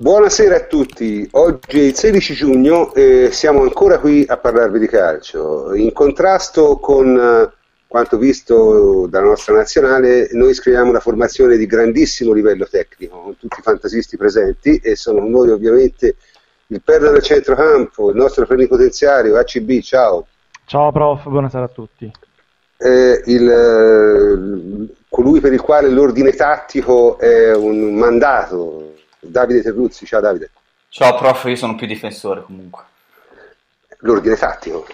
Buonasera a tutti, oggi è il 16 giugno e siamo ancora qui a parlarvi di calcio. In contrasto con eh, quanto visto dalla nostra nazionale, noi scriviamo una formazione di grandissimo livello tecnico, con tutti i fantasisti presenti e sono noi ovviamente il perno del centrocampo, il nostro plenipotenziario ACB, ciao. Ciao prof, buonasera a tutti. Eh, il, colui per il quale l'ordine tattico è un mandato, Davide Terruzzi, ciao Davide. Ciao prof, io sono più difensore comunque. L'ordine tattico,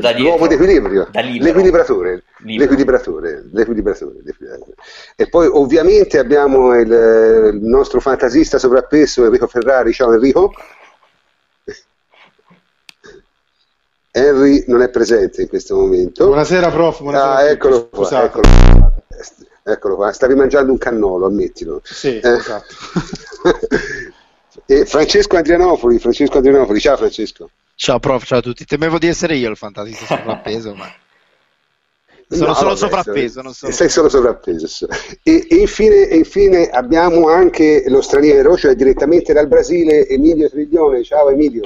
da l'uomo d'equilibrio, l'equilibratore, l'equilibratore, l'equilibratore. E poi ovviamente abbiamo il, il nostro fantasista sovrappeso Enrico Ferrari, ciao Enrico. Henry non è presente in questo momento. Buonasera prof, buonasera. Ah, eccolo qua, eccolo qua. Eccolo qua, stavi mangiando un cannolo, ammettilo. Sì, eh. esatto. e Francesco Adrianopoli, Francesco Adrianopoli, ciao Francesco. Ciao prof, ciao a tutti. Temevo di essere io il fantasista sovrappeso, ma... Sono No, solo vabbè, sovrappeso, non sono... Sei solo sovrappeso. E, e infine, e infine abbiamo anche lo straniero, cioè direttamente dal Brasile, Emilio Triglione. Ciao Emilio.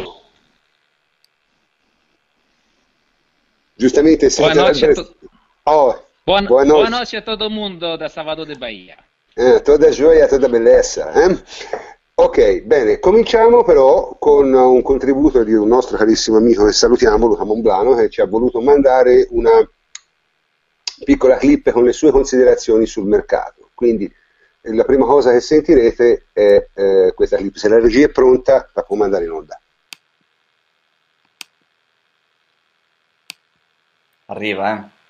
Giustamente sei Boa dal Brasile. to- Oh, Boa, boa boa noite. noite a todo mundo da Salvador de Bahia. Eh, toda gioia, toda bellezza. eh? Ok, bene, cominciamo però con un contributo di un nostro carissimo amico che salutiamo, Luca Monblano, che ci ha voluto mandare una piccola clip con le sue considerazioni sul mercato. Quindi eh, la prima cosa che sentirete è eh, questa clip. Se la regia è pronta, la può mandare in onda. Arriva, eh.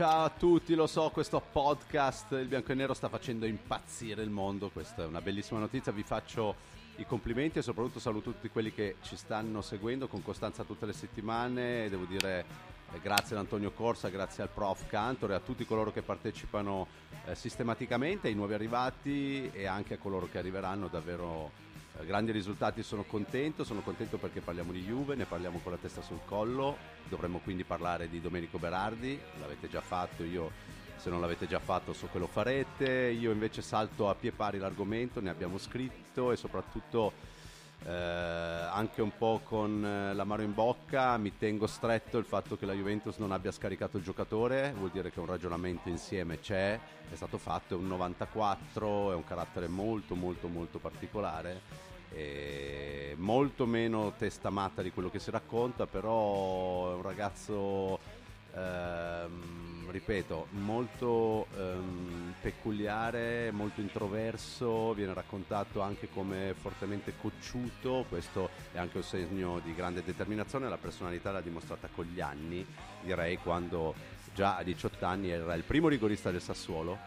Ciao a tutti, lo so, questo podcast il bianco e nero sta facendo impazzire il mondo, questa è una bellissima notizia, vi faccio i complimenti e soprattutto saluto tutti quelli che ci stanno seguendo con costanza tutte le settimane, devo dire eh, grazie ad Antonio Corsa, grazie al prof Cantor e a tutti coloro che partecipano eh, sistematicamente, ai nuovi arrivati e anche a coloro che arriveranno davvero eh, grandi risultati, sono contento, sono contento perché parliamo di Juve, ne parliamo con la testa sul collo, dovremmo quindi parlare di Domenico Berardi, l'avete già fatto, io se non l'avete già fatto so che lo farete, io invece salto a pie pari l'argomento, ne abbiamo scritto e soprattutto eh, anche un po' con eh, l'amaro in bocca mi tengo stretto il fatto che la Juventus non abbia scaricato il giocatore, vuol dire che un ragionamento insieme c'è, è stato fatto, è un 94, è un carattere molto molto molto particolare e molto meno testamata di quello che si racconta, però è un ragazzo, ehm, ripeto, molto ehm, peculiare, molto introverso, viene raccontato anche come fortemente cocciuto, questo è anche un segno di grande determinazione, la personalità l'ha dimostrata con gli anni, direi quando già a 18 anni era il primo rigorista del Sassuolo.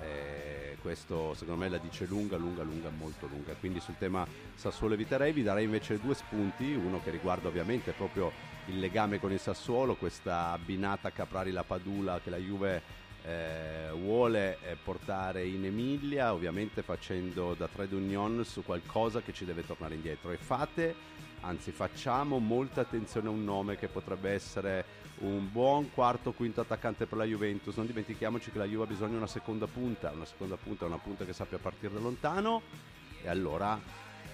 Eh, questo secondo me la dice lunga, lunga, lunga, molto lunga. Quindi sul tema Sassuolo eviterei, vi darei invece due spunti, uno che riguarda ovviamente proprio il legame con il Sassuolo, questa abbinata Caprari-La Padula che la Juve eh, vuole eh, portare in Emilia, ovviamente facendo da trade union su qualcosa che ci deve tornare indietro. E fate, anzi facciamo molta attenzione a un nome che potrebbe essere un buon quarto quinto attaccante per la Juventus. Non dimentichiamoci che la Juve ha bisogno di una seconda punta, una seconda punta è una punta che sappia partire da lontano e allora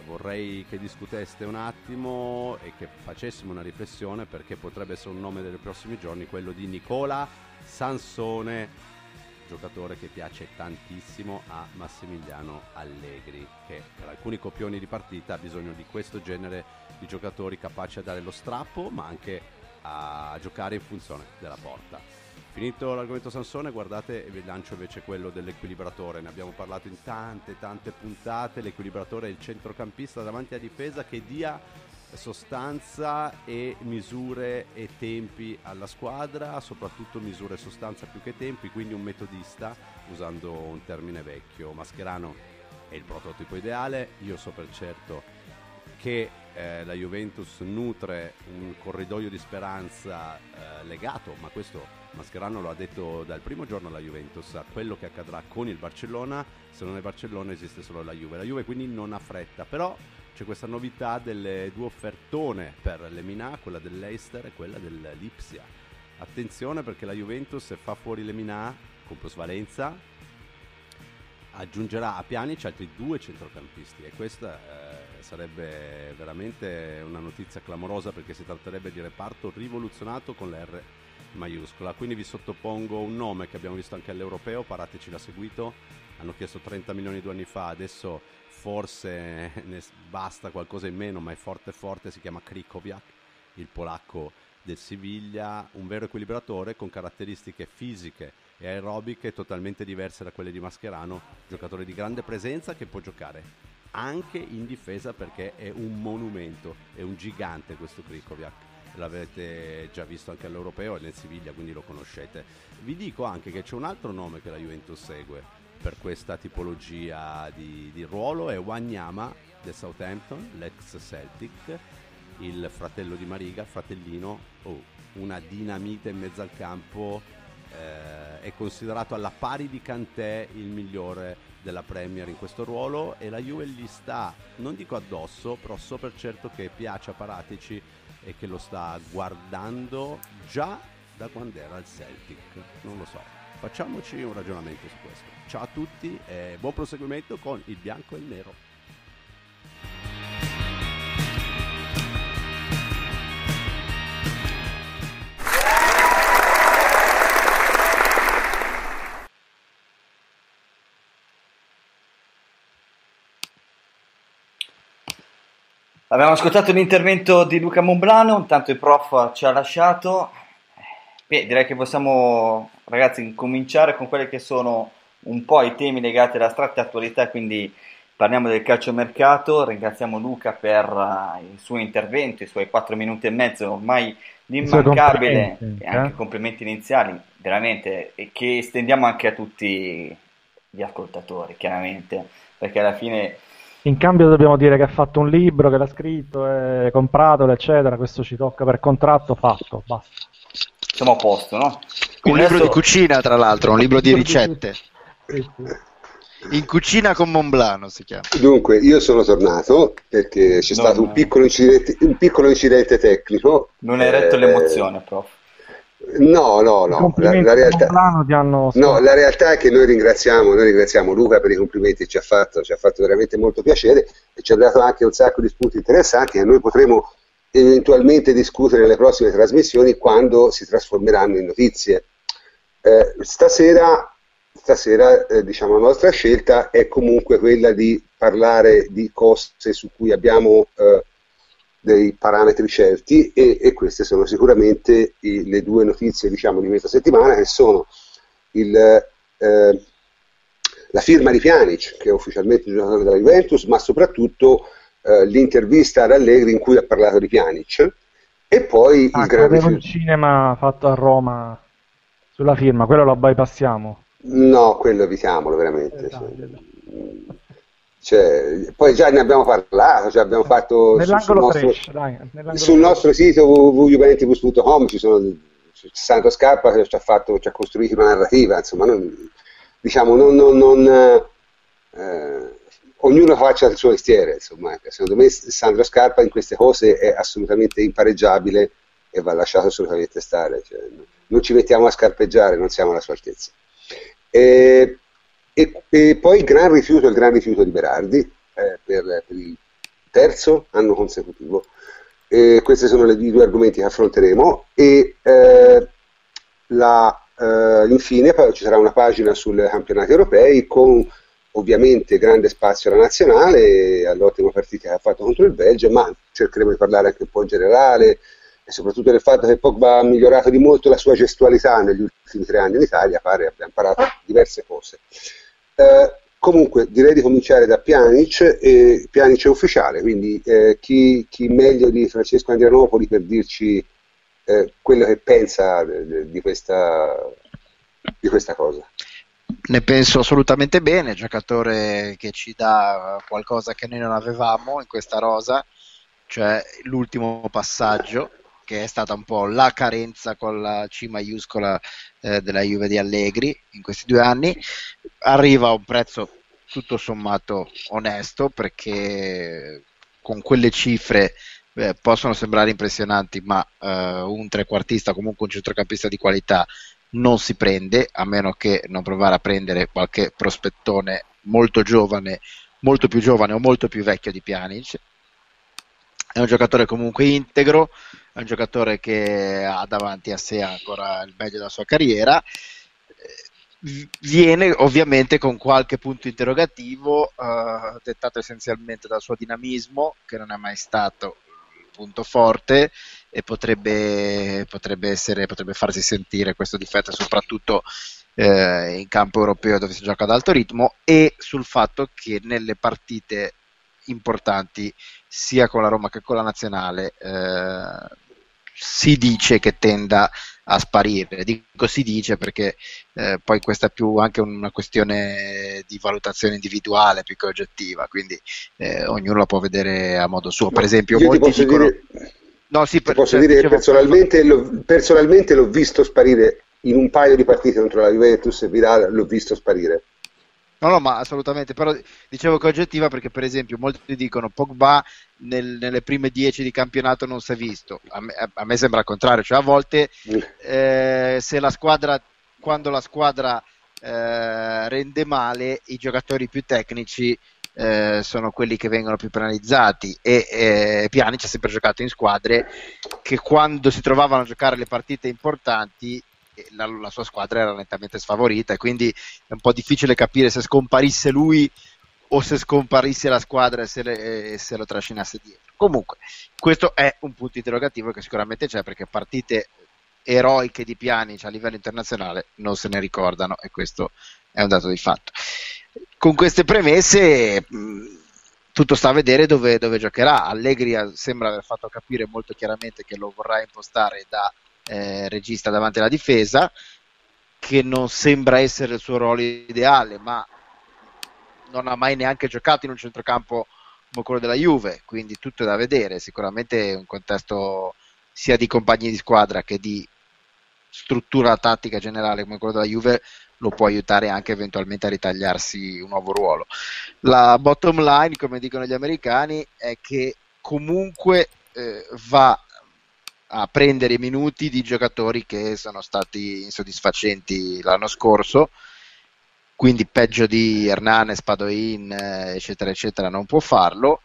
vorrei che discuteste un attimo e che facessimo una riflessione perché potrebbe essere un nome dei prossimi giorni quello di Nicola Sansone, giocatore che piace tantissimo a Massimiliano Allegri, che per alcuni copioni di partita ha bisogno di questo genere di giocatori capaci a dare lo strappo, ma anche a giocare in funzione della porta. Finito l'argomento Sansone, guardate e vi lancio invece quello dell'equilibratore. Ne abbiamo parlato in tante, tante puntate. L'equilibratore è il centrocampista davanti a difesa che dia sostanza e misure e tempi alla squadra, soprattutto misure e sostanza più che tempi, quindi un metodista, usando un termine vecchio. Mascherano è il prototipo ideale, io so per certo che eh, la Juventus nutre un corridoio di speranza eh, legato, ma questo Mascherano lo ha detto dal primo giorno alla Juventus, a quello che accadrà con il Barcellona, se non è Barcellona esiste solo la Juve, la Juve quindi non ha fretta, però c'è questa novità delle due offertone per l'Emina, quella dell'Eister e quella dell'Ipsia. attenzione perché la Juventus se fa fuori Lemina con plusvalenza aggiungerà a Pjanic altri due centrocampisti e questa eh, sarebbe veramente una notizia clamorosa perché si tratterebbe di reparto rivoluzionato con l'R maiuscola. Quindi vi sottopongo un nome che abbiamo visto anche all'europeo, Parateci l'ha seguito, hanno chiesto 30 milioni due anni fa, adesso forse ne basta qualcosa in meno, ma è forte forte, si chiama Krikoviak, il polacco del Siviglia, un vero equilibratore con caratteristiche fisiche e aerobiche totalmente diverse da quelle di Mascherano, giocatore di grande presenza che può giocare anche in difesa perché è un monumento, è un gigante questo Krikoviak. L'avete già visto anche all'Europeo e nel Siviglia, quindi lo conoscete. Vi dico anche che c'è un altro nome che la Juventus segue per questa tipologia di, di ruolo, è Wanyama del Southampton, l'ex Celtic, il fratello di Mariga, fratellino, oh, una dinamite in mezzo al campo, eh, è considerato alla pari di Cantè il migliore della Premier in questo ruolo e la Juve gli sta, non dico addosso, però so per certo che piace a Paratici e che lo sta guardando già da quando era al Celtic, non lo so. Facciamoci un ragionamento su questo. Ciao a tutti e buon proseguimento con il bianco e il nero. Abbiamo ascoltato l'intervento di Luca Monblano, intanto il prof ci ha lasciato. Beh, direi che possiamo, ragazzi, incominciare con quelli che sono un po' i temi legati alla stretta attualità, quindi parliamo del calciomercato. Ringraziamo Luca per uh, il suo intervento, i suoi 4 minuti e mezzo, ormai l'immancabile, e anche eh? complimenti iniziali, veramente, e che estendiamo anche a tutti gli ascoltatori, chiaramente, perché alla fine In cambio dobbiamo dire che ha fatto un libro, che l'ha scritto, è compratelo, eccetera. Questo ci tocca per contratto, fatto, basta. siamo a posto, no? Un libro di adesso- cucina, tra l'altro, un libro di ricette. Sì, sì. In cucina con Monblano si chiama. Dunque, io sono tornato perché c'è No, stato no. un piccolo incidente, un piccolo incidente tecnico. Non hai retto Eh, l'emozione, prof. No, no, no. La, la realtà, hanno no, la realtà è che noi ringraziamo, noi ringraziamo Luca per i complimenti che ci ha fatto, ci ha fatto veramente molto piacere e ci ha dato anche un sacco di spunti interessanti che noi potremo eventualmente discutere nelle prossime trasmissioni quando si trasformeranno in notizie. Eh, stasera, stasera eh, diciamo, la nostra scelta è comunque quella di parlare di cose su cui abbiamo eh, dei parametri certi e, e queste sono sicuramente i- le due notizie diciamo, di questa settimana che sono il, eh, la firma di Pjanic che è ufficialmente giocatore della Juventus ma soprattutto eh, l'intervista ad Allegri in cui ha parlato di Pjanic e poi Ah, il grande un film. cinema fatto a Roma sulla firma, quello lo bypassiamo. No, quello evitiamolo veramente. Eh, dai, dai. Cioè, poi già ne abbiamo parlato, cioè abbiamo fatto su- sul Nell'angolo nostro, trash, dai, sul nostro sito www.juventus.com ci sono c'è Sandro Scarpa che ci ha, fatto, ci ha costruito una narrativa, insomma, non, diciamo, non, non, non, eh, ognuno faccia il suo mestiere, insomma, ecco. secondo me Sandro Scarpa in queste cose è assolutamente impareggiabile e va lasciato assolutamente stare, cioè, non ci mettiamo a scarpeggiare, non siamo alla sua altezza. E, e- e poi il gran rifiuto, il gran rifiuto di Berardi eh, per, per il terzo anno consecutivo. E questi sono le- i due argomenti che affronteremo e eh, la, eh, infine ci sarà una pagina sui campionati europei con ovviamente grande spazio alla nazionale, all'ottima partita che ha fatto contro il Belgio, ma cercheremo di parlare anche un po' in generale e soprattutto del fatto che Pogba ha migliorato di molto la sua gestualità negli ultimi tre anni in Italia, pare abbia imparato diverse cose. Eh, comunque direi di cominciare da Pjanic, e Pjanic è ufficiale, quindi eh, chi, chi meglio di Francesco Andrianopoli per dirci eh, quello che pensa de- di questa, di questa cosa. Ne penso assolutamente bene, giocatore che ci dà qualcosa che noi non avevamo in questa rosa, cioè l'ultimo passaggio, che è stata un po' la carenza con la C maiuscola eh, della Juve di Allegri in questi due anni. Arriva a un prezzo tutto sommato onesto perché con quelle cifre eh, possono sembrare impressionanti, ma eh, un trequartista, comunque un centrocampista di qualità, non si prende, a meno che non provare a prendere qualche prospettone molto giovane, molto più giovane o molto più vecchio di Pjanic. È un giocatore comunque integro, è un giocatore che ha davanti a sé ancora il meglio della sua carriera. Viene ovviamente con qualche punto interrogativo, eh, dettato essenzialmente dal suo dinamismo, che non è mai stato punto forte e potrebbe, potrebbe, essere, potrebbe farsi sentire questo difetto soprattutto eh, in campo europeo dove si gioca ad alto ritmo e sul fatto che nelle partite importanti sia con la Roma che con la nazionale eh, si dice che tenda a sparire. Dico si dice perché eh, poi questa è più anche una questione di valutazione individuale più che oggettiva, quindi eh, ognuno la può vedere a modo suo. Per esempio, Io molti ti dicono... Dire, no, sì, per, posso cioè, dire dicevo, personalmente, l'ho, personalmente l'ho visto sparire in un paio di partite contro la Juventus e Vidal l'ho visto sparire. No, no, ma assolutamente, però dicevo che è oggettiva perché per esempio molti dicono Pogba nel, nelle prime 10 di campionato non si è visto, a me, a me sembra il contrario, cioè a volte eh, se la squadra, quando la squadra eh, rende male, i giocatori più tecnici eh, sono quelli che vengono più penalizzati e eh, Pianic ha sempre giocato in squadre che quando si trovavano a giocare le partite importanti la, la, sua squadra era nettamente sfavorita quindi è un po' difficile capire se scomparisse lui o se scomparisse la squadra e se, le, e se lo trascinasse dietro. Comunque, questo è un punto interrogativo che sicuramente c'è perché partite eroiche di Pjanic a livello internazionale non se ne ricordano e questo è un dato di fatto. Con queste premesse tutto sta a vedere dove, dove, giocherà. Allegri sembra aver fatto capire molto chiaramente che lo vorrà impostare da eh, regista davanti alla difesa, che non sembra essere il suo ruolo ideale, ma non ha mai neanche giocato in un centrocampo come quello della Juve, quindi tutto è da vedere. Sicuramente un contesto sia di compagni di squadra che di struttura tattica generale come quello della Juve lo può aiutare anche eventualmente a ritagliarsi un nuovo ruolo. La bottom line, come dicono gli americani, è che comunque eh, va a prendere i minuti di giocatori che sono stati insoddisfacenti l'anno scorso, quindi peggio di Hernane, Spadoin, eh, eccetera, eccetera, non può farlo.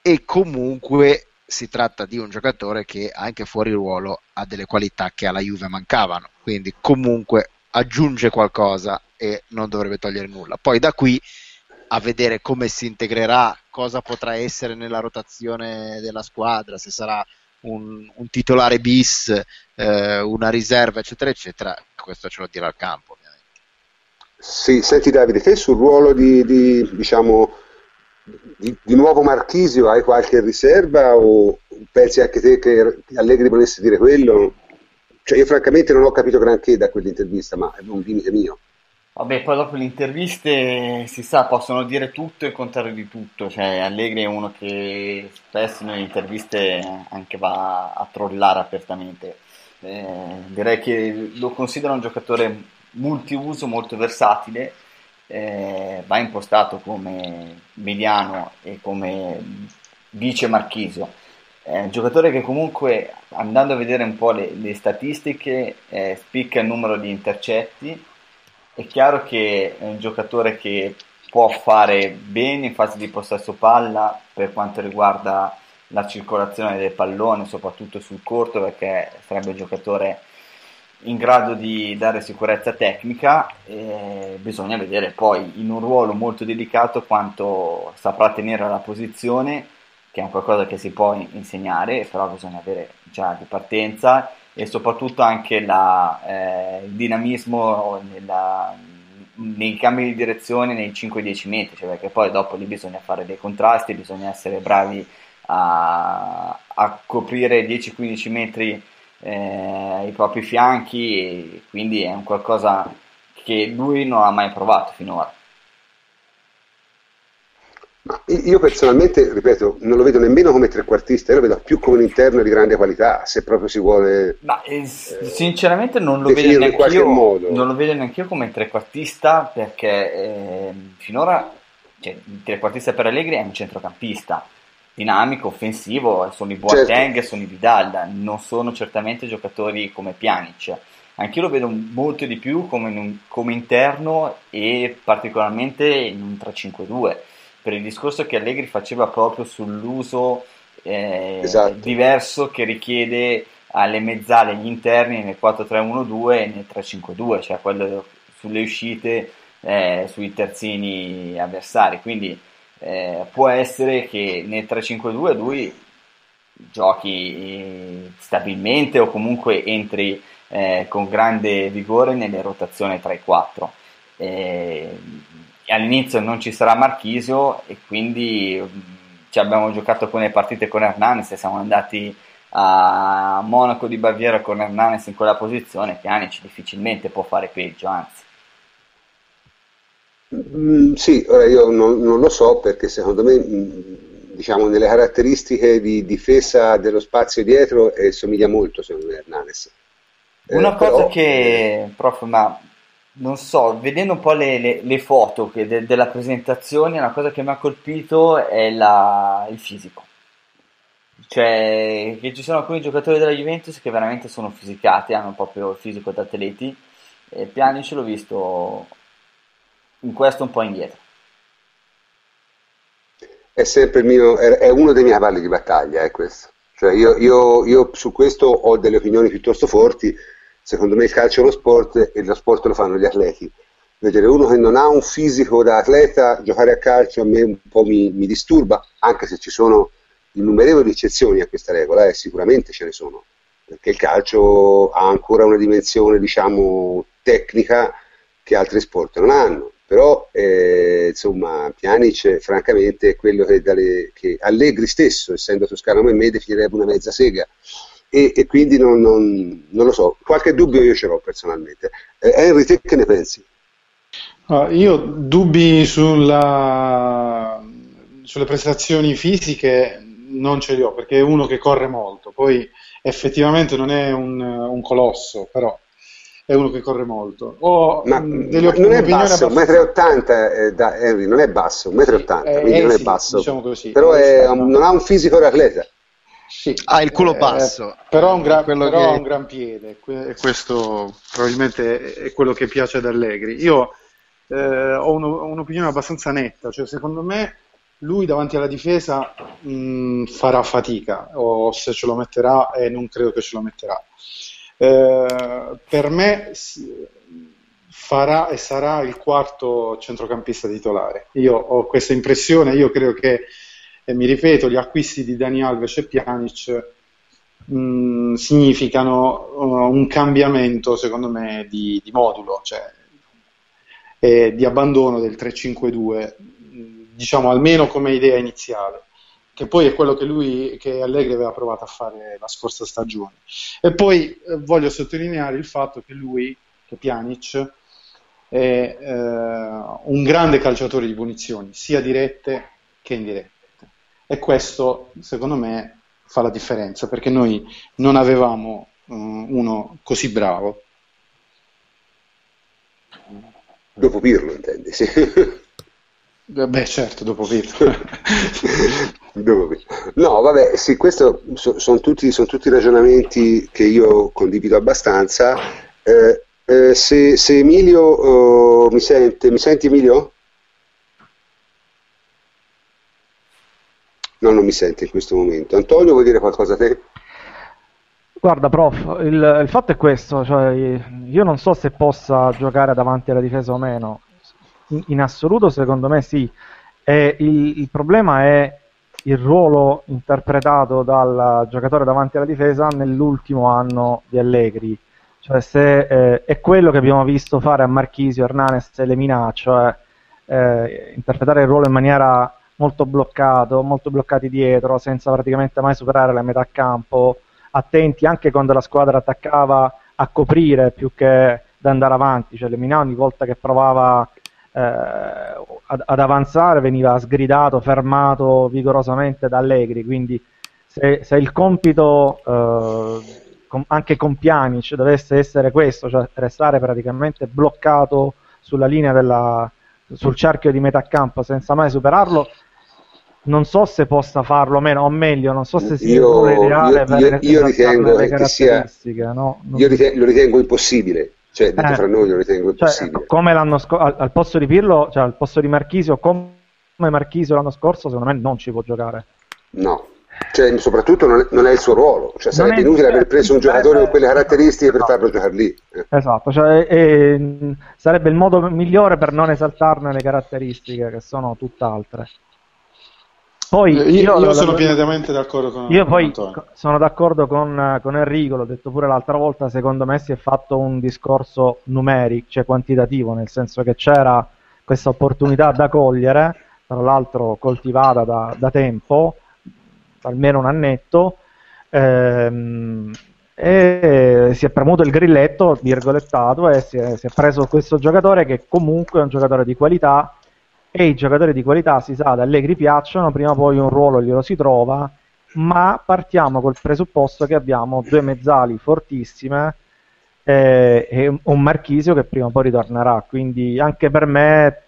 E comunque si tratta di un giocatore che anche fuori ruolo ha delle qualità che alla Juve mancavano, quindi comunque aggiunge qualcosa e non dovrebbe togliere nulla. Poi da qui a vedere come si integrerà, cosa potrà essere nella rotazione della squadra, se sarà un, un titolare bis, eh, una riserva, eccetera, eccetera, questo ce lo dirà il campo. Ovviamente. Sì, senti Davide, te sul ruolo di, di diciamo, di, di, nuovo Marchisio hai qualche riserva o pensi anche te che Allegri volesse dire quello? Cioè io francamente non ho capito granché da quell'intervista, ma è un limite mio. Vabbè, poi dopo le interviste si sa, possono dire tutto e il contrario di tutto. Cioè, Allegri è uno che spesso nelle interviste anche va a trollare apertamente. Eh, direi che lo considero un giocatore multiuso, molto versatile. Eh, va impostato come mediano e come vice marchisio. È un giocatore che comunque, andando a vedere un po' le, le statistiche, eh, spicca il numero di intercetti è chiaro che è un giocatore che può fare bene in fase di possesso palla per quanto riguarda la circolazione del pallone, soprattutto sul corto, perché sarebbe un giocatore in grado di dare sicurezza tecnica. Bisogna vedere poi in un ruolo molto delicato quanto saprà tenere la posizione, che è un qualcosa che si può insegnare, però bisogna avere già di partenza e soprattutto anche la, eh, il dinamismo nella, nei cambi di direzione nei 5-10 metri, cioè perché poi dopo lì bisogna fare dei contrasti, bisogna essere bravi a, a coprire 10-15 metri eh, i propri fianchi e quindi è un qualcosa che lui non ha mai provato finora. Io personalmente, ripeto, non lo vedo nemmeno come trequartista, io lo vedo più come un interno di grande qualità, se proprio si vuole. Ma eh, sinceramente non lo, vedo neanche io, non lo vedo neanche io come trequartista perché eh, finora cioè, il trequartista per Allegri è un centrocampista. dinamico, offensivo, sono i Boateng certo. sono i Vidal, non sono certamente giocatori come Pjanic. Anch'io lo vedo molto di più come, un, come interno e particolarmente in un 3-5-2, per il discorso che Allegri faceva proprio sull'uso eh, esatto. diverso che richiede alle mezzale, agli interni nel 4-3-1-2 e nel 3-5-2, cioè quello sulle uscite, eh, sui terzini avversari. Quindi eh, può essere che nel 3-5-2 lui giochi eh, stabilmente o comunque entri eh, con grande vigore nelle rotazioni tra i 4 all'inizio non ci sarà Marchisio e quindi ci abbiamo giocato alcune partite con Hernanes e siamo andati a Monaco di Baviera con Hernanes in quella posizione, Pjanic difficilmente può fare peggio, anzi. Mm, sì, ora io non, non, lo so perché secondo me diciamo, nelle caratteristiche di difesa dello spazio dietro eh, somiglia molto secondo me Hernanes. Eh, Una cosa però... che, prof, ma non so, vedendo un po' le, le, le foto de, della presentazione, una cosa che mi ha colpito è la, il fisico. Cioè, che ci sono alcuni giocatori della Juventus che veramente sono fisicati, hanno proprio il fisico da atleti. E Pjanic l'ho visto in questo un po' indietro. È sempre il mio, è uno dei miei cavalli di battaglia, è questo. Cioè io, io, io, su questo ho delle opinioni piuttosto forti. Secondo me il calcio è uno sport e lo sport lo fanno gli atleti. Vedere uno che non ha un fisico da atleta giocare a calcio a me un po' mi, mi disturba, anche se ci sono innumerevoli eccezioni a questa regola, e eh, sicuramente ce ne sono, perché il calcio ha ancora una dimensione, diciamo, tecnica che altri sport non hanno però eh, insomma Pjanic francamente è quello che, dalle, che, Allegri stesso essendo toscano come me definirebbe una mezza sega e, e quindi non, non, non, lo so qualche dubbio io ce l'ho personalmente eh, Henry te che ne pensi? Uh, io dubbi sulla, sulle prestazioni fisiche non ce li ho perché è uno che corre molto poi effettivamente non è un, un colosso però è uno che corre molto. Ho ma, ma non è basso, 1,80 m eh, da Henry, non è basso, 1,80 m, sì, quindi eh, non è basso. Diciamo così, però è, non ha un fisico da atleta. Sì, ha il culo eh, basso. Però ha un, gran, però che... un gran piede, e questo probabilmente è quello che piace ad Allegri. Io eh, ho uno, un'opinione abbastanza netta, cioè secondo me lui davanti alla difesa mh, farà fatica, o se ce lo metterà, e non credo che ce lo metterà. Eh, per me farà e sarà il quarto centrocampista titolare. Io ho questa impressione, io credo che, e mi ripeto, gli acquisti di Dani Alves e Pjanic mh, mm, significano uh, un cambiamento, secondo me, di, di modulo, cioè eh, di abbandono del 3-5-2, diciamo almeno come idea iniziale che poi è quello che lui, che Allegri aveva provato a fare la scorsa stagione. E poi eh, voglio sottolineare il fatto che lui, che Pjanic, è eh, un grande calciatore di punizioni, sia dirette che indirette. E questo, secondo me, fa la differenza, perché noi non avevamo um, uno così bravo. Dopo Pirlo, intendi? Sì. Beh, certo, dopo Pirlo. No, vabbè, sì, questi so, sono tutti, son tutti, ragionamenti che io condivido abbastanza. Eh, eh, se, se, Emilio oh, mi sente, mi senti Emilio? No, non mi sente in questo momento. Antonio, vuoi dire qualcosa a te? Guarda, prof, il, il fatto è questo, cioè, io non so se possa giocare davanti alla difesa o meno. In, in assoluto, secondo me sì. E il, il problema è il ruolo interpretato dal giocatore davanti alla difesa nell'ultimo anno di Allegri. Cioè se eh, è quello che abbiamo visto fare a Marchisio, Hernanes e Lemina, cioè eh, interpretare il ruolo in maniera molto bloccato, molto bloccati dietro, senza praticamente mai superare la metà campo, attenti anche quando la squadra attaccava a coprire più che ad andare avanti, cioè Lemina ogni volta che provava eh, ad, ad, avanzare veniva sgridato, fermato vigorosamente da Allegri, quindi se, se il compito eh, anche con Pjanic dovesse essere questo, cioè restare praticamente bloccato sulla linea della, sul cerchio di metà campo senza mai superarlo, non so se possa farlo o meno, o meglio, non so se sia Io- ideale io- per io- io ritengo le che sia- caratteristiche, no? Io ritengo, lo ritengo impossibile, cioè detto Eh. fra noi lo ritengo Cioè, impossibile. come l'anno scorso, al, al posto di Pirlo, cioè al posto di Marchisio, come Marchisio l'anno scorso, secondo me non ci può giocare. No, cioè, soprattutto non è, non è il suo ruolo, cioè, sarebbe è- inutile aver preso un giocatore con quelle caratteristiche per farlo giocare lì. eh. Esatto, cioè, e- sarebbe il modo migliore per non esaltarne le caratteristiche che sono tutt'altre. Poi Eh, Io, io la- sono la- pienamente d'accordo con, Io con poi Antonio. co- sono d'accordo con, con Enrico, l'ho detto pure l'altra volta, secondo me si è fatto un discorso numerico, cioè quantitativo, nel senso che c'era questa opportunità da cogliere, tra l'altro coltivata da, da tempo, almeno un annetto, ehm, e si è premuto il grilletto, virgolettato, e si è, si è preso questo giocatore che comunque è un giocatore di qualità e i giocatori di qualità si sa, ad Allegri piacciono, prima o poi un ruolo glielo si trova, ma partiamo col presupposto che abbiamo due mezzali fortissime eh, e un Marchisio che prima o poi ritornerà, quindi anche per me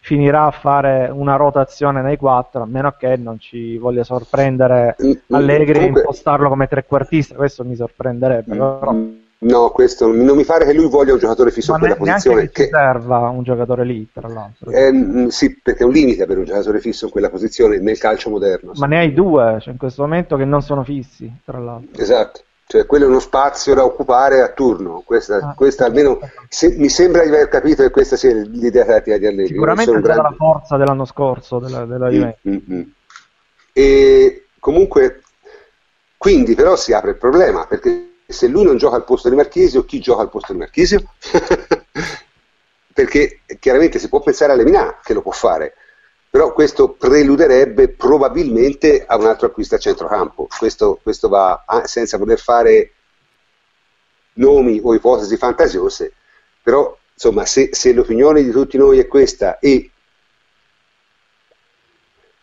finirà a fare una rotazione nei quattro, a meno che non ci voglia sorprendere Mm, mm, Allegri e impostarlo come trequartista, questo mi sorprenderebbe, però Mm, No, questo non mi pare che lui voglia un giocatore fisso ma in quella posizione. che Che, serva un giocatore lì, tra l'altro. eh, mm, sì, perché è un limite per un giocatore fisso in quella posizione nel calcio moderno. Ma ne hai due cioè, in questo momento che non sono fissi, tra l'altro. Esatto, cioè quello è uno spazio da occupare a turno. Questa, Ah. questa almeno se- mi sembra di aver capito che questa sia l'idea tattica di Allegri. Sicuramente è stata la forza dell'anno scorso della, della Mm, Juventus. mm, mm. E comunque, quindi però si apre il problema, perché se lui non gioca al posto di Marchisio, chi gioca al posto di Marchisio? perché chiaramente si può pensare a Leminà, che lo può fare, però questo preluderebbe probabilmente a un altro acquisto a centrocampo. Questo, questo va ah, senza voler fare nomi o ipotesi fantasiose, però insomma se, se l'opinione di tutti noi è questa e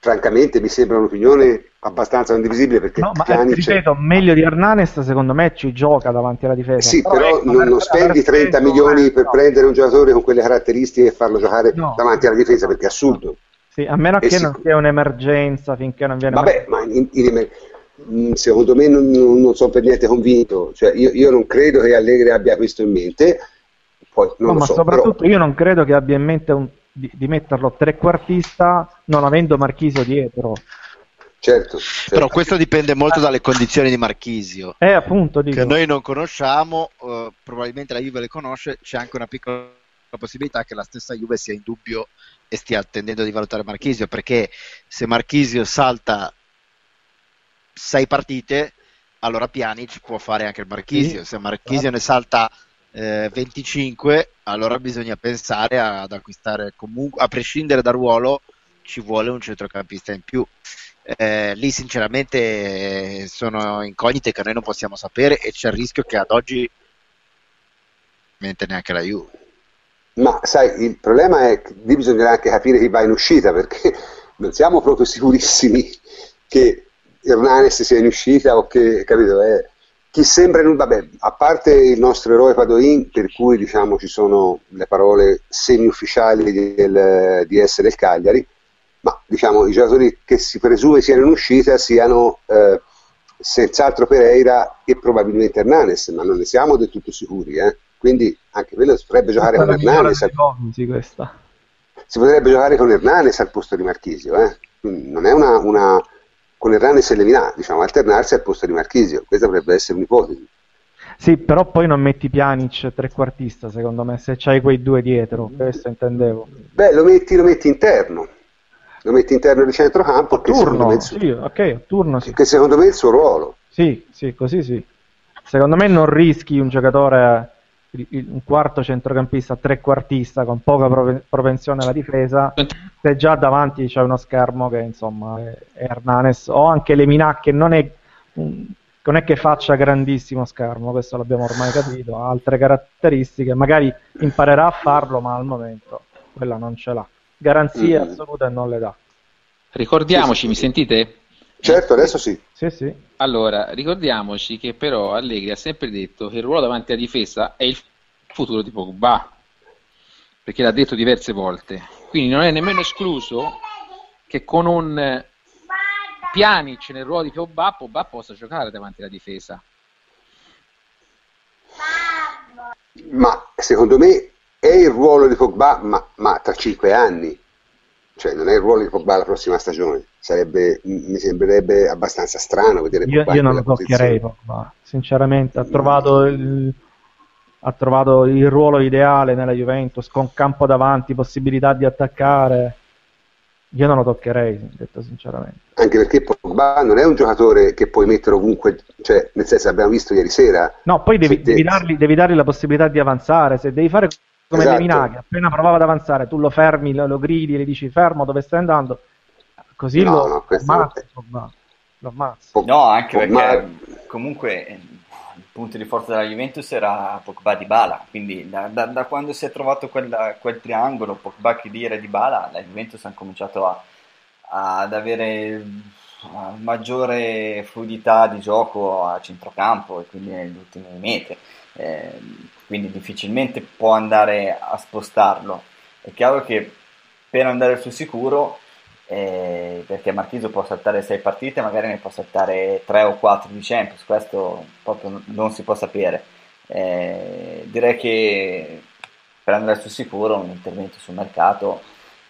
francamente mi sembra un'opinione abbastanza condivisibile perché No, ma Pjanic- ripeto, meglio di Hernanes secondo me ci gioca davanti alla difesa. sì, però ecco, non, non spendi aver 30 preso- milioni per no. prendere un giocatore con quelle caratteristiche e farlo giocare No. davanti alla difesa perché è assurdo. Sì, a meno che sì. non sia un'emergenza finché non viene Vabbè, ma in- in- in- secondo me non, non- non sono per niente convinto, cioè, io, io non credo che Allegri abbia questo in mente, poi non No, lo ma so, soprattutto però, io non credo che abbia in mente un- di, di metterlo trequartista non avendo Marchisio dietro. certo, certo. Però questo dipende molto dalle condizioni di Marchisio. E appunto dico, che noi non conosciamo, eh, probabilmente la Juve le conosce, c'è anche una piccola possibilità che la stessa Juve sia in dubbio e stia attendendo di valutare Marchisio, perché se Marchisio salta sei partite, allora Pjanic può fare anche il Marchisio, Sì, se Marchisio certo. ne salta eh, 25, allora bisogna pensare ad acquistare comunque, a prescindere dal ruolo, ci vuole un centrocampista in più. Eh, lì sinceramente sono incognite che noi non possiamo sapere e c'è il rischio che ad oggi mente neanche la Juve. Ma sai, il problema è che lì bisognerà anche capire chi va in uscita, perché non siamo proprio sicurissimi che Hernanes sia in uscita o che, capito, eh, chi sembra, in- vabbè, a parte il nostro eroe Padoin, per cui diciamo ci sono le parole semi-ufficiali del- di essere il Cagliari, ma diciamo i giocatori che si presume siano in uscita siano eh, senz'altro Pereira e probabilmente Hernanes, ma non ne siamo del tutto sicuri, eh. quindi anche quello si potrebbe giocare con Hernanes, si potrebbe giocare con Hernanes al posto di Marchisio, eh. Non è una, una con Hernanes e Levinà, diciamo, alternarsi al posto di Marchisio, questa potrebbe essere un'ipotesi. Sì, però poi non metti Pjanic trequartista, secondo me, se c'hai quei due dietro, questo intendevo. Beh, lo metti, lo metti interno, lo metti interno di centrocampo, che secondo, me Turno, il suo, sì, ok, a turno sì. che secondo me è il suo ruolo. Sì, sì, così sì. Secondo me non rischi un giocatore, un quarto centrocampista, trequartista con poca propensione alla difesa, se già davanti c'è uno schermo che insomma è Hernanes o anche Lemina che non è, non è che faccia grandissimo schermo, questo l'abbiamo ormai capito, ha altre caratteristiche, magari imparerà a farlo, ma al momento quella non ce l'ha. Garanzie Mhm. assolute non le dà. Ricordiamoci, mi sentite? Certo, adesso sì. Sì, sì. Allora, ricordiamoci che però Allegri ha sempre detto che il ruolo davanti alla difesa è il futuro di Pogba, perché l'ha detto diverse volte. Quindi non è nemmeno escluso che con un Pjanic nel ruolo di Pogba, Pogba possa giocare davanti alla difesa. Ma secondo me è il ruolo di Pogba, ma, ma tra cinque anni. Cioè, non è il ruolo di Pogba la prossima stagione. Sarebbe, mi sembrerebbe abbastanza strano vedere io, io non lo toccherei. Pogba, sinceramente. Ha trovato il, ha trovato il ruolo ideale nella Juventus, con campo davanti, possibilità di attaccare. Io non lo toccherei, detto sinceramente. Anche perché Pogba non è un giocatore che puoi mettere ovunque, cioè, nel senso abbiamo visto ieri sera. No, poi devi, devi dargli, devi dargli la possibilità di avanzare. Se devi fare come Esatto. Lemina, che appena provava ad avanzare, tu lo fermi, lo, lo gridi, le dici fermo, dove stai andando? Così No, lo no, Pogba. Lo ammazzi. Pog- No, anche Pogba- perché comunque eh, il punto di forza della Juventus era Pogba di Bala, quindi da, da- da quando si è trovato quel, quel triangolo Pogba che dire di Bala, la Juventus ha cominciato a- ad avere maggiore fluidità di gioco a centrocampo e quindi negli ultimi metri, Eh, quindi difficilmente può andare a spostarlo. È chiaro che per andare sul sicuro eh, perché Marchisio può saltare 6 partite, magari ne può saltare 3 o 4 di Champions, questo proprio non si può sapere. Eh, direi che per andare sul sicuro un intervento sul mercato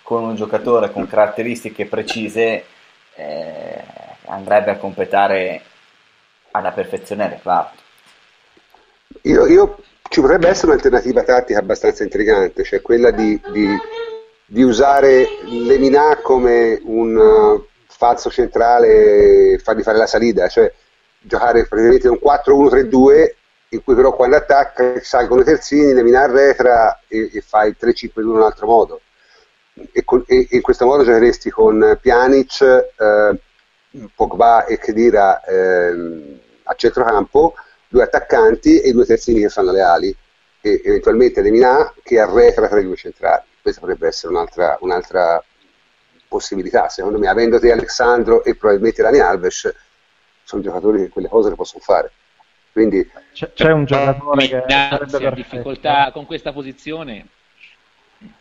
con un giocatore con caratteristiche precise eh, andrebbe a completare alla perfezione il reparto. Io, io- ci potrebbe essere un'alternativa tattica abbastanza intrigante, cioè quella di, di- di usare Lemina come un uh, falso centrale e fargli fare la salita, cioè giocare praticamente un 4-1-3-2 in cui però quando attacca salgono i terzini, Lemina arretra e, e il 3-5-2 in un altro modo. E, con- e- in questo modo giocheresti con Pjanic, eh, Pogba e Khedira ehm, a centrocampo, due attaccanti e due terzini che fanno le ali e eventualmente Lemina che arretra tra i due centrali. Questa potrebbe essere un'altra, un'altra possibilità. Secondo me, avendo te Alessandro e probabilmente Dani Alves, sono giocatori che quelle cose le possono fare. Quindi C'è, c'è un giocatore che ha difficoltà con questa posizione,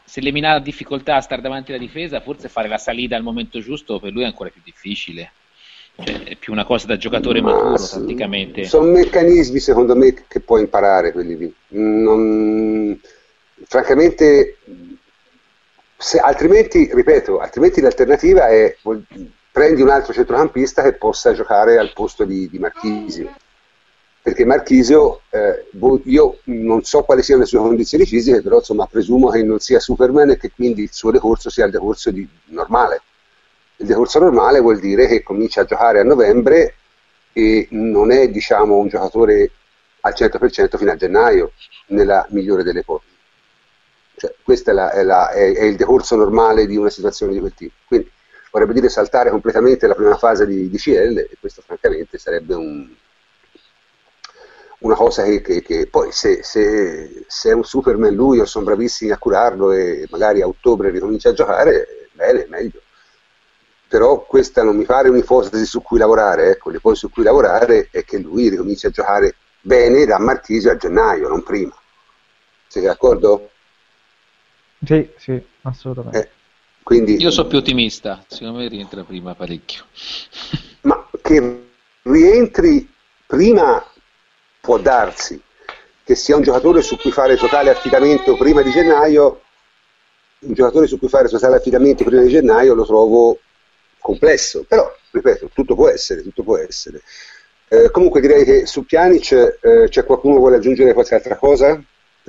se Lemina ha difficoltà a stare davanti alla difesa, forse fare la salita al momento giusto per lui è ancora più difficile. Cioè, è più una cosa da giocatore Ma maturo, s- tatticamente. Sono meccanismi secondo me che puoi imparare quelli lì. Non- francamente, se- altrimenti, ripeto, altrimenti l'alternativa è prendi un altro centrocampista che possa giocare al posto di, di Marchisio. Perché Marchisio, eh, boh, io non so quali siano le sue condizioni fisiche, però insomma presumo che non sia Superman e che quindi il suo decorso sia il decorso di- normale. Il decorso normale vuol dire che comincia a giocare a novembre e non è diciamo un giocatore al 100% fino a gennaio nella migliore delle ipotesi cioè, questo è, la- è la- è- è il decorso normale di una situazione di quel tipo quindi vorrebbe dire saltare completamente la prima fase di, di CL e questo francamente sarebbe un- una cosa che, che- che poi se, se- se è un Superman lui o sono bravissimi a curarlo e magari a ottobre ricomincia a giocare bene, meglio però questa non mi pare un'ipotesi su cui lavorare, ecco, l'ipotesi su cui lavorare è che lui ricominci a giocare bene da Marchisio a gennaio, non prima. Siete d'accordo? Sì, sì, assolutamente. Eh, quindi, Io sono più ottimista, secondo me rientra prima parecchio. ma che rientri prima può darsi, che sia un giocatore su cui fare totale affidamento prima di gennaio, un giocatore su cui fare totale affidamento prima di gennaio lo trovo complesso, però ripeto, tutto può essere, tutto può essere. Eh, comunque direi che su Pjanic eh, c'è qualcuno che vuole aggiungere qualche altra cosa?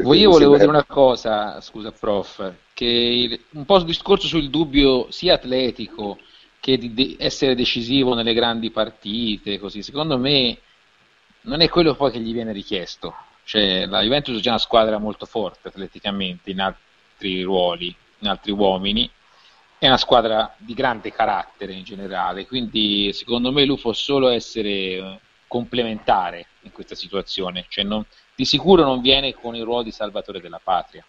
Io volevo dire una cosa, scusa prof, che il- un po' il discorso sul dubbio sia atletico che di de- essere decisivo nelle grandi partite, così, secondo me non è quello poi che gli viene richiesto. Cioè, la Juventus è già una squadra molto forte atleticamente in altri ruoli, in altri uomini, è una squadra di grande carattere in generale, quindi secondo me lui può solo essere eh, complementare in questa situazione, cioè non- di sicuro non viene con il ruolo di salvatore della patria.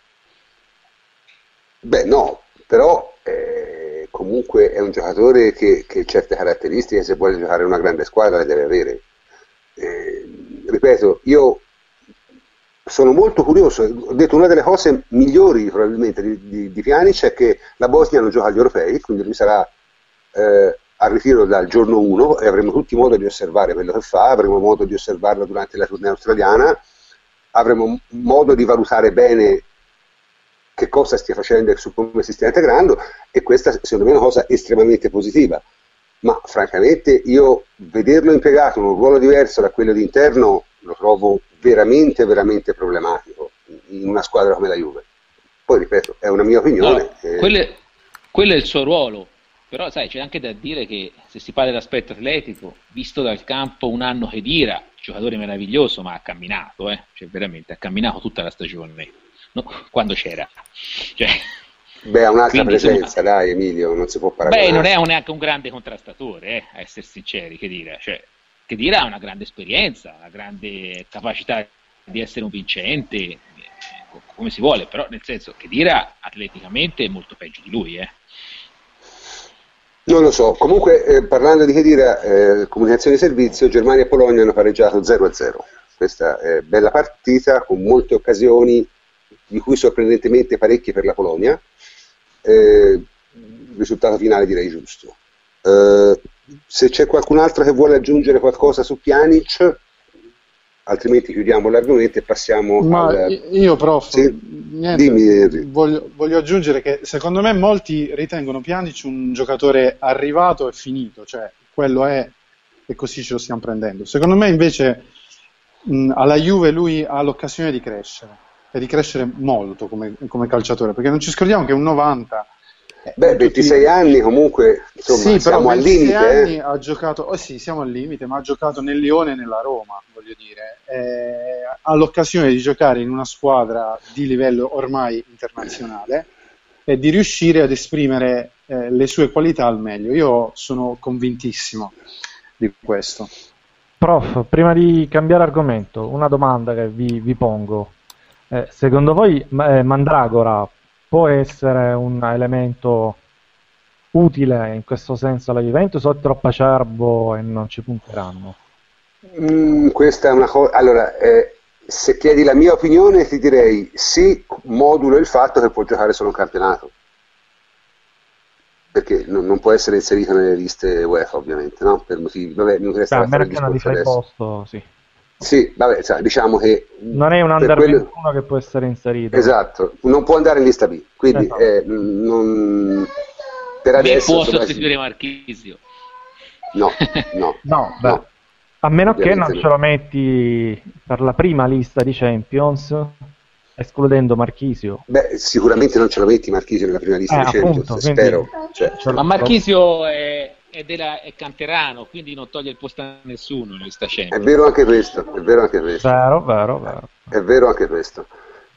Beh, no, però eh, comunque è un giocatore che, che certe caratteristiche, se vuole giocare una grande squadra, le deve avere. Eh, ripeto, io sono molto curioso, ho detto una delle cose migliori probabilmente di, di, di Pjanic è che la Bosnia non gioca agli europei, quindi lui sarà eh, al ritiro dal giorno 1 e avremo tutti modo di osservare quello che fa, avremo modo di osservarlo durante la tournée australiana, avremo modo di valutare bene che cosa stia facendo e su come si stia integrando e questa secondo me è una cosa estremamente positiva. Ma francamente io vederlo impiegato in un ruolo diverso da quello di interno lo trovo veramente, veramente problematico in una squadra come la Juve. Poi ripeto, è una mia opinione. No, eh... quello, è, quello, è, il suo ruolo, però sai, c'è anche da dire che se si parla dell'aspetto atletico, visto dal campo un anno che dira, giocatore meraviglioso, ma ha camminato, eh? cioè veramente ha camminato tutta la stagione, no? quando c'era. Cioè, Beh, ha un'altra Quindi, presenza, insomma, dai Emilio, non si può paragonare. Beh, non è neanche un grande contrastatore, eh, a essere sinceri, che dire. Cioè, che dire ha una grande esperienza, una grande capacità di essere un vincente, eh, come si vuole, però nel senso che Dira atleticamente è molto peggio di lui. Eh. Non lo so, comunque eh, parlando di Chedira, eh, comunicazione di servizio, Germania e Polonia hanno pareggiato 0-0. Questa è bella partita con molte occasioni, di cui sorprendentemente parecchie per la Polonia. Eh, risultato finale direi giusto. Eh, se c'è qualcun altro che vuole aggiungere qualcosa su Pjanic, altrimenti chiudiamo l'argomento e passiamo Ma al... io prof, sì? niente, Dimmi. Voglio, voglio, aggiungere che secondo me molti ritengono Pjanic un giocatore arrivato e finito, cioè quello è e così ce lo stiamo prendendo. Secondo me invece mh, alla Juve lui ha l'occasione di crescere e di crescere molto come, come calciatore, perché non ci scordiamo che un 90 Beh, 26 anni comunque, insomma, sì, siamo al limite. anni eh. ha giocato, oh sì, siamo al limite, ma ha giocato nel Lione e nella Roma, voglio dire. Eh, ha l'occasione di giocare in una squadra di livello ormai internazionale e di riuscire ad esprimere eh, le sue qualità al meglio. Io sono convintissimo di questo. Prof, prima di cambiare argomento, una domanda che vi, vi pongo. Eh, secondo voi eh, Mandragora può essere un elemento utile in questo senso alla Juventus o è troppo acerbo e non ci punteranno? Mm, questa è una cosa. Allora, eh, se chiedi la mia opinione, ti direi sì, modulo il fatto che può giocare solo un campionato. Perché non, non può essere inserito nelle liste UEFA, ovviamente, no? Per motivi. Vabbè, mi interessa. Beh, a meno che non di posto, sì. Sì, vabbè, cioè, diciamo che... Non è un under quello... 21 che può essere inserito. Esatto, non può andare in lista B, quindi esatto. eh, non... per adesso... può sostituire Marchisio. No, no. no, no. A meno che non ce lo metti per la prima lista di Champions, escludendo Marchisio. Beh, sicuramente non ce lo metti Marchisio nella prima lista eh, di Champions, appunto, spero. Cioè, ma Marchisio è è, della, è canterano, quindi non toglie il posto a nessuno in scena. È vero anche questo, è vero anche questo. Vero, vero, vero. È vero anche questo.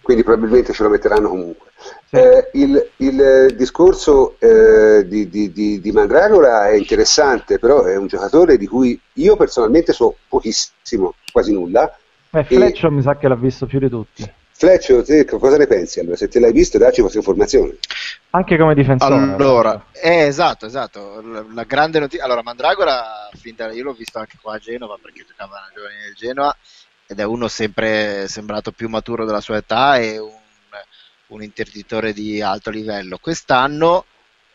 Quindi probabilmente ce lo metteranno comunque. Sì. Eh, il, il, discorso eh, di, di, di, di, Mandragora è interessante, però è un giocatore di cui io personalmente so pochissimo, quasi nulla. Eh, Fleccio e... mi sa che l'ha visto più di tutti. Fleccio, te cosa ne pensi? Allora, se te l'hai visto, dacci qualche informazione. Anche come difensore. Allora, eh, esatto, esatto. La, la grande notizia. Allora, Mandragora, da, io l'ho visto anche qua a Genova perché giocava nella giovane del Genoa ed è uno sempre sembrato più maturo della sua età e un, un interditore di alto livello. Quest'anno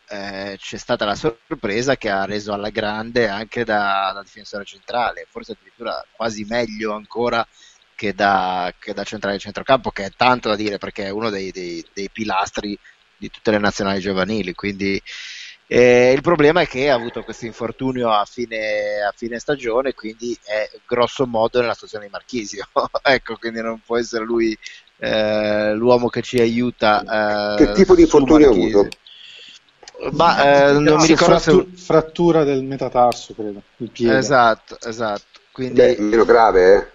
eh, c'è stata la sorpresa che ha reso alla grande anche da, da difensore centrale, forse addirittura quasi meglio ancora che da, che da centrale centrocampo, che è tanto da dire perché è uno dei, dei, dei pilastri di tutte le nazionali giovanili. Quindi eh, il problema è che ha avuto questo infortunio a fine, a fine, stagione, quindi è grosso modo nella situazione di Marchisio. ecco, quindi non può essere lui eh, l'uomo che ci aiuta. Eh, che tipo di infortunio ha avuto? Ma eh, non mi ricordo frattura, se... frattura del metatarso, credo. Il piede. Esatto, esatto. Quindi... Beh, meno grave, eh?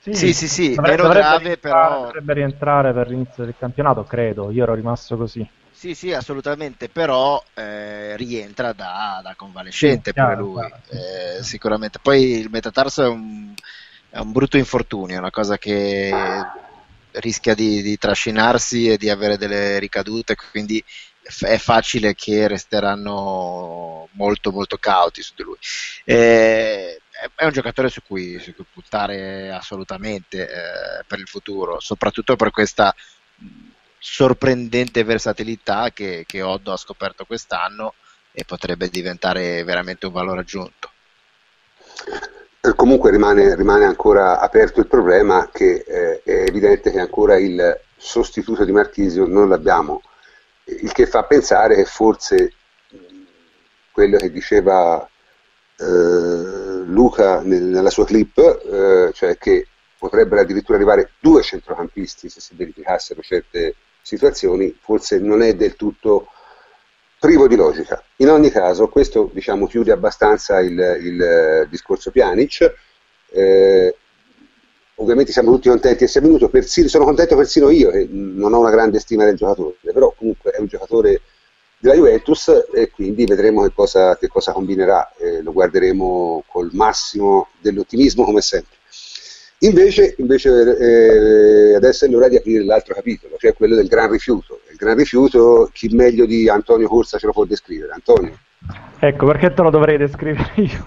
Sì, sì, sì, sì dovrebbe, meno grave però... Dovrebbe rientrare per l'inizio del campionato, credo, io ero rimasto così. Sì, sì, assolutamente, però eh, rientra da, da convalescente sì, per lui, eh, sicuramente. Poi il metatarso è un, è un, brutto infortunio, è una cosa che rischia di, di trascinarsi e di avere delle ricadute, quindi è facile che resteranno molto molto cauti su di lui. Eh, è un giocatore su cui, su cui puntare assolutamente eh, per il futuro, soprattutto per questa sorprendente versatilità che, che Oddo ha scoperto quest'anno e potrebbe diventare veramente un valore aggiunto. Comunque rimane, rimane ancora aperto il problema che eh, è evidente che ancora il sostituto di Marchisio non l'abbiamo, il che fa pensare che forse quello che diceva eh, Luca nel, nella sua clip, eh, cioè che potrebbero addirittura arrivare due centrocampisti se si verificassero certe situazioni, forse non è del tutto privo di logica. In ogni caso, questo diciamo, chiude abbastanza il, il discorso Pjanic. Eh, ovviamente siamo tutti contenti di essere venuto, persino, sono contento persino io, che non ho una grande stima del giocatore, però comunque è un giocatore della Juventus e quindi vedremo che cosa, che cosa combinerà, eh, lo guarderemo col massimo dell'ottimismo come sempre. Invece, invece eh, adesso è l'ora di aprire l'altro capitolo, cioè quello del gran rifiuto. Il gran rifiuto, chi meglio di Antonio Corsa ce lo può descrivere? Antonio? Ecco, perché te lo dovrei descrivere io?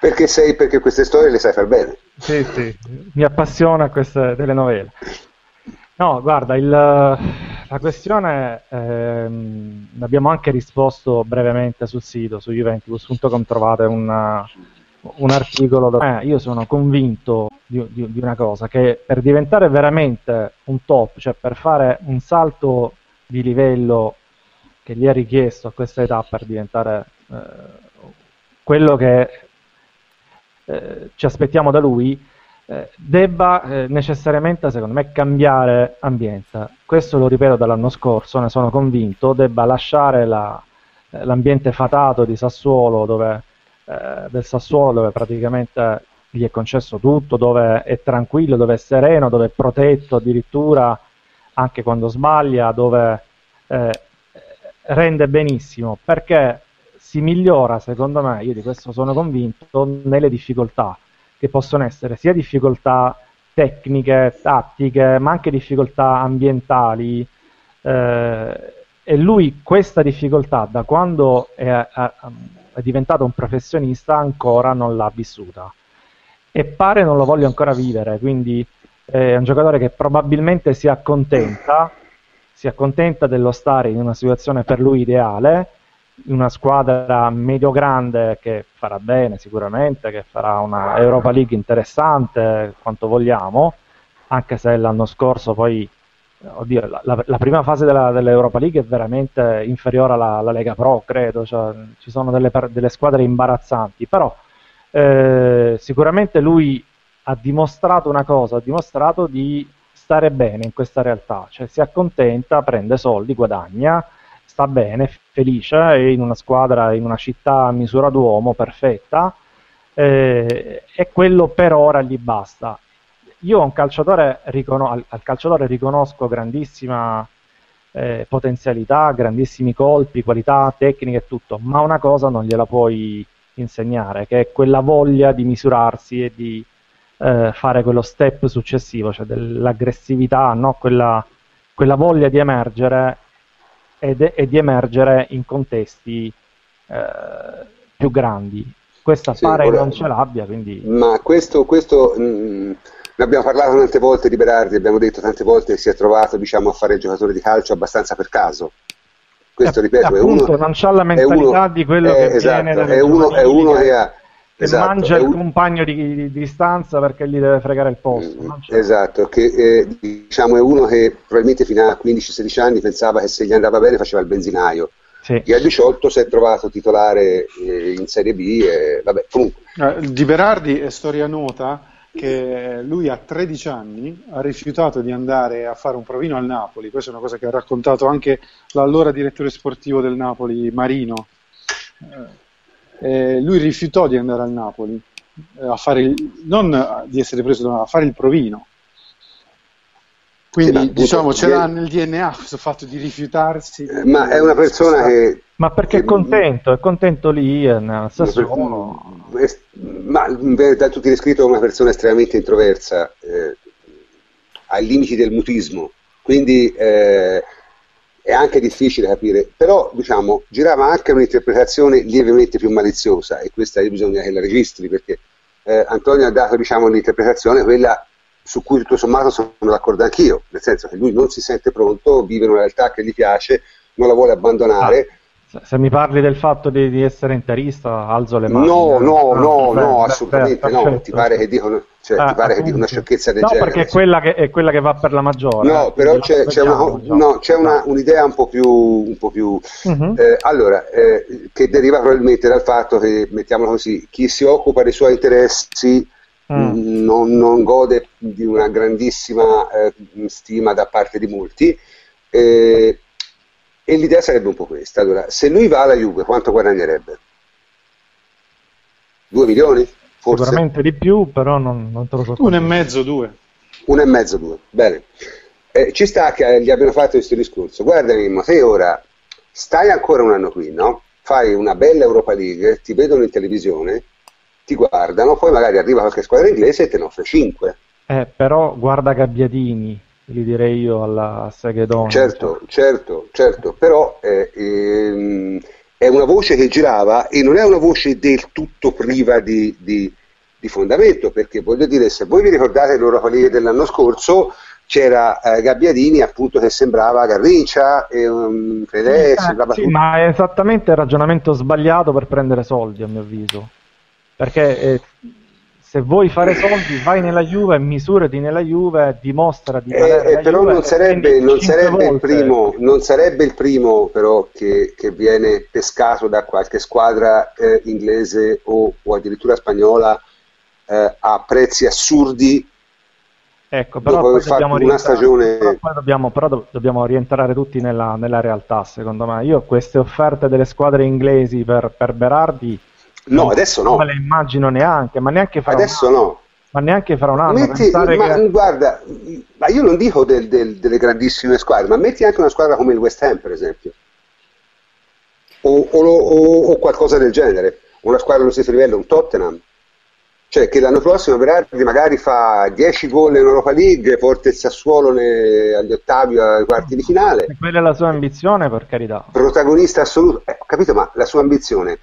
Perché, sei, perché queste storie le sai far bene. Sì, sì, mi appassiona queste telenovele. No, guarda, il, la questione ehm, abbiamo anche risposto brevemente sul sito, su juventus.com trovate una, un articolo dove eh, io sono convinto di, di, di, una cosa, che per diventare veramente un top, cioè per fare un salto di livello che gli è richiesto a questa età per diventare eh, quello che eh, ci aspettiamo da lui, eh, debba eh, necessariamente, secondo me, cambiare ambiente. Questo lo ripeto dall'anno scorso, ne sono convinto, debba lasciare la, l'ambiente fatato di Sassuolo dove eh, del Sassuolo dove praticamente gli è concesso tutto, dove è tranquillo, dove è sereno, dove è protetto addirittura anche quando sbaglia, dove eh, rende benissimo, perché si migliora, secondo me, io di questo sono convinto, nelle difficoltà, che possono essere sia difficoltà tecniche, tattiche, ma anche difficoltà ambientali. Eh, e lui questa difficoltà, da quando è, è, diventato un professionista ancora non l'ha vissuta. E pare non lo voglia ancora vivere, quindi è un giocatore che probabilmente si accontenta, si accontenta dello stare in una situazione per lui ideale, in una squadra medio-grande che farà bene sicuramente, che farà una Europa League interessante, quanto vogliamo, anche se l'anno scorso poi oddio, la, la, la, prima fase della, dell'Europa League è veramente inferiore alla, alla Lega Pro, credo, cioè, ci sono delle, delle, squadre imbarazzanti, però eh, sicuramente lui ha dimostrato una cosa, ha dimostrato di stare bene in questa realtà, cioè si accontenta, prende soldi, guadagna, sta bene, felice, è in una squadra, in una città a misura d'uomo perfetta, eh, e quello per ora gli basta io un calciatore ricono- al, al, calciatore riconosco grandissima eh, potenzialità, grandissimi colpi, qualità tecniche e tutto, ma una cosa non gliela puoi insegnare, che è quella voglia di misurarsi e di eh, fare quello step successivo, cioè dell'aggressività, no? quella, quella, voglia di emergere ed, e di emergere in contesti eh, più grandi. Questa sì, pare ora, non ce l'abbia, quindi... Ma questo, questo mh mm, ne abbiamo parlato tante volte di Berardi, abbiamo detto tante volte che si è trovato diciamo, a fare il giocatore di calcio abbastanza per caso. Questo, eh, ripeto, appunto, è uno, non ha la mentalità uno, di quello è, che esatto, viene è uno, è uno che ha che esatto, mangia il un... compagno di, di, di, distanza perché gli deve fregare il posto. Mm, esatto, che eh, diciamo è uno che probabilmente fino a 15-16 anni pensava che se gli andava bene faceva il benzinaio. Sì. E a 18 si è trovato titolare eh, in Serie B e vabbè, comunque. Eh, di Berardi è storia nota che lui a 13 anni ha rifiutato di andare a fare un provino al Napoli, questa è una cosa che ha raccontato anche l'allora direttore sportivo del Napoli, Marino. Eh, lui rifiutò di andare al Napoli, eh, a fare il, non di essere preso, a fare il provino. Quindi diciamo ce l'ha nel DNA questo fatto di rifiutarsi. Eh, ma è una persona che... Ma perché è contento, è contento lì nel Sassuolo. Ma in verità tu ti descritto come una persona estremamente introversa, eh, ai limiti del mutismo, quindi eh, è anche difficile capire, però diciamo girava anche un'interpretazione lievemente più maliziosa e questa bisogna che la registri perché eh, Antonio ha dato diciamo, l'interpretazione quella su cui tutto sommato sono d'accordo anch'io, nel senso che lui non si sente pronto, vive una realtà che gli piace, non la vuole abbandonare. Ah Se mi parli del fatto di, di essere interista, alzo le mani. No, eh. no, Ah, no, no, beh, assolutamente beh, no. perfetto. Ti pare che dicono, cioè, Ah, ti pare che dico una sciocchezza del no, genere? perché è quella, che, è quella che va per la maggiore. No, eh, però c'è, c'è una, diciamo. no, c'è una- un'idea un po' più, un po' più Mhm. eh, allora, eh, che deriva probabilmente dal fatto che, mettiamola così, chi si occupa dei suoi interessi Mm. mh, non, non gode di una grandissima eh, stima da parte di molti. eh, e l'idea sarebbe un po' questa. Allora, se lui va alla Juve, quanto guadagnerebbe? 2 milioni? Forse? Sicuramente di più, però non, non te lo so Uno e mezzo, due. Uno e mezzo, due. Bene. Eh, ci sta che gli abbiano fatto questo discorso. Guarda Mimmo, te ora stai ancora un anno qui, no? Fai una bella Europa League, ti vedono in televisione, ti guardano, poi magari arriva qualche squadra inglese e te ne offre 5. Eh, però guarda Gabbiadini, gli direi io alla Segedon. Certo, certo, certo, però eh, ehm, è una voce che girava e non è una voce del tutto priva di, di- di fondamento, perché voglio dire, se voi vi ricordate l'Europa League dell'anno scorso, c'era eh, Gabbiadini appunto che sembrava Garrincia e um, Fedez, Eh, sì, bla. ma è esattamente il ragionamento sbagliato per prendere soldi, a mio avviso. Perché eh, se vuoi fare soldi, vai nella Juve, misurati nella Juve, dimostra di Eh, valere eh, però Juve non sarebbe, non sarebbe il primo, non sarebbe il primo però che, che viene pescato da qualche squadra eh, inglese o, o addirittura spagnola eh, a prezzi assurdi Ecco, però poi stagione- però poi dobbiamo, però do- dobbiamo rientrare tutti nella, nella realtà, secondo me. Io queste offerte delle squadre inglesi per, per Berardi No, adesso no. non me le immagino neanche, ma neanche fra Adesso un anno. no. Ma neanche fra un anno. Metti- ma che- guarda, ma io non dico del- del- delle grandissime squadre, ma metti anche una squadra come il West Ham, per esempio, o, o o- o qualcosa del genere, una squadra allo stesso livello, un Tottenham. Cioè che l'anno prossimo Berardi magari fa 10 gol in Europa League, porta il Sassuolo ne- agli ottavi, ai quarti di finale, se quella è la sua ambizione, per carità. protagonista assoluto. Eh, ho capito, ma la sua ambizione...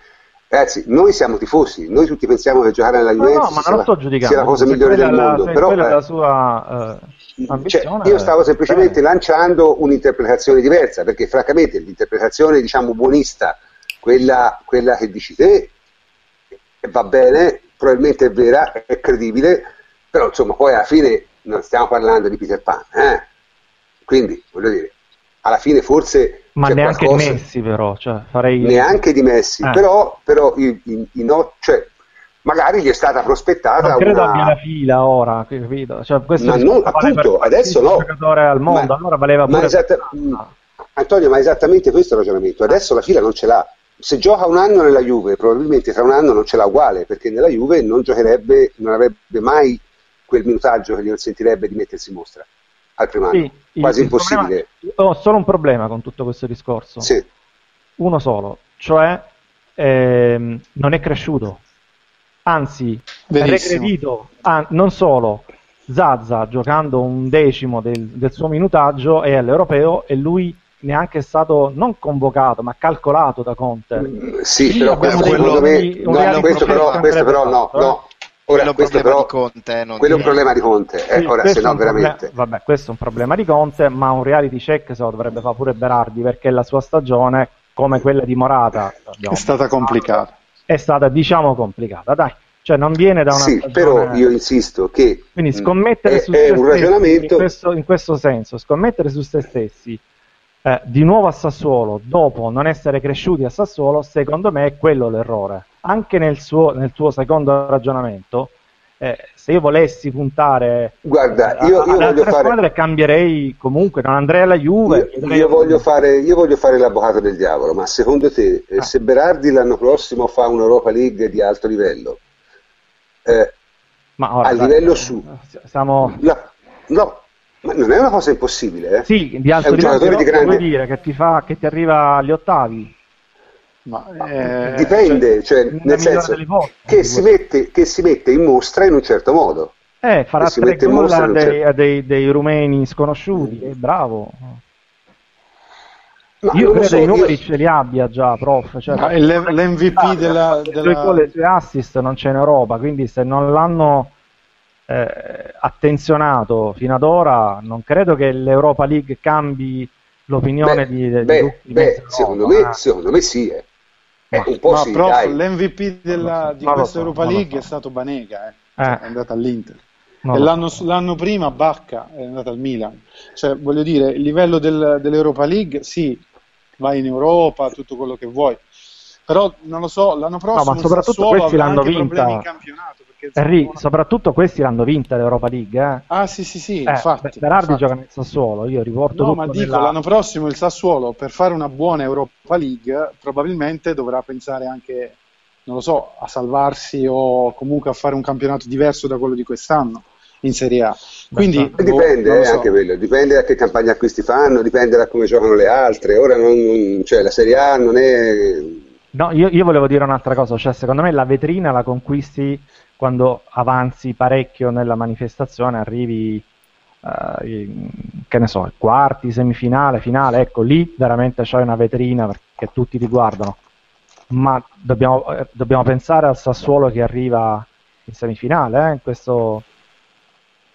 Ragazzi, noi siamo tifosi, noi tutti pensiamo che giocare nella No, Juventus no, ma sia, la- sia la cosa migliore del la- mondo, però quella è eh, la sua eh, Cioè, io stavo semplicemente bene. lanciando un'interpretazione diversa, perché francamente l'interpretazione, diciamo, buonista, quella, quella che dici te, va bene, probabilmente è vera, è credibile, però insomma poi alla fine non stiamo parlando di Peter Pan, eh? quindi voglio dire, alla fine forse Ma neanche qualcosa- di Messi, però. Cioè, farei... neanche di Messi, Eh. però, però i- i- i no- cioè, magari gli è stata prospettata Non credo una... abbia la fila ora, capito? Cioè, questo Ma non- vale appunto, per adesso no. giocatore al mondo, Ma- allora valeva ma esatta- per- mh, Antonio, ma è esattamente questo il ragionamento. Adesso la fila non ce l'ha. Se gioca un anno nella Juve, probabilmente tra un anno non ce l'ha uguale, perché nella Juve non giocherebbe, non avrebbe mai quel minutaggio che gli consentirebbe di mettersi in mostra al primo anno. Sì, Quasi il impossibile. problema- Ho solo un problema con tutto questo discorso. Sì. Uno solo, cioè ehm, non è cresciuto. Anzi, è Verissimo. regredito. Ah, non solo, Zazza giocando un decimo del, del suo minutaggio è all'europeo e lui neanche è stato non convocato ma calcolato da Conte. Mm, Sì, però questo secondo me, no, questo però, questo però no, fatto, eh. no. Ora, Quello è un questo problema però, di Conte, non quello è un problema di Conte. Eh, Sì, ora, questo se è no, veramente. vabbè, questo è un problema di Conte, ma un reality check se lo dovrebbe fare pure Berardi perché la sua stagione, come quella di Morata, È stata complicata. è stata diciamo complicata, dai. Cioè non viene da una Sì, stagione- però io insisto che Quindi mh, scommettere è, su è se un stessi, ragionamento in questo, in questo senso, scommettere su se stessi eh, di nuovo a Sassuolo dopo non essere cresciuti a Sassuolo, secondo me è quello l'errore. Anche nel suo, nel tuo secondo ragionamento, eh, se io volessi puntare Guarda, eh, io- io voglio altre fare- squadre cambierei comunque, non andrei alla Juve. Io, io voglio fare, io voglio fare l'avvocato del diavolo, ma secondo te, eh, Ah. se Berardi l'anno prossimo fa un'Europa League di alto livello, eh, Ma ora, a dai, livello su- siamo la- no, ma non è una cosa impossibile, eh? sì, di alto livello, però, grande- vuol dire che ti, fa, che ti arriva agli ottavi. Ma, eh, Dipende, cioè, nella nel senso volte. che si, mette, che si mette in mostra in un certo modo. Eh, farà E si tre mette in gol mostra dei, certo- a dei- dei rumeni sconosciuti, eh, bravo. Ma io credo so, i io- numeri ce li abbia già, prof. Cioè, ma è l'M- l'MVP della, le sue della- e le sue assist non c'è in Europa, quindi se non l'hanno eh, attenzionato fino ad ora, non credo che l'Europa League cambi l'opinione Beh, di, di beh, beh, secondo, me, eh. secondo me sì, eh. Eh, Ma- un po' No, sì, prof, dai. l'MVP della- di questa so, Europa League so. è stato Banega, eh. Eh. Cioè, è andato all'Inter. E l'anno, so. l'anno prima Bacca è andato al Milan. Cioè, voglio dire, il livello del- dell'Europa League, sì, vai in Europa, tutto quello che vuoi. Però non lo so, l'anno prossimo il soprattutto Sassuolo questi avrà l'hanno anche vinta. problemi in campionato. Perché Henry, soprattutto questi l'hanno vinta l'Europa League. Eh? Ah, sì, sì, sì, Eh, infatti. Be- Berardi infatti. gioca nel Sassuolo, io riporto No, tutto ma dico, nella- l'anno prossimo il Sassuolo per fare una buona Europa League probabilmente dovrà pensare anche, non lo so, a salvarsi o comunque a fare un campionato diverso da quello di quest'anno in Serie A. Quindi Beh, boh, Dipende eh, so. anche quello, dipende da che campagna acquisti fanno, dipende da come giocano le altre. Ora non, non- cioè, la Serie A non è No, io, io volevo dire un'altra cosa, cioè secondo me la vetrina la conquisti quando avanzi parecchio nella manifestazione, arrivi, eh, in- che ne so, quarti, semifinale, finale, ecco lì veramente c'hai una vetrina perché tutti ti guardano, ma dobbiamo, eh, dobbiamo pensare al Sassuolo che arriva in semifinale, eh, in questo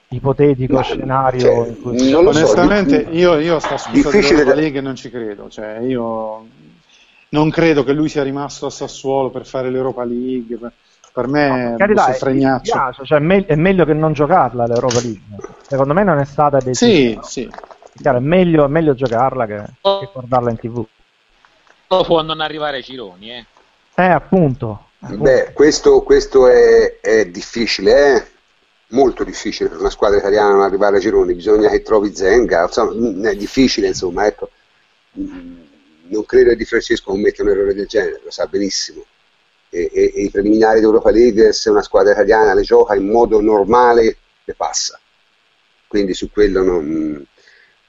ipotetico Ma, scenario cioè, in cui non lo so, Onestamente di- io, io sta scusa da- League non ci credo, cioè io non credo che lui sia rimasto a Sassuolo per fare l'Europa League, per, per me è- mi fregnaccio. piace, cioè, è, me- è meglio che non giocarla l'Europa League. Secondo me non è stata decisiva. Sì, sì. Chiaro, è meglio, è meglio giocarla che, che guardarla in tv. può non arrivare ai gironi, eh. Eh, appunto. Beh, questo, questo è, è difficile, eh? molto difficile per una squadra italiana non arrivare a gironi, bisogna che trovi Zenga, insomma, mm, è difficile, insomma, ecco. Mm, Non credo che Di Francesco commetta un errore del genere, lo sa benissimo. E, e- e i preliminari d'Europa League, se una squadra italiana le gioca in modo normale, le passa. Quindi su quello non,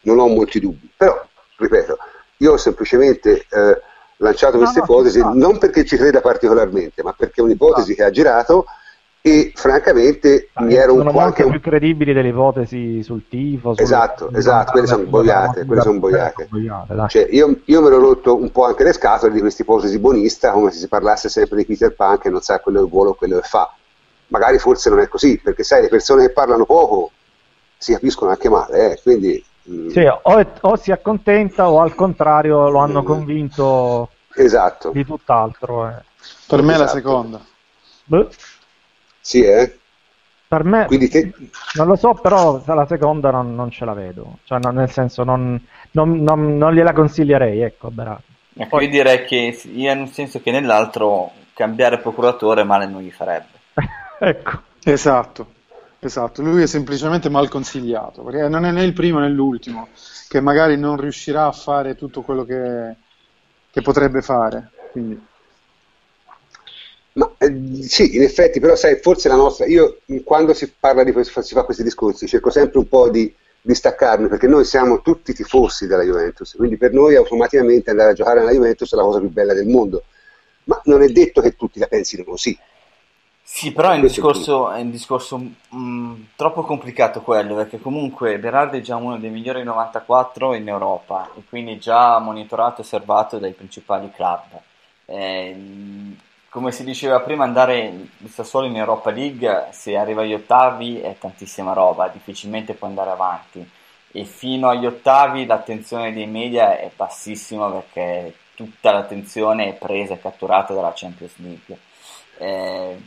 non ho molti dubbi. Però, ripeto, io ho semplicemente eh, lanciato No, queste no, ipotesi sta. non perché ci creda particolarmente, ma perché è un'ipotesi che ha girato e francamente mi ero un sono po' molto anche più credibili delle ipotesi sul tifo. sulle- Esatto, esatto, quelle sono boiate, quelle sono boiate. Cioè, io, io me l'ho rotto un po' anche le scatole di questa ipotesi buonista, come se si parlasse sempre di Peter Pan che non sa quello che vuole o quello che fa. Magari forse non è così, perché sai, le persone che parlano poco si capiscono anche male, eh, quindi... mm, Sì, o, o si accontenta o al contrario lo hanno convinto Esatto, di tutt'altro. eh. Per me è la Esatto. seconda. Boh, sì, eh? per me Quindi te... non lo so, però la seconda non, non ce la vedo. Cioè, no, nel senso, non, non- non- non gliela consiglierei, ecco, Berardi. Ecco, io direi che sia in un senso che nell'altro cambiare procuratore male non gli farebbe. ecco. Esatto, esatto. Lui è semplicemente mal consigliato, perché non è né il primo né l'ultimo, che magari non riuscirà a fare tutto quello che, che potrebbe fare. Quindi, Ma, eh, sì, in effetti, però sai, forse la nostra, io mh, quando si parla di questo, si fa questi discorsi, cerco sempre un po' di distaccarmi, perché noi siamo tutti tifosi della Juventus, quindi per noi automaticamente andare a giocare nella Juventus è la cosa più bella del mondo, ma non è detto che tutti la pensino così. Sì, però è un discorso, è un discorso mm, troppo complicato quello, perché comunque Berardi è già uno dei migliori 94 in Europa e quindi già monitorato e osservato dai principali club. Eh, come si diceva prima, andare il Sassuolo in Europa League, se arriva agli ottavi è tantissima roba, difficilmente può andare avanti. E fino agli ottavi l'attenzione dei media è bassissima perché tutta l'attenzione è presa e catturata dalla Champions League. Eh,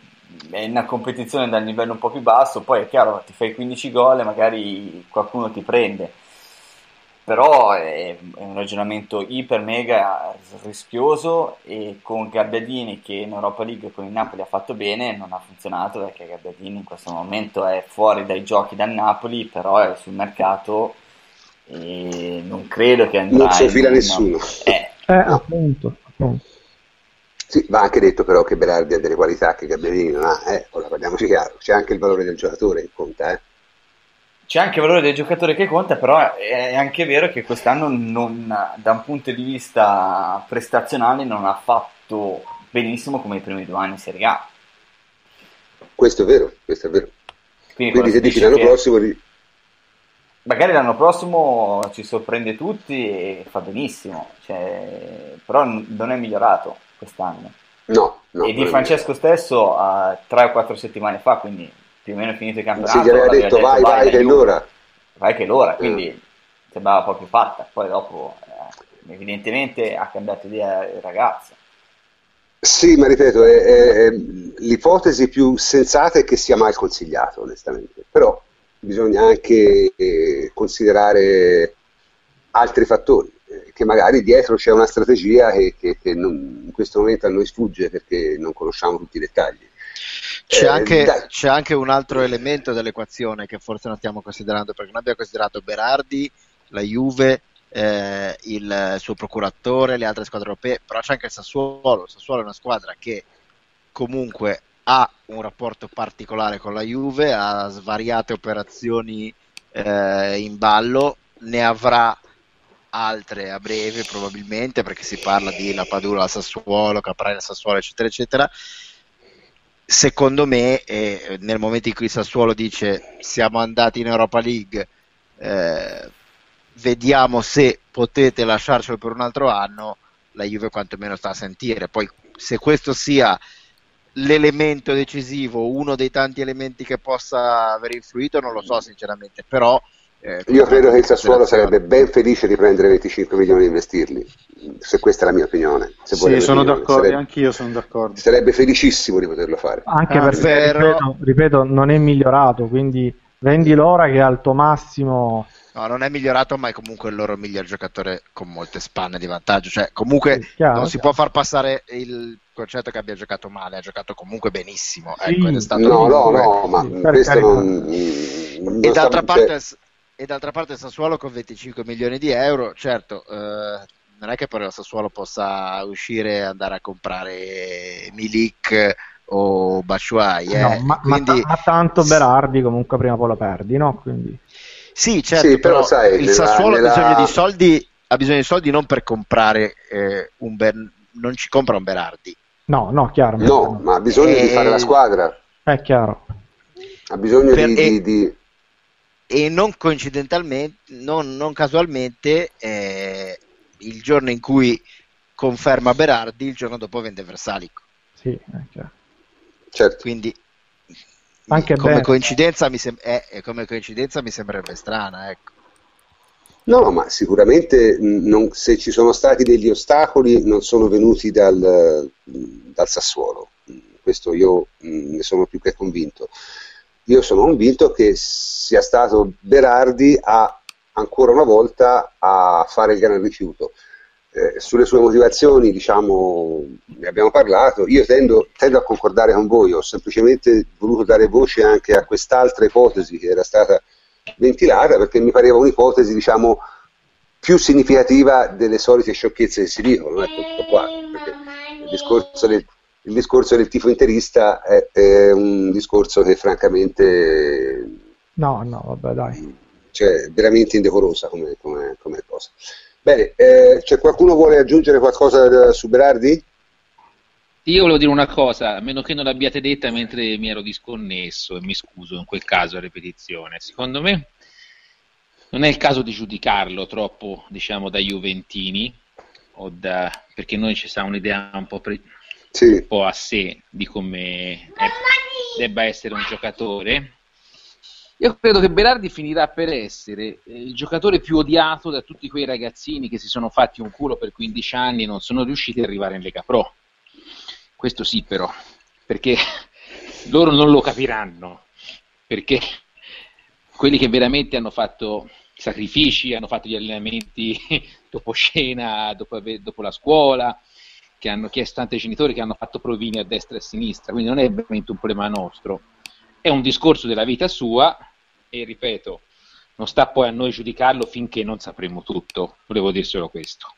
è una competizione dal livello un po' più basso, poi è chiaro, ti fai 15 gol e magari qualcuno ti prende, però è, è un ragionamento iper mega rischioso e con Gabbiadini che in Europa League con il Napoli ha fatto bene non ha funzionato perché Gabbiadini in questo momento è fuori dai giochi dal Napoli, però è sul mercato e non credo che andrà Non si fila nessuno. Eh, Eh, appunto, appunto. Sì, va anche detto però che Berardi ha delle qualità che Gabbiadini non ha, eh, ora parliamoci chiaro, c'è anche il valore del giocatore che conta, eh. C'è anche il valore del giocatore che conta, però è anche vero che quest'anno non, da un punto di vista prestazionale non ha fatto benissimo come i primi due anni in Serie A. Questo è vero, questo è vero. Quindi, Quindi se dici l'anno che prossimo... ri- magari l'anno prossimo ci sorprende tutti e fa benissimo, cioè, però non è migliorato quest'anno. No, no. e Di Francesco stesso a tre o quattro settimane fa, quindi più o meno finito il campionato, Sì, gli aveva aveva detto vai, vai, che è l'ora. vai che è l'ora, quindi sembrava proprio fatta, poi dopo eh, evidentemente ha cambiato idea il ragazzo. Sì, ma ripeto, è, è, è, l'ipotesi più sensata è che sia mal consigliato, onestamente, però bisogna anche eh, considerare altri fattori, eh, che magari dietro c'è una strategia che, che, che non, in questo momento a noi sfugge perché non conosciamo tutti i dettagli. C'è, eh, anche, c'è, anche, un altro elemento dell'equazione che forse non stiamo considerando, perché noi abbiamo considerato Berardi, la Juve, eh, il suo procuratore, le altre squadre europee, però c'è anche il Sassuolo. Il Sassuolo è una squadra che comunque ha un rapporto particolare con la Juve, ha svariate operazioni eh, in ballo, ne avrà altre a breve probabilmente perché si parla di La Padula al Sassuolo, Caprari al Sassuolo eccetera eccetera secondo me eh, nel momento in cui Sassuolo dice siamo andati in Europa League eh, vediamo se potete lasciarcelo per un altro anno la Juve quantomeno sta a sentire. Poi se questo sia l'elemento decisivo uno dei tanti elementi che possa aver influito non lo so sinceramente però eh, Io credo che il Sassuolo sarebbe ben felice di prendere 25 milioni e investirli, se questa è la mia opinione. Se sì, sono d'accordo, sarebbe, anch'io sono d'accordo. Sarebbe felicissimo di poterlo fare. Anche ah, perché, ripeto, ripeto, non è migliorato, quindi vendi l'ora che è al tuo massimo... No, non è migliorato, ma è comunque il loro miglior giocatore con molte spanne di vantaggio. Cioè, comunque chiaro, non si può far passare il concetto che abbia giocato male, ha giocato comunque benissimo. Sì. Ecco, no, no, no, ma questo non, non e d'altra parte e d'altra parte il Sassuolo con 25 milioni di euro, certo, eh, non è che poi il Sassuolo possa uscire e andare a comprare Milik o Bashuai. Eh. No, ma, Quindi... ma, ma, tanto Berardi comunque prima o poi lo perdi, no? Quindi... Sì, certo, sì, però, però sai, il nella, Sassuolo nella... ha, bisogno di soldi, ha bisogno di soldi non per comprare eh, un Ber... non ci compra un Berardi. No, no, chiaro. No, ma ha bisogno e... di fare la squadra. È chiaro. Ha bisogno per... di, di, di e non coincidentalmente, non, non casualmente, eh, il giorno in cui conferma Berardi, il giorno dopo vende Versalico. Sì, è certo. Quindi Anche come, coincidenza mi sem- eh, come coincidenza mi sembrerebbe strana, ecco. No, ma sicuramente non, se ci sono stati degli ostacoli non sono venuti dal, dal Sassuolo, questo io ne sono più che convinto io sono convinto che sia stato Berardi a, ancora una volta a fare il gran rifiuto. Eh, sulle sue motivazioni, diciamo, ne abbiamo parlato, io tendo, tendo, a concordare con voi, ho semplicemente voluto dare voce anche a quest'altra ipotesi che era stata ventilata perché mi pareva un'ipotesi, diciamo, più significativa delle solite sciocchezze che si dicono, ecco tutto qua, perché il discorso del il discorso del tifo interista è, è, un discorso che francamente no, no, vabbè dai cioè veramente indecorosa come, come, come cosa bene, eh, c'è qualcuno vuole aggiungere qualcosa su Berardi? Io volevo dire una cosa, a meno che non l'abbiate detta mentre mi ero disconnesso e mi scuso in quel caso a ripetizione. Secondo me non è il caso di giudicarlo troppo, diciamo, da Juventini, da, perché noi ci sta un'idea un po' pre- sì. un po' a sé di come è, debba essere un giocatore. Io credo che Berardi finirà per essere il giocatore più odiato da tutti quei ragazzini che si sono fatti un culo per 15 anni e non sono riusciti ad arrivare in Lega Pro. Questo sì, però, perché loro non lo capiranno, perché quelli che veramente hanno fatto sacrifici, hanno fatto gli allenamenti dopo scena, dopo, dopo la scuola, che hanno chiesto tanti genitori che hanno fatto provini a destra e a sinistra, quindi non è veramente un problema nostro, è un discorso della vita sua e ripeto, non sta poi a noi giudicarlo finché non sapremo tutto, volevo dire solo questo.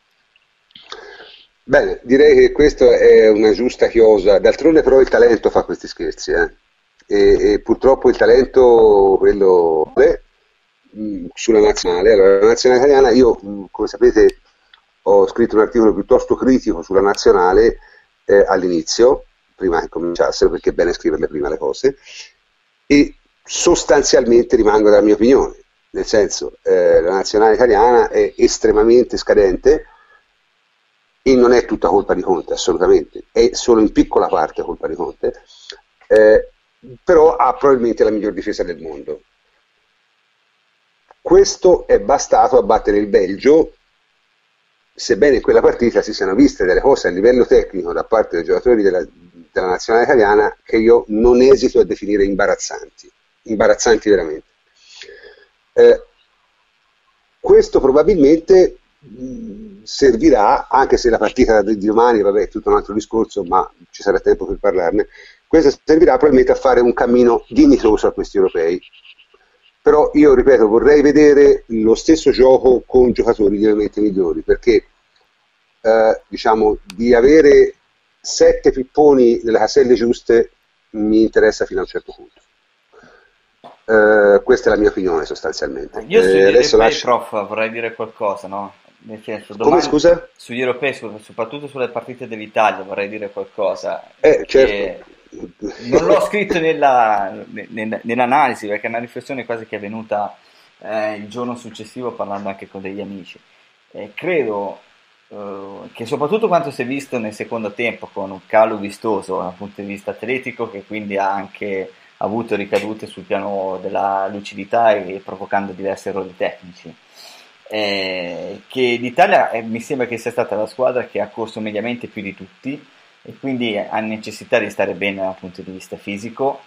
Bene, direi che questa è una giusta chiosa, d'altronde però il talento fa questi scherzi, eh? e, e, purtroppo il talento, quello beh, sulla nazionale, allora la nazionale italiana, io come sapete ho scritto un articolo piuttosto critico sulla nazionale eh, all'inizio, prima che cominciassero, perché è bene scriverle prima le cose, e sostanzialmente rimango della mia opinione, nel senso eh, la nazionale italiana è estremamente scadente e non è tutta colpa di Conte, assolutamente, è solo in piccola parte colpa di Conte, eh, però ha probabilmente la miglior difesa del mondo. Questo è bastato a battere il Belgio, sebbene in quella partita si siano viste delle cose a livello tecnico da parte dei giocatori della, della nazionale italiana che io non esito a definire imbarazzanti, imbarazzanti veramente. Eh, questo probabilmente mh, servirà, anche se la partita di domani, vabbè, è tutto un altro discorso, ma ci sarà tempo per parlarne, questo servirà probabilmente a fare un cammino dignitoso a questi europei però io ripeto vorrei vedere lo stesso gioco con giocatori lievemente migliori perché eh, diciamo di avere sette pipponi nelle caselle giuste mi interessa fino a un certo punto eh, questa è la mia opinione sostanzialmente io sugli eh, europei lascio... prof vorrei dire qualcosa no? Nel senso, Come scusa? Sugli europei, soprattutto sulle partite dell'Italia, vorrei dire qualcosa. Eh, certo non l'ho scritto nella, nell'analisi perché è una riflessione quasi che è venuta eh, il giorno successivo parlando anche con degli amici. Eh, credo eh, che soprattutto quanto si è visto nel secondo tempo con un calo vistoso dal punto di vista atletico che quindi ha anche avuto ricadute sul piano della lucidità e provocando diversi errori tecnici. Eh, che l'Italia eh, mi sembra che sia stata la squadra che ha corso mediamente più di tutti, e quindi ha necessità di stare bene dal punto di vista fisico.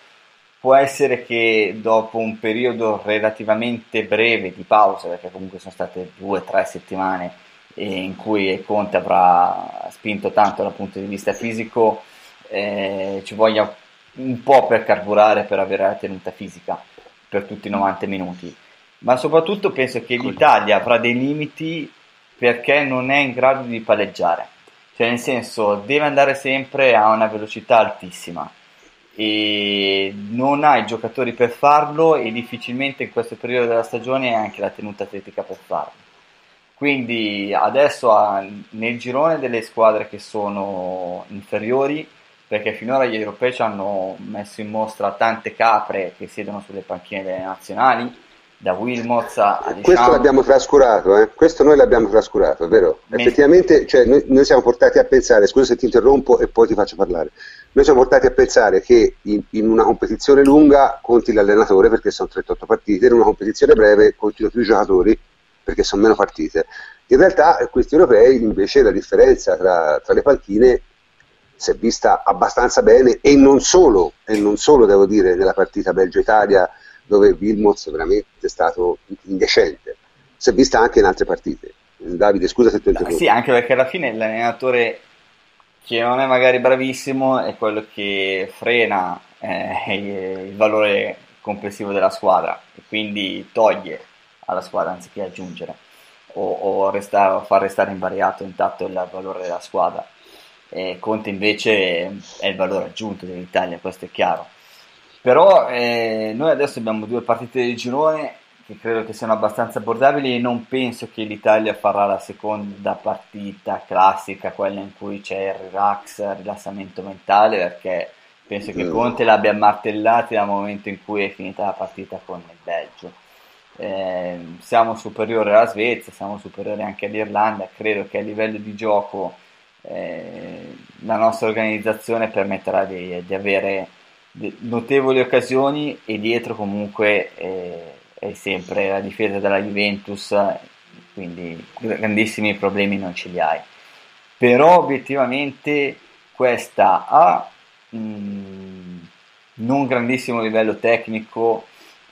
Può essere che dopo un periodo relativamente breve di pausa, perché comunque sono state due o tre settimane in cui Conte avrà spinto tanto dal punto di vista fisico, eh, ci voglia un po' per carburare per avere la tenuta fisica per tutti i 90 minuti. Ma soprattutto penso che l'Italia avrà dei limiti perché non è in grado di palleggiare cioè nel senso deve andare sempre a una velocità altissima e non ha i giocatori per farlo e difficilmente in questo periodo della stagione ha anche la tenuta atletica per farlo. Quindi adesso ha nel girone delle squadre che sono inferiori, perché finora gli europei ci hanno messo in mostra tante capre che siedono sulle panchine delle nazionali, da Wilmots a diciamo... Questo l'abbiamo trascurato, eh? questo noi l'abbiamo trascurato, vero? Me... Effettivamente cioè, noi, noi, siamo portati a pensare, scusa se ti interrompo e poi ti faccio parlare, noi siamo portati a pensare che in, in una competizione lunga conti l'allenatore perché sono 38 partite, in una competizione breve contino più giocatori perché sono meno partite. In realtà questi europei invece la differenza tra, tra le panchine si è vista abbastanza bene e non solo, e non solo devo dire nella partita Belgio-Italia dove Wilmots veramente è stato indecente. Si è vista anche in altre partite. Davide, scusa se ti ho interrotto. Sì, anche perché alla fine l'allenatore che non è magari bravissimo è quello che frena eh, il valore complessivo della squadra e quindi toglie alla squadra anziché aggiungere o, o, restare, o far restare invariato intatto il valore della squadra. E Conte invece è il valore aggiunto dell'Italia, questo è chiaro. Però eh, noi adesso abbiamo due partite di girone che credo che siano abbastanza abbordabili e non penso che l'Italia farà la seconda partita classica, quella in cui c'è il relax, il rilassamento mentale, perché penso che Conte l'abbia martellati dal momento in cui è finita la partita con il Belgio. Eh, siamo superiori alla Svezia, siamo superiori anche all'Irlanda, credo che a livello di gioco eh, la nostra organizzazione permetterà di, di avere notevoli occasioni e dietro comunque eh, è sempre la difesa della Juventus, quindi grandissimi problemi non ce li hai. Però obiettivamente questa ha mh, non grandissimo livello tecnico,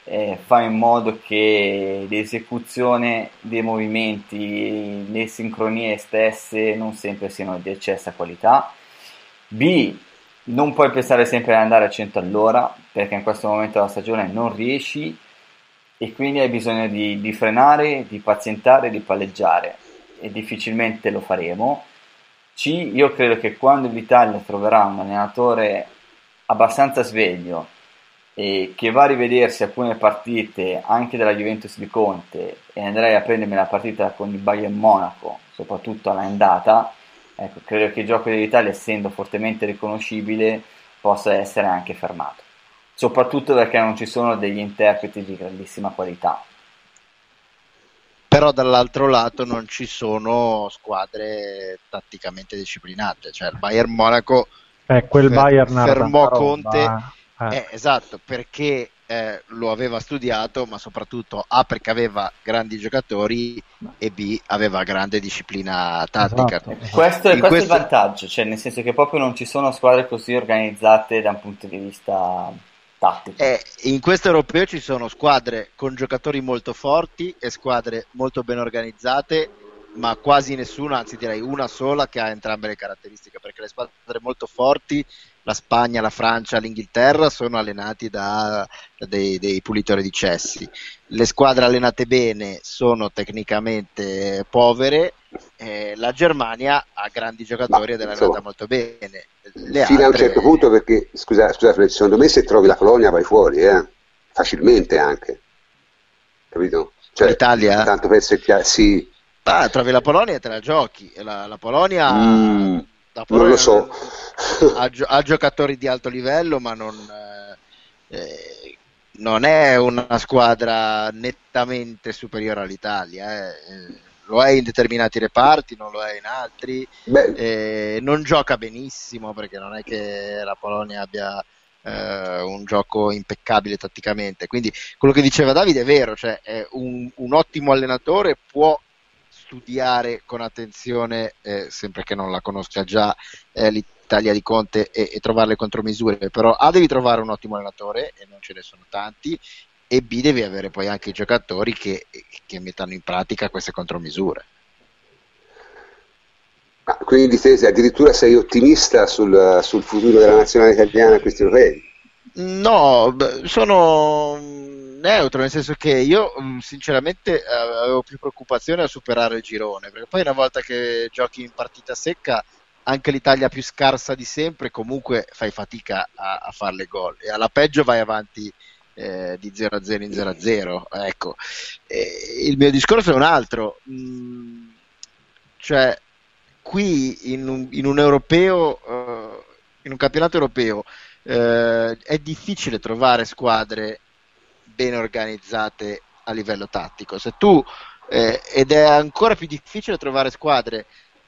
eh, fa in modo che l'esecuzione dei movimenti, le sincronie stesse non sempre siano di eccessa qualità. B non puoi pensare sempre ad andare a 100 all'ora perché in questo momento della stagione non riesci e quindi hai bisogno di, di frenare, di pazientare, di palleggiare e difficilmente lo faremo. C, io credo che quando l'Italia troverà un allenatore abbastanza sveglio e che va a rivedersi alcune partite anche della Juventus di Conte e andrei a prendermi la partita con il Bayern Monaco, soprattutto all'andata, Ecco, credo che il gioco dell'Italia, essendo fortemente riconoscibile, possa essere anche fermato, soprattutto perché non ci sono degli interpreti di grandissima qualità. Però dall'altro lato non ci sono squadre tatticamente disciplinate, cioè il Bayern Monaco eh, quel fer- Bayern fermò Conte, eh. Eh, esatto, perché eh, lo aveva studiato, ma soprattutto A perché aveva grandi giocatori e B aveva grande disciplina tattica. Esatto. Questo, questo, questo, è il vantaggio, cioè nel senso che proprio non ci sono squadre così organizzate da un punto di vista tattico. Eh, in questo europeo ci sono squadre con giocatori molto forti e squadre molto ben organizzate ma quasi nessuna, anzi direi una sola che ha entrambe le caratteristiche, perché le squadre molto forti, la Spagna, la Francia, l'Inghilterra, sono allenati da, da dei, dei, pulitori di cessi. Le squadre allenate bene sono tecnicamente povere, eh, la Germania ha grandi giocatori ed è allenata insomma, molto bene. Le fino altre... a un certo punto, perché scusa, scusa secondo me se trovi la Polonia vai fuori, eh? facilmente anche. Capito? Cioè, L'Italia? Tanto per essere sì, Ah, trovi la Polonia e te la giochi. La, la Polonia, mm, la Polonia non lo so. ha, ha, giocatori di alto livello, ma non, eh, non, è una squadra nettamente superiore all'Italia. Eh. Lo è in determinati reparti, non lo è in altri. Eh, non gioca benissimo perché non è che la Polonia abbia Uh, un gioco impeccabile tatticamente. Quindi quello che diceva Davide è vero, cioè è un, un, ottimo allenatore può studiare con attenzione, eh, sempre che non la conosca già, eh, l'Italia di Conte e, e trovare le contromisure, però A devi trovare un ottimo allenatore e non ce ne sono tanti e B devi avere poi anche i giocatori che, che mettano in pratica queste contromisure. Ah, quindi te addirittura sei ottimista sul, sul futuro della nazionale italiana a questi europei? No, sono neutro, nel senso che io mm, sinceramente avevo più preoccupazione a superare il girone, perché poi una volta che giochi in partita secca, anche l'Italia più scarsa di sempre, comunque fai fatica a, a farle gol e alla peggio vai avanti eh, di 0-0 in 0-0. Ecco, e il mio discorso è un altro, mm, cioè qui in un, in un europeo, uh, in un campionato europeo, Uh, è difficile trovare squadre ben organizzate a livello tattico. Se tu, eh, ed è ancora più difficile trovare squadre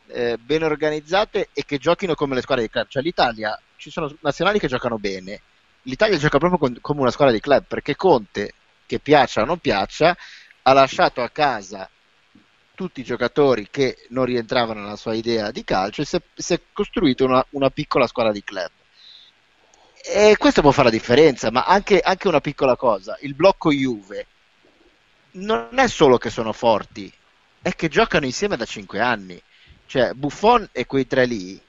eh, ben organizzate e che giochino come le squadre di club. Cioè l'Italia, ci sono nazionali che giocano bene, l'Italia gioca proprio con, come una squadra di club perché Conte, che piaccia o non piaccia, ha lasciato a casa tutti i giocatori che non rientravano nella sua idea di calcio e si è, si è costruito una, una piccola squadra di club e questo può fare la differenza, ma anche, anche una piccola cosa, il blocco Juve non è solo che sono forti, è che giocano insieme da 5 anni. Cioè, Buffon e quei tre lì,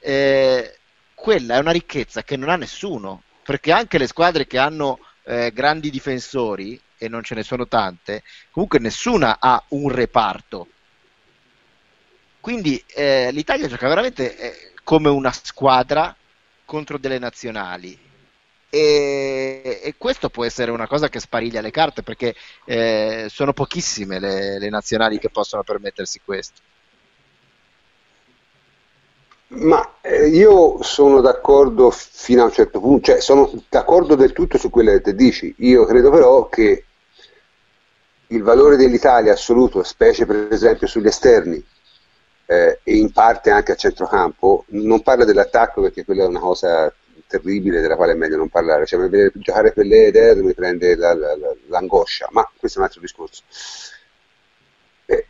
eh, quella è una ricchezza che non ha nessuno, perché anche le squadre che hanno eh, grandi difensori, e non ce ne sono tante, comunque nessuna ha un reparto. Quindi eh, l'Italia gioca veramente eh, come una squadra contro delle nazionali. E, e, questo può essere una cosa che spariglia le carte perché eh, sono pochissime le, le nazionali che possono permettersi questo. Ma eh, io sono d'accordo fino a un certo punto, cioè sono d'accordo del tutto su quello che te dici. Io credo però che il valore dell'Italia assoluto, specie per esempio sugli esterni, eh, e in parte anche a centrocampo, non parla dell'attacco perché quella è una cosa terribile della quale è meglio non parlare, cioè vedere giocare per le idee mi prende la, la, la, l'angoscia, ma questo è un altro discorso. Eh,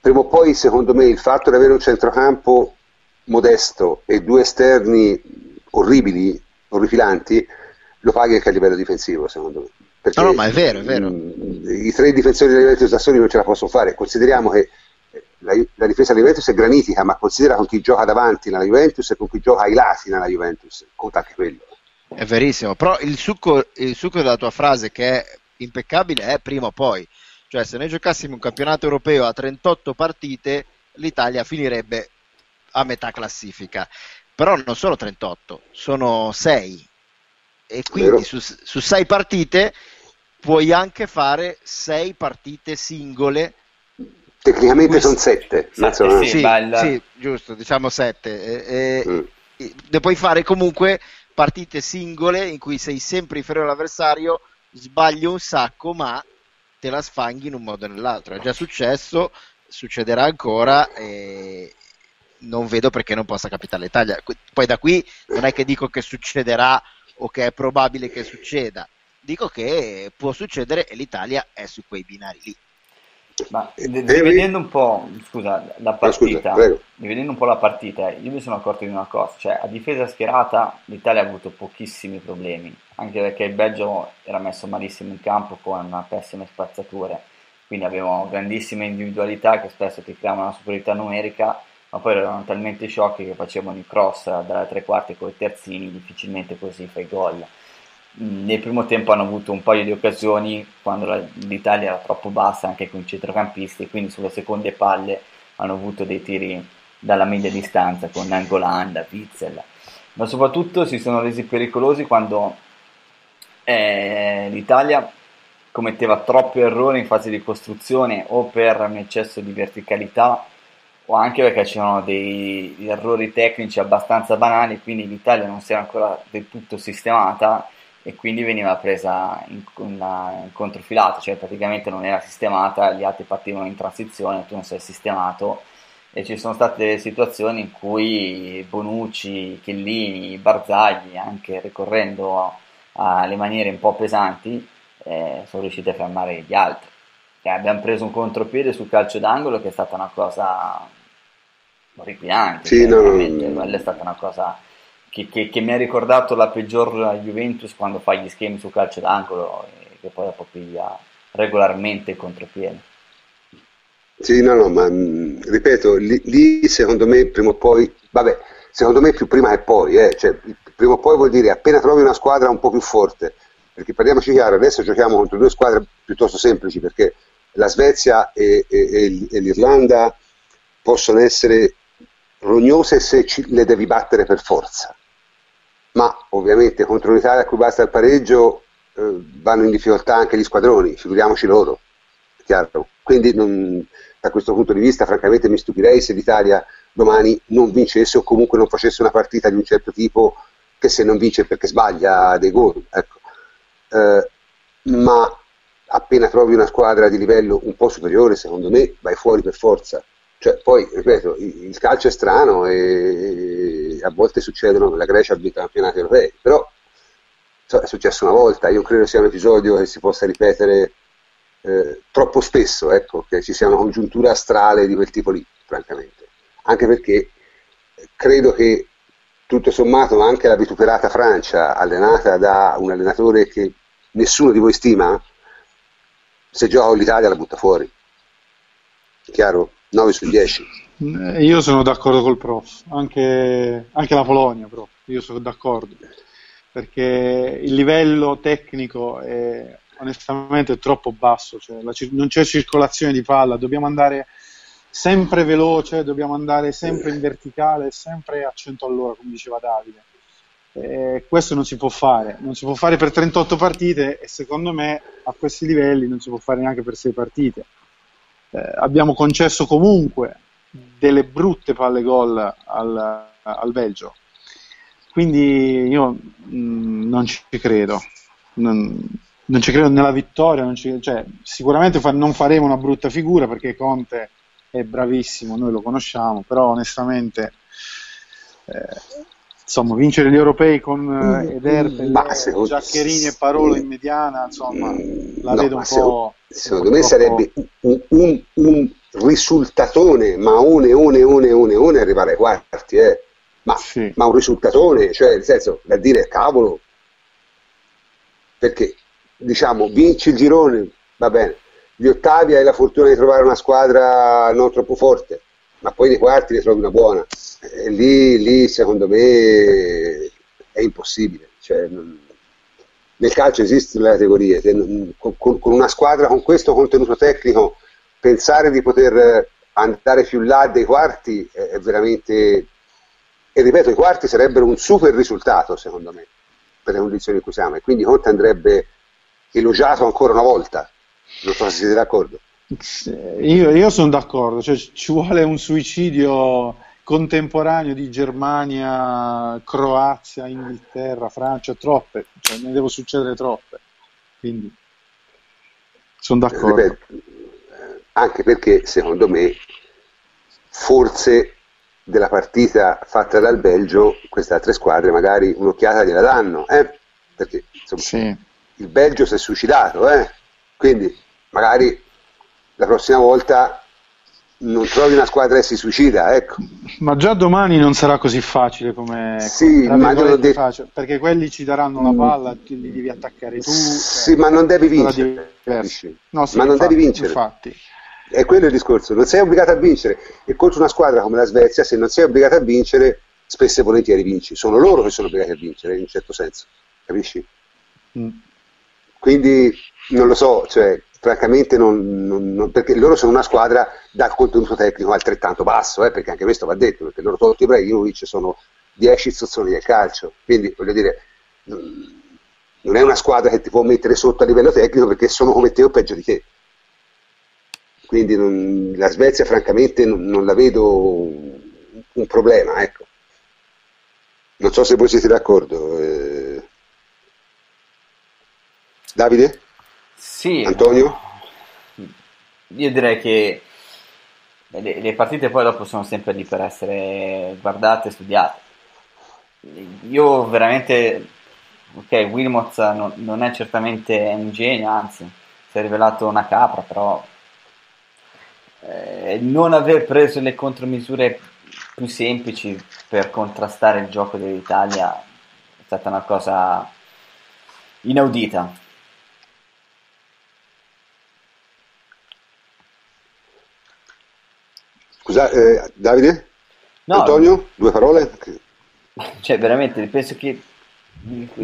prima o poi, secondo me, il fatto di avere un centrocampo modesto e due esterni orribili, orripilanti, lo paghi anche a livello difensivo, secondo me. Perché, no, no, ma è vero, è vero. Mh, I tre difensori della Juventus da soli non ce la possono fare. Consideriamo che la, la, difesa della Juventus è granitica, ma considera con chi gioca davanti nella Juventus e con chi gioca ai lati nella Juventus, conta anche quello. È verissimo, però il succo, il succo della tua frase che è impeccabile è prima o poi, cioè se noi giocassimo un campionato europeo a 38 partite, l'Italia finirebbe a metà classifica, però non sono 38, sono 6 e quindi su, su 6 partite puoi anche fare 6 partite singole Tecnicamente sono sette. sette sì, sì, sì, giusto, diciamo sette. E, mm. e, puoi fare comunque partite singole in cui sei sempre inferiore all'avversario, sbagli un sacco, ma te la sfanghi in un modo o nell'altro. È già successo, succederà ancora e non vedo perché non possa capitare l'Italia. Poi da qui non è che dico che succederà o che è probabile che succeda, dico che può succedere e l'Italia è su quei binari lì. Ma rivedendo un po', scusa, la partita, scusa, rivedendo un po' la partita, io mi sono accorto di una cosa, cioè a difesa schierata l'Italia ha avuto pochissimi problemi, anche perché il Belgio era messo malissimo in campo con una pessime spazzature, quindi avevano grandissime individualità che spesso ti creavano una superiorità numerica, ma poi erano talmente sciocchi che facevano il cross dalle tre quarti con i terzini, difficilmente così fai gol nel primo tempo hanno avuto un paio di occasioni quando l'Italia era troppo bassa anche con i centrocampisti quindi sulle seconde palle hanno avuto dei tiri dalla media distanza con Angolanda, Witzel. Ma soprattutto si sono resi pericolosi quando eh, l'Italia commetteva troppi errori in fase di costruzione o per un eccesso di verticalità o anche perché c'erano dei errori tecnici abbastanza banali quindi l'Italia non si era ancora del tutto sistemata e quindi veniva presa in, in, in controfilata, cioè praticamente non era sistemata, gli altri partivano in transizione, tu non sei sistemato e ci sono state delle situazioni in cui Bonucci, Chellini, Barzagli, anche ricorrendo alle maniere un po' pesanti, eh, sono riusciti a fermare gli altri. E abbiamo preso un contropiede sul calcio d'angolo che è stata una cosa orripilante, sì, no, quella è stata una cosa che, che, che, mi ha ricordato la peggior Juventus quando fa gli schemi su calcio d'angolo e che poi dopo piglia regolarmente il contropiede. Sì, no, no, ma mh, ripeto, lì, lì, secondo me prima o poi, vabbè, secondo me più prima che poi, eh, cioè prima o poi vuol dire appena trovi una squadra un po' più forte, perché parliamoci chiaro, adesso giochiamo contro due squadre piuttosto semplici, perché la Svezia e, e, e l'Irlanda possono essere rognose se ci, le devi battere per forza ma ovviamente contro un'Italia a cui basta il pareggio eh, vanno in difficoltà anche gli squadroni, figuriamoci loro, chiaro. Quindi non, da questo punto di vista francamente mi stupirei se l'Italia domani non vincesse o comunque non facesse una partita di un certo tipo che se non vince perché sbaglia dei gol. Ecco. Eh, ma appena trovi una squadra di livello un po' superiore, secondo me vai fuori per forza. Cioè, poi, ripeto, il calcio è strano e a volte succedono, la Grecia ha vinto campionati europei, però so, è successo una volta, io credo sia un episodio che si possa ripetere eh, troppo spesso, ecco, che ci sia una congiuntura astrale di quel tipo lì, francamente. Anche perché credo che tutto sommato anche la vituperata Francia, allenata da un allenatore che nessuno di voi stima, se gioca l'Italia la butta fuori. Chiaro? 9 su 10. Io sono d'accordo col prof, anche, anche la Polonia, prof. io sono d'accordo, perché il livello tecnico è onestamente troppo basso, cioè la, non c'è circolazione di palla, dobbiamo andare sempre veloce, dobbiamo andare sempre in verticale, sempre a 100 all'ora, come diceva Davide. Eh, questo non si può fare, non si può fare per 38 partite e secondo me a questi livelli non si può fare neanche per 6 partite eh, abbiamo concesso comunque delle brutte palle gol al, al Belgio. Quindi io mh, mm, non ci credo. Non, non, ci credo nella vittoria. Ci, cioè, sicuramente fa, non faremo una brutta figura perché Conte è bravissimo, noi lo conosciamo, però onestamente eh, insomma, vincere gli europei con eh, Eder, mm, secondo... Giaccherini e Parolo in mediana, insomma, mm, la no, vedo un po'. Secondo me sarebbe un, un, un, risultatone, ma one, one, one, one, one arrivare ai quarti, eh. ma, sì. ma un risultatone, cioè nel senso, da dire cavolo, perché diciamo vinci il girone, va bene, gli ottavi hai la fortuna di trovare una squadra non troppo forte, ma poi nei quarti ne trovi una buona. E lì, lì secondo me è impossibile. Cioè, non, nel calcio esistono le categorie, con, con, con, una squadra con questo contenuto tecnico pensare di poter andare più là dei quarti è, è veramente... E ripeto, i quarti sarebbero un super risultato secondo me, per le condizioni in cui siamo, e quindi Conte andrebbe elogiato ancora una volta. Non so se siete d'accordo. Io, io sono d'accordo, cioè, ci vuole un suicidio contemporaneo di Germania, Croazia, Inghilterra, Francia, troppe, cioè, ne devo succedere troppe. Quindi sono d'accordo. Ripeto, anche perché secondo me forse della partita fatta dal Belgio queste altre squadre magari un'occhiata gliela danno, eh? perché insomma, sì. il Belgio si è suicidato, eh? quindi magari la prossima volta non trovi una squadra e si suicida, ecco. Ma già domani non sarà così facile come sì, ma de- facile, perché quelli ci daranno la mm. palla, li devi attaccare tu. Sì, cioè, ma non devi vincere. No, sì, ma non devi vincere. Infatti. È quello il discorso, non sei obbligato a vincere e contro una squadra come la Svezia, se non sei obbligato a vincere, spesso e volentieri vinci. Sono loro che sono obbligati a vincere, in un certo senso, capisci? Mm. Quindi non lo so, cioè, francamente non, non, non, perché loro sono una squadra dal contenuto tecnico altrettanto basso, eh, perché anche questo va detto, perché loro tutti i Ibrahimovic sono 10 istruzioni del calcio, quindi voglio dire, non è una squadra che ti può mettere sotto a livello tecnico perché sono come te o peggio di te. Quindi non, la Svezia francamente non, la vedo un problema, ecco. Non so se voi siete d'accordo. Eh... Davide? Sì. Antonio? Io direi che le, le, partite poi dopo sono sempre lì per essere guardate e studiate. Io veramente, ok, Wilmots non, non è certamente un genio, anzi, si è rivelato una capra, però eh, non aver preso le contromisure più semplici per contrastare il gioco dell'Italia è stata una cosa inaudita. Scusa, eh, Davide? No, Antonio? Due parole? Cioè, veramente, penso che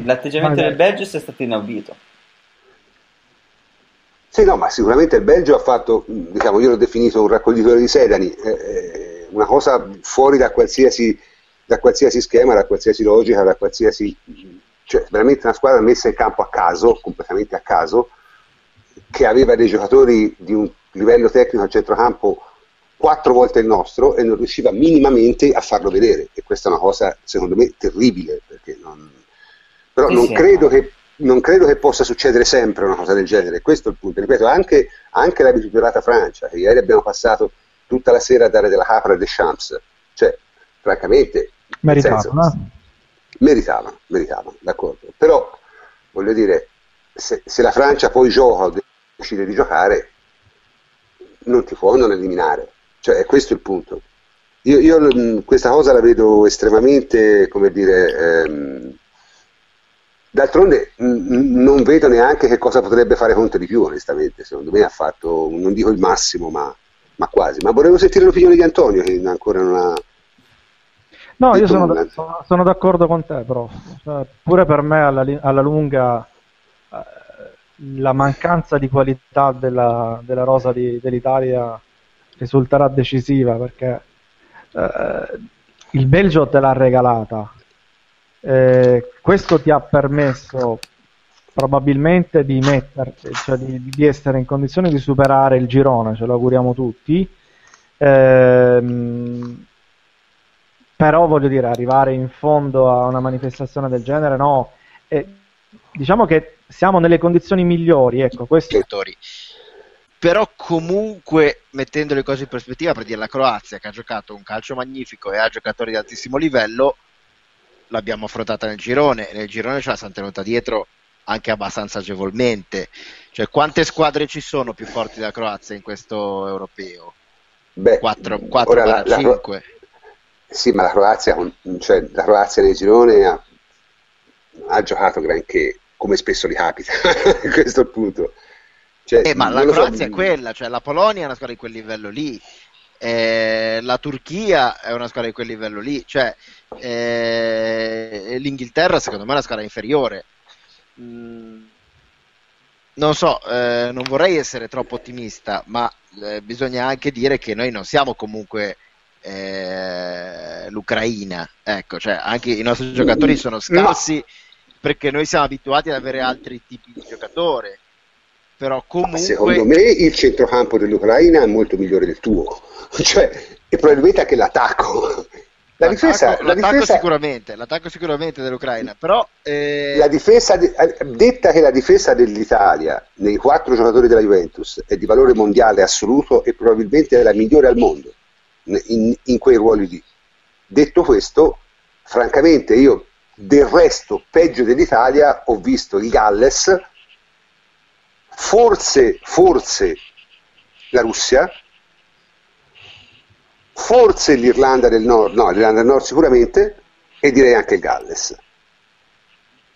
l'atteggiamento del Belgio sia stato inaudito. Sì, no, ma sicuramente il Belgio ha fatto, diciamo, io l'ho definito un raccoglitore di sedani, eh, eh, una cosa fuori da qualsiasi, da qualsiasi, schema, da qualsiasi logica, da qualsiasi... cioè veramente una squadra messa in campo a caso, completamente a caso, che aveva dei giocatori di un livello tecnico al centrocampo quattro volte il nostro e non riusciva minimamente a farlo vedere. E questa è una cosa secondo me terribile non... però non credo, che, non credo, che, possa succedere sempre una cosa del genere questo è il punto. Ripeto anche, anche la vituperata Francia che ieri abbiamo passato tutta la sera a dare della capra a Deschamps cioè francamente meritavano meritavano, meritavano d'accordo. Però voglio dire se, se la Francia poi gioca o decide di giocare non ti può non eliminare. Cioè, è questo il punto. Io, io questa cosa la vedo estremamente, come dire, ehm, d'altronde mh, non vedo neanche che cosa potrebbe fare Conte di più, onestamente. Secondo me ha fatto, non dico il massimo, ma, ma quasi. Ma volevo sentire l'opinione di Antonio, che ancora non ha... No, io sono, d- sono, d'accordo con te, però. Cioè, pure per me alla, alla lunga eh, la mancanza di qualità della, della rosa di, dell'Italia risulterà decisiva perché eh, il Belgio te l'ha regalata. Eh, questo ti ha permesso probabilmente di metterti, cioè di, di, essere in condizione di superare il girone, ce lo auguriamo tutti. Ehm, però voglio dire, arrivare in fondo a una manifestazione del genere, no. E, diciamo che siamo nelle condizioni migliori, ecco, questo però comunque mettendo le cose in prospettiva per dire la Croazia che ha giocato un calcio magnifico e ha giocatori di altissimo livello l'abbiamo affrontata nel girone e nel girone ce la siamo tenuta dietro anche abbastanza agevolmente. Cioè quante squadre ci sono più forti della Croazia in questo europeo? Beh, 4, 4 ora, la, 5 la, sì ma la Croazia, cioè, la Croazia nel girone ha, ha giocato granché come spesso gli capita questo è il punto. Cioè, eh, ma la Croazia so... è quella, cioè la Polonia è una squadra di quel livello lì, eh, la Turchia è una squadra di quel livello lì, cioè eh, l'Inghilterra secondo me è una squadra inferiore. Mm, non so, eh, non vorrei essere troppo ottimista, ma eh, bisogna anche dire che noi non siamo comunque eh, l'Ucraina, ecco, cioè anche i nostri giocatori sono scarsi perché noi siamo abituati ad avere altri tipi di giocatori però comunque... Secondo me il centrocampo dell'Ucraina è molto migliore del tuo, cioè, e probabilmente anche l'attacco. La difesa, l'attacco, la difesa, sicuramente, l'attacco sicuramente dell'Ucraina, però... Eh... La difesa, detta che la difesa dell'Italia nei quattro giocatori della Juventus è di valore mondiale assoluto e probabilmente è la migliore al mondo in, in quei ruoli lì. Detto questo, francamente io del resto peggio dell'Italia ho visto il Galles forse, forse la Russia, forse l'Irlanda del Nord, no, l'Irlanda del Nord sicuramente, e direi anche il Galles.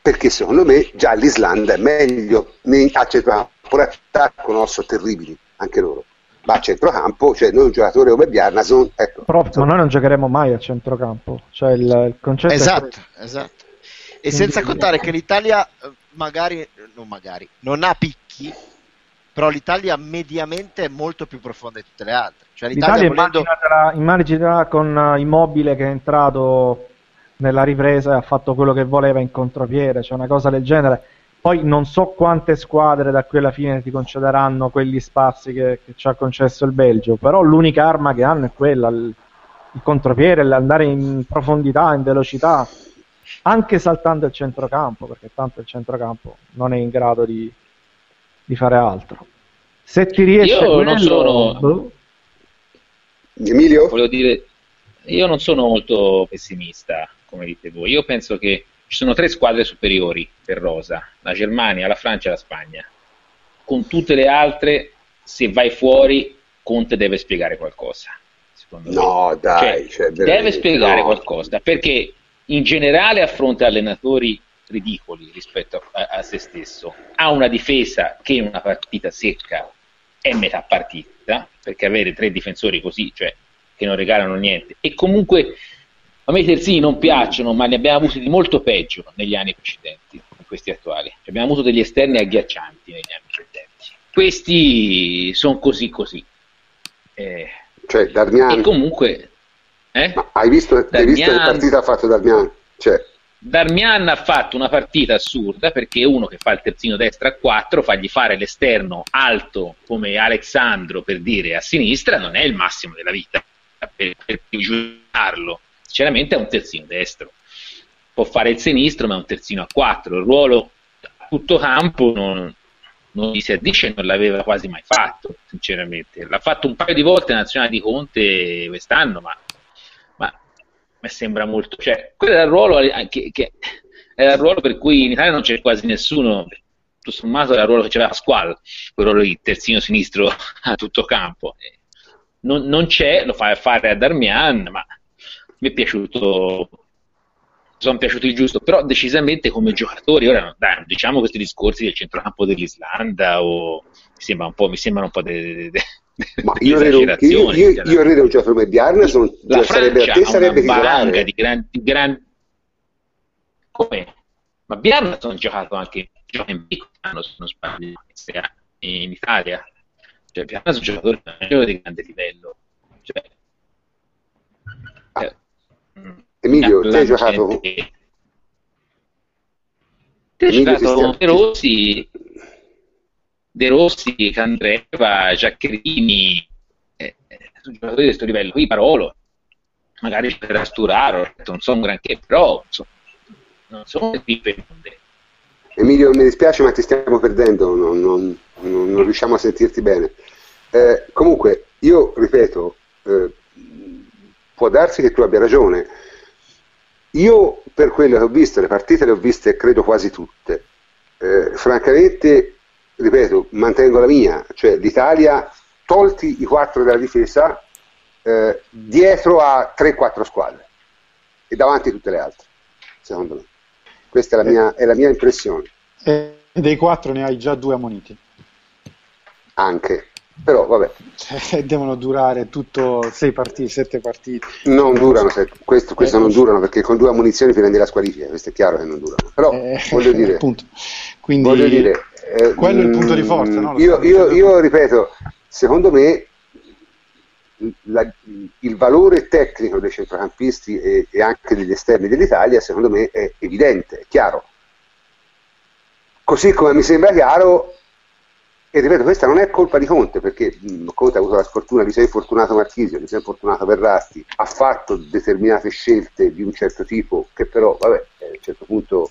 Perché secondo me già l'Islanda è meglio, a centrocampo attacco non so terribili, anche loro. Ma a centrocampo, cioè noi un giocatore come Bjarnason, ecco. Però ma noi non giocheremo mai a centrocampo, cioè il, il concetto Esatto, esatto. E senza contare che l'Italia eh, magari, non magari, non ha picchi, però l'Italia mediamente è molto più profonda di tutte le altre. Cioè l'Italia, volendo... immaginatela, immaginatela con uh, Immobile che è entrato nella ripresa e ha fatto quello che voleva in contropiede, cioè una cosa del genere. Poi non so quante squadre da qui alla fine ti concederanno quegli spazi che, che ci ha concesso il Belgio, però l'unica arma che hanno è quella, il, il contropiede, l'andare in profondità, in velocità, anche saltando il centrocampo, perché tanto il centrocampo non è in grado di, di fare altro. Se ti riesce io quello, non sono... Boh. Emilio? Volevo dire, io non sono molto pessimista, come dite voi. Io penso che ci sono tre squadre superiori per Rosa, la Germania, la Francia e la Spagna. Con tutte le altre, se vai fuori, Conte deve spiegare qualcosa. no, me. dai, cioè, cioè, deve spiegare no. qualcosa, perché in generale affronta allenatori ridicoli rispetto a, a, se stesso. Ha una difesa che in una partita secca è metà partita, perché avere tre difensori così, cioè che non regalano niente, e comunque a me i terzini non piacciono, ma ne abbiamo avuti di molto peggio negli anni precedenti, questi attuali. Abbiamo avuto degli esterni agghiaccianti negli anni precedenti. Questi sono così così. Eh, cioè, Darmian... E comunque... Eh? hai visto, Darmian... hai visto che partita ha fatto Darmian? Cioè, Darmian ha fatto una partita assurda perché uno che fa il terzino destra a 4, fagli fare l'esterno alto come Alexandro per dire a sinistra, non è il massimo della vita per, per giudicarlo. Sinceramente è un terzino destro. Può fare il sinistro, ma è un terzino a 4. Il ruolo a tutto campo non, non gli si addice, non l'aveva quasi mai fatto, sinceramente. L'ha fatto un paio di volte in nazionale di Conte quest'anno, ma mi sembra molto. Cioè, quello era il ruolo che, che era il ruolo per cui in Italia non c'è quasi nessuno. Tutto sommato era il ruolo che c'era Pasquale, quel ruolo di terzino sinistro a tutto campo. Non, non c'è, lo fa fare a Darmian, ma mi è piaciuto sono piaciuti il giusto, però decisamente come giocatori, ora dai, diciamo questi discorsi del centrocampo dell'Islanda o mi sembra un po', mi sembrano un po' de, de, de, ma io credo, io, io, io credo un giocatore come Bjarnason la sarebbe, a te sarebbe titolare di grandi, grandi come? Ma Bjarnason ha giocato anche gioca in piccolo se non sbaglio in Italia. Cioè Bjarnason è un giocatore di grande livello. Cioè, ah. eh, Emilio, te hai giocato te hai giocato Rossi De Rossi, Candreva, Giaccherini, eh, sono giocatori di questo livello. Qui Parolo, magari per Asturaro, non so un granché, però insomma, non sono immonde. Emilio, mi dispiace ma ti stiamo perdendo, non, non, non, non riusciamo a sentirti bene. Eh, comunque, io ripeto, eh, può darsi che tu abbia ragione. Io, per quello che ho visto, le partite le ho viste credo quasi tutte. Eh, francamente, ripeto, mantengo la mia, cioè l'Italia, tolti i quattro della difesa, eh, dietro a 3-4 squadre e davanti a tutte le altre, secondo me. Questa è la mia, è la mia impressione. E dei quattro ne hai già due ammoniti. Anche, però vabbè. Cioè, devono durare tutto sei partite, sette partite. Non durano, questo, questo eh, non durano perché con due ammunizioni prendi la squalifica, questo è chiaro che non durano. Però eh, voglio dire, Quindi, voglio dire eh, quello è il punto di forza, no? Io, io, io, ripeto, secondo me la, il valore tecnico dei centrocampisti e, e, anche degli esterni dell'Italia, secondo me, è evidente, è chiaro. Così come mi sembra chiaro, e ripeto, questa non è colpa di Conte, perché mh, Conte ha avuto la sfortuna di sei fortunato Marchisio, di sei fortunato Verratti, ha fatto determinate scelte di un certo tipo, che però, vabbè, a un certo punto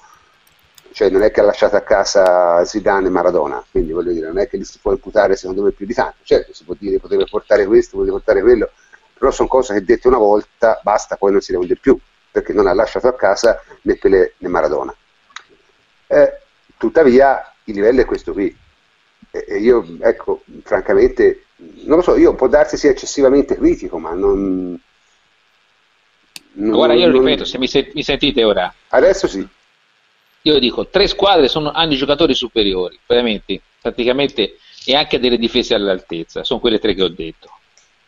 cioè non è che ha lasciato a casa Zidane e Maradona, quindi voglio dire, non è che li si può imputare secondo me più di tanto, certo si può dire poteva portare questo, poteva portare quello, però sono cose che dette una volta, basta, poi non si devono dire più, perché non ha lasciato a casa né Pelé né Maradona. Eh, tuttavia il livello è questo qui, E io, ecco, francamente, non lo so, io può darsi sia eccessivamente critico, ma non... non Guarda, io non... ripeto, se mi, se- mi sentite ora. Adesso sì. Io dico, tre squadre sono, hanno giocatori superiori, veramente, praticamente, e anche delle difese all'altezza, sono quelle tre che ho detto.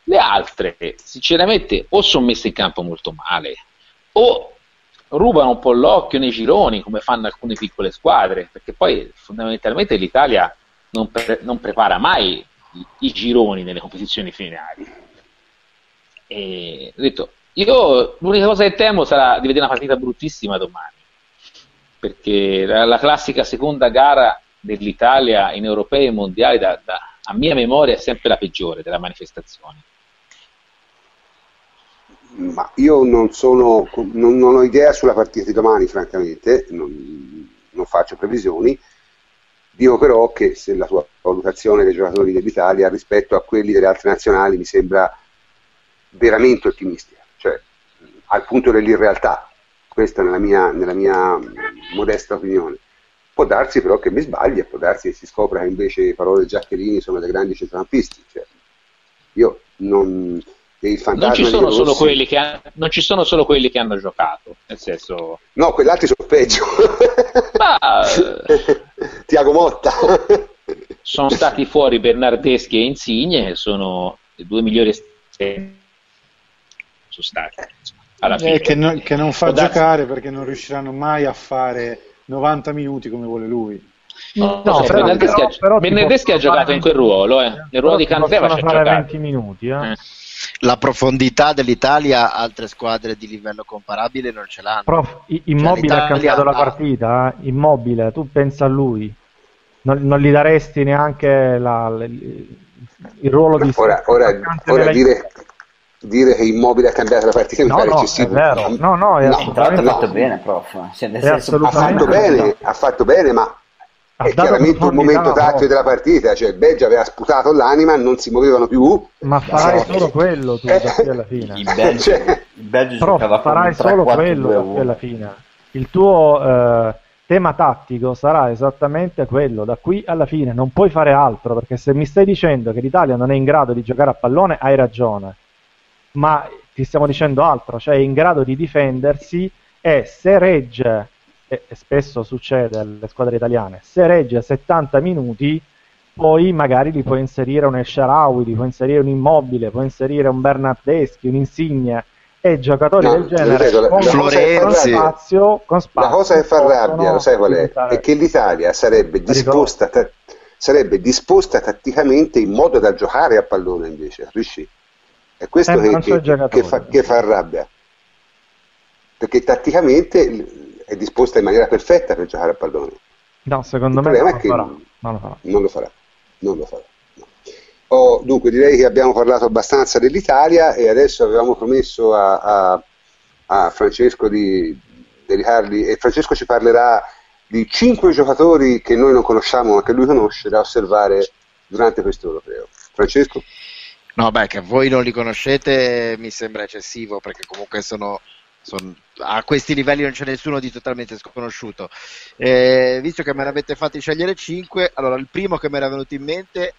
Le altre, sinceramente, o sono messe in campo molto male, o rubano un po' l'occhio nei gironi, come fanno alcune piccole squadre, perché poi fondamentalmente l'Italia non, pre- non prepara mai i-, i, gironi nelle competizioni finali. E detto, io l'unica cosa che temo sarà di vedere una partita bruttissima domani, perché la, la classica seconda gara dell'Italia in europei e mondiali, da, da, a mia memoria, è sempre la peggiore della manifestazione ma io non, sono, non, non, ho idea sulla partita di domani, francamente, non, non, faccio previsioni. Dico però che se la tua valutazione dei giocatori dell'Italia rispetto a quelli delle altre nazionali mi sembra veramente ottimistica, cioè al punto dell'irrealtà, questa nella mia, nella mia modesta opinione. Può darsi però che mi sbagli, può darsi che si scopra che invece le parole Giaccherini sono dei grandi centrocampisti. Cioè, io non, non ci, sono solo quelli che ha, non ci sono solo quelli che hanno giocato, nel senso... No, quell'altro sono peggio. Ma... Tiago Motta. sono stati fuori Bernardeschi e Insigne, che sono i due migliori sono stati. Alla eh, fine. Eh, che, non, che non fa giocare perché non riusciranno mai a fare 90 minuti come vuole lui. No, no però, Bernardeschi, però, però Bernardeschi ha giocato in quel ruolo, eh. nel ruolo di Candreva c'è giocato. 20 minuti, eh. Eh la profondità dell'Italia altre squadre di livello comparabile non ce l'hanno. Prof, Immobile cioè, ha cambiato la partita, eh? Immobile, tu pensa a lui, non, non gli daresti neanche la, la, il ruolo di... Ora, ora, ora dire, dire, che Immobile ha cambiato la partita no, pare no, eccessivo. È vero. No, no, è no, ha fatto bene, prof. Cioè, ha fatto bene, ha fatto bene, ma è chiaramente un momento tattico della partita, cioè il Belgio aveva sputato l'anima, non si muovevano più. Ma farai solo quello tu da alla fine. Il Belgio, cioè... il Belgio Però farai solo quello da qui alla fine. Il tuo eh, tema tattico sarà esattamente quello da qui alla fine, non puoi fare altro, perché se mi stai dicendo che l'Italia non è in grado di giocare a pallone, hai ragione. Ma ti stiamo dicendo altro, cioè è in grado di difendersi e se regge e, spesso succede alle squadre italiane, se regge 70 minuti poi magari li puoi inserire un El Sharawi, li puoi inserire un Immobile, puoi inserire un Bernardeschi, un Insigne e giocatori no, del genere con, con, spazio, con spazio. La cosa che fa rabbia, lo sai qual è? È che l'Italia sarebbe disposta, ta- sarebbe disposta tatticamente in modo da giocare a pallone invece, capisci? È questo eh, che, che, che, fa, che fa rabbia. Perché tatticamente è disposta in maniera perfetta per giocare a pallone. No, secondo Il me non, lo farà. non lo farà. Non lo farà. Non lo farà. No. Oh, dunque, direi che abbiamo parlato abbastanza dell'Italia e adesso avevamo promesso a, a, a Francesco di dedicarli e Francesco ci parlerà di cinque giocatori che noi non conosciamo ma che lui conosce da osservare durante questo europeo. Francesco? No, beh, che voi non li conoscete mi sembra eccessivo perché comunque sono son, a questi livelli non c'è nessuno di totalmente sconosciuto. Eh, visto che me ne avete fatti scegliere 5, allora il primo che mi era venuto in mente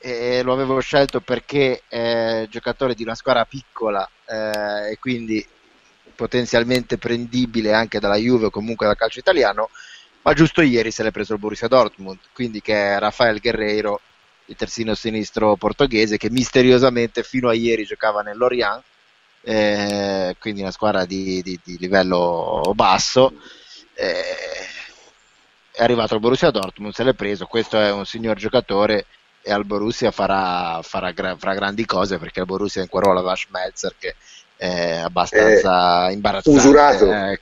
eh, lo avevo scelto perché è giocatore di una squadra piccola eh, e quindi potenzialmente prendibile anche dalla Juve o comunque dal calcio italiano, ma giusto ieri se l'è preso il Borussia Dortmund, quindi che è Rafael Guerreiro, il terzino sinistro portoghese che misteriosamente fino a ieri giocava nell'Orient eh, quindi una squadra di, di, di livello basso. Eh, è arrivato al Borussia Dortmund, se l'è preso, questo è un signor giocatore e al Borussia farà, farà, farà grandi cose perché il Borussia in quel ruolo aveva Schmelzer che è abbastanza eh, imbarazzante. Usurato. Eh,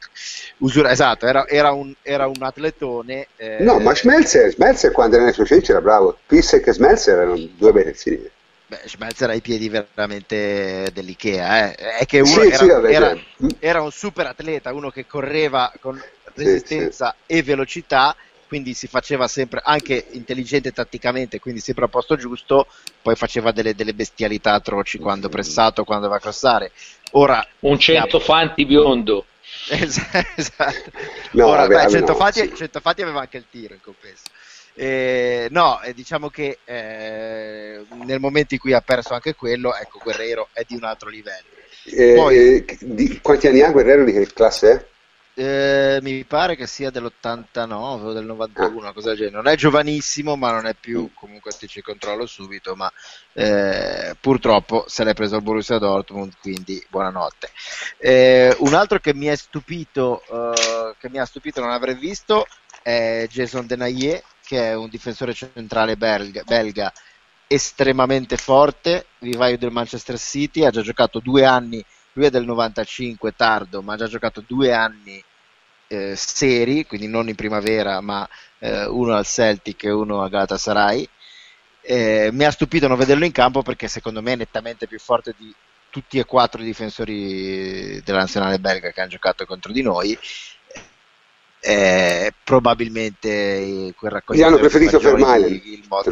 usura, esatto, era, era, un, era, un, atletone. Eh, no, ma Schmelzer, Schmelzer quando era nel suo centro era bravo. Pisse e Schmelzer erano due bei terzini. Beh, Schmelzer ha i piedi veramente dell'Ikea, eh. è che uno sì, era, sì, era, un super atleta, uno che correva con resistenza sì, e velocità, quindi si faceva sempre anche intelligente tatticamente, quindi sempre a posto giusto, poi faceva delle, delle bestialità atroci quando pressato, quando va a crossare. Ora, un centofanti biondo. esatto. No, Ora, vabbè, beh, centofanti, no, centofanti aveva anche il tiro in compenso. Eh, no, eh, diciamo che eh, nel momento in cui ha perso anche quello, ecco, Guerrero è di un altro livello. Eh, Poi, eh, di, quanti anni ha Guerrero? Di che classe è? Eh, mi pare che sia dell'89 o del 91, ah. cosa del. Non è giovanissimo, ma non è più comunque ti ci controllo subito. Ma eh, purtroppo se l'è preso il Borussia Dortmund, quindi buonanotte. Eh, un altro che mi è stupito, eh, che mi ha stupito non avrei visto, è Jason Denayer, che è un difensore centrale belga, belga estremamente forte, vivaio del Manchester City, ha già giocato due anni lui è del 95 tardo, ma ha già giocato due anni eh, seri, quindi non in primavera, ma eh, uno al Celtic e uno a Galatasaray. Eh, mi ha stupito non vederlo in campo perché secondo me è nettamente più forte di tutti e quattro i difensori della nazionale belga che hanno giocato contro di noi. Eh, probabilmente quel raccogliere Gli hanno preferito fermare il modo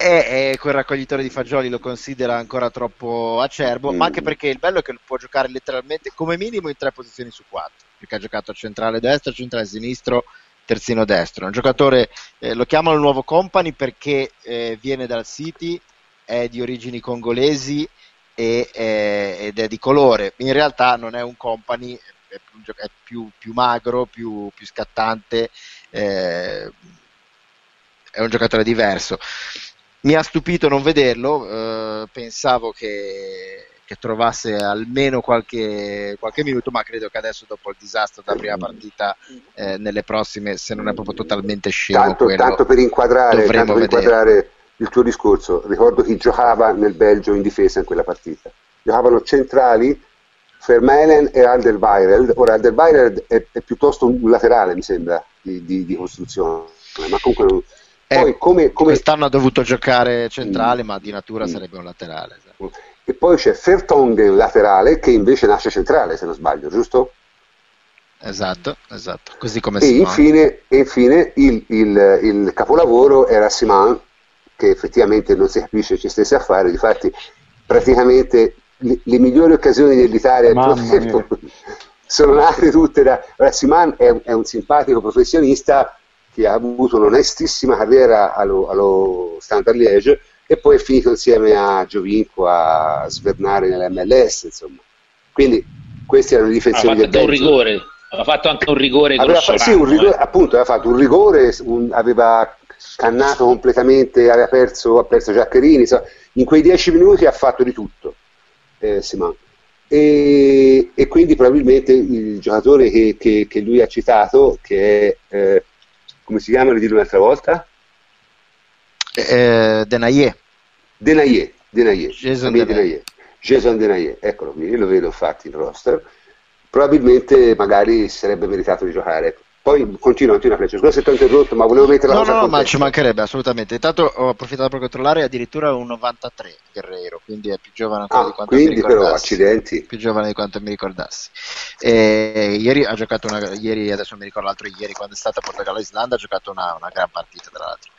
e, e quel raccoglitore di fagioli lo considera ancora troppo acerbo, mm. ma anche perché il bello è che può giocare letteralmente come minimo in tre posizioni su quattro, perché ha giocato centrale destro, centrale sinistro, terzino destro. Un giocatore, eh, lo chiamano il nuovo company perché eh, viene dal City, è di origini congolesi e, eh, ed è di colore. In realtà non è un company, è più, è più, più magro, più, più scattante, eh, è un giocatore diverso mi ha stupito non vederlo, eh, pensavo che, che, trovasse almeno qualche, qualche, minuto, ma credo che adesso dopo il disastro della prima partita, eh, nelle prossime, se non è proprio totalmente scemo, tanto, tanto per inquadrare, tanto per inquadrare il tuo discorso, ricordo chi giocava nel Belgio in difesa in quella partita. Giocavano centrali Vermeulen e Alderweireld. Ora Alderweireld è, è piuttosto un laterale, mi sembra, di, di, di costruzione, ma comunque non, eh, poi, come, come... Quest'anno ha dovuto giocare centrale, mm. ma di natura mm. sarebbe un laterale. Esatto. E poi c'è Fertongen laterale, che invece nasce centrale, se non sbaglio, giusto? Esatto, esatto. Così come e infine, e infine il, il, il, capolavoro era Simon, che effettivamente non si capisce ci stesse a fare, difatti praticamente le, le migliori occasioni dell'Italia sono nate tutte da... Ora, Simon è, è un simpatico professionista, che ha avuto un'onestissima carriera allo, allo Standard Liège e poi è finito insieme a Giovinco a svernare nell'MLS, insomma. Quindi questi erano i difensori del Belgio. un rigore, aveva fatto anche un rigore aveva, fa- sì, un rigore, appunto, aveva fatto un rigore, un, aveva scannato completamente, aveva perso, ha perso Giaccherini, insomma, in quei dieci minuti ha fatto di tutto eh, Simon. E, e, quindi probabilmente il giocatore che, che, che lui ha citato, che è eh, come si chiama? Ridillo un'altra volta? Eh, Denayer. Denayer, Denayer. Jason Denayer. Denayer. Jason Denayer, eccolo qui, lo vedo infatti in roster. Probabilmente magari sarebbe meritato di giocare. Poi continua, continua Freccia. Scusa se ti ho interrotto, ma volevo mettere la no, cosa No, no, ma ci mancherebbe assolutamente. Intanto ho approfittato per controllare, addirittura un 93 Guerrero, quindi è più giovane ancora ah, di quanto mi ricordassi. però accidenti. Più giovane di quanto mi ricordassi. E ieri ha giocato una ieri adesso mi ricordo l'altro ieri quando è stata Portogallo-Islanda ha giocato una, una gran partita tra l'altro.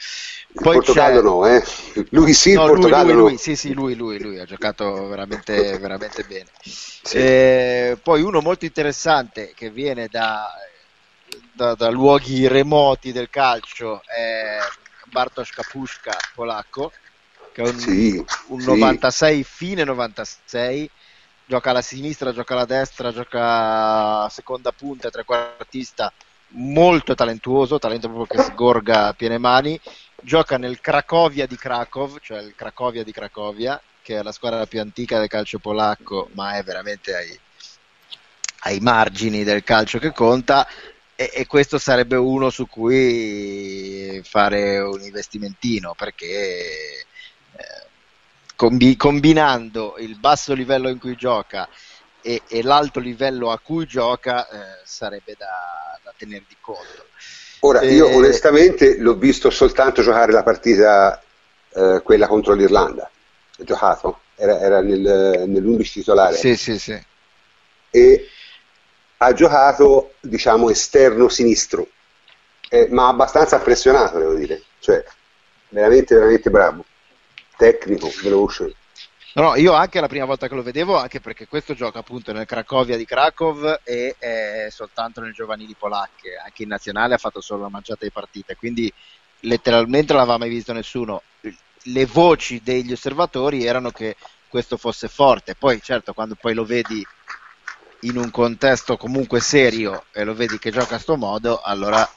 Poi il Portogallo no, eh? Lui sì, no, il Portogallo lui, lui, sì, sì, lui, lui, lui ha giocato veramente, veramente bene. Sì. poi uno molto interessante che viene da da, da, luoghi remoti del calcio è Bartosz Kapuszka, polacco, che è un, sì, un 96, fine 96, gioca alla sinistra, gioca alla destra, gioca a seconda punta, trequartista, molto talentuoso, talento proprio che sgorga a piene mani, gioca nel Cracovia di Krakow, cioè il Cracovia di Cracovia, che è la squadra più antica del calcio polacco, ma è veramente ai, ai margini del calcio che conta e, e, questo sarebbe uno su cui fare un investimentino perché eh, combi- combinando il basso livello in cui gioca e, e l'alto livello a cui gioca eh, sarebbe da, da tener di conto. Ora, io onestamente l'ho visto soltanto giocare la partita, eh, quella contro l'Irlanda. Ho giocato, era, era nel, nell'11 titolare. Sì, sì, sì. E ha giocato diciamo esterno sinistro eh, ma abbastanza impressionato devo dire cioè veramente veramente bravo tecnico veloce No, io anche la prima volta che lo vedevo, anche perché questo gioca appunto nel Cracovia di Krakow e è soltanto nel giovanili polacche, anche in nazionale ha fatto solo una mangiata di partite, quindi letteralmente non l'aveva mai visto nessuno. Le voci degli osservatori erano che questo fosse forte, poi certo quando poi lo vedi in un contesto comunque serio e lo vedi che gioca a sto modo, allora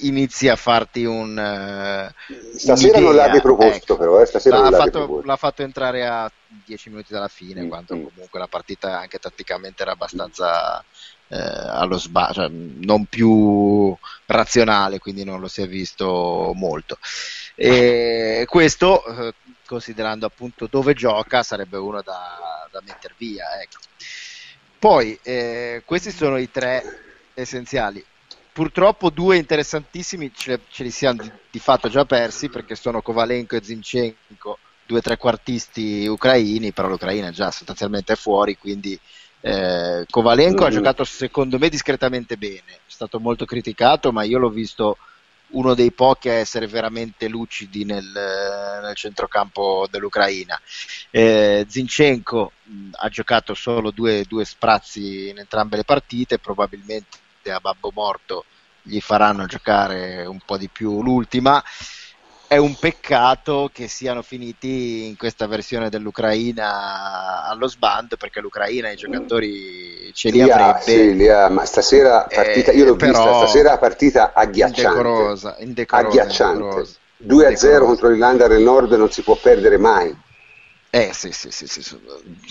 inizi a farti un uh, stasera non l'abbia proposto ecco. però eh? stasera l'ha, fatto, proposto. l'ha fatto entrare a 10 minuti dalla fine Mm, quando mm. comunque la partita anche tatticamente era abbastanza eh, allo sba- cioè, non più razionale quindi non lo si è visto molto e questo eh, considerando appunto dove gioca sarebbe uno da, da metter via ecco. poi eh, questi sono i tre essenziali purtroppo due interessantissimi ce, ce li siamo di, di, fatto già persi perché sono Kovalenko e Zinchenko, due trequartisti ucraini, però l'Ucraina è già sostanzialmente fuori, quindi eh, Kovalenko mm-hmm. ha giocato secondo me discretamente bene, è stato molto criticato, ma io l'ho visto uno dei pochi a essere veramente lucidi nel, nel centrocampo dell'Ucraina. Eh, Zinchenko mh, ha giocato solo due, due sprazzi in entrambe le partite, probabilmente a babbo morto gli faranno giocare un po' di più l'ultima. È un peccato che siano finiti in questa versione dell'Ucraina allo sbando perché l'Ucraina i giocatori ce li, li avrebbe. Sì, li ha, ma stasera partita, io l'ho Eh, vista, stasera partita agghiacciante. Indecorosa, indecorosa, agghiacciante. indecorosa. 2 a 0 contro l'Irlanda del Nord non si può perdere mai. Eh sì, sì, sì, sì,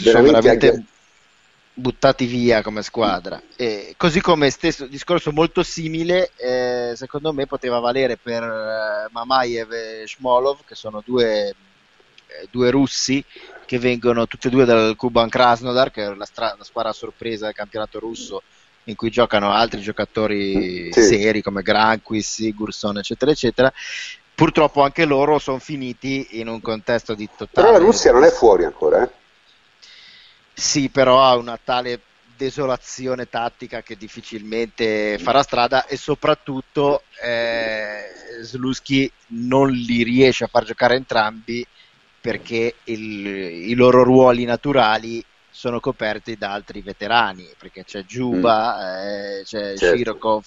Veramente veramente buttati via come squadra. E così come stesso discorso molto simile, eh, secondo me poteva valere per eh, Mamayev e Shmolov, che sono due, eh, due russi che vengono tutti e due dal Kuban Krasnodar, che è la, stra- la squadra a sorpresa del campionato russo in cui giocano altri giocatori Sì. seri come Granquist, Sigurdsson, eccetera, eccetera. Purtroppo anche loro sono finiti in un contesto di totale Però la Russia non è fuori ancora, eh? Sì, però ha una tale desolazione tattica che difficilmente farà strada e soprattutto eh, Sluski non li riesce a far giocare entrambi perché il- i loro ruoli naturali sono coperti da altri veterani perché c'è Giuba, eh, c'è Certo. Shirokov,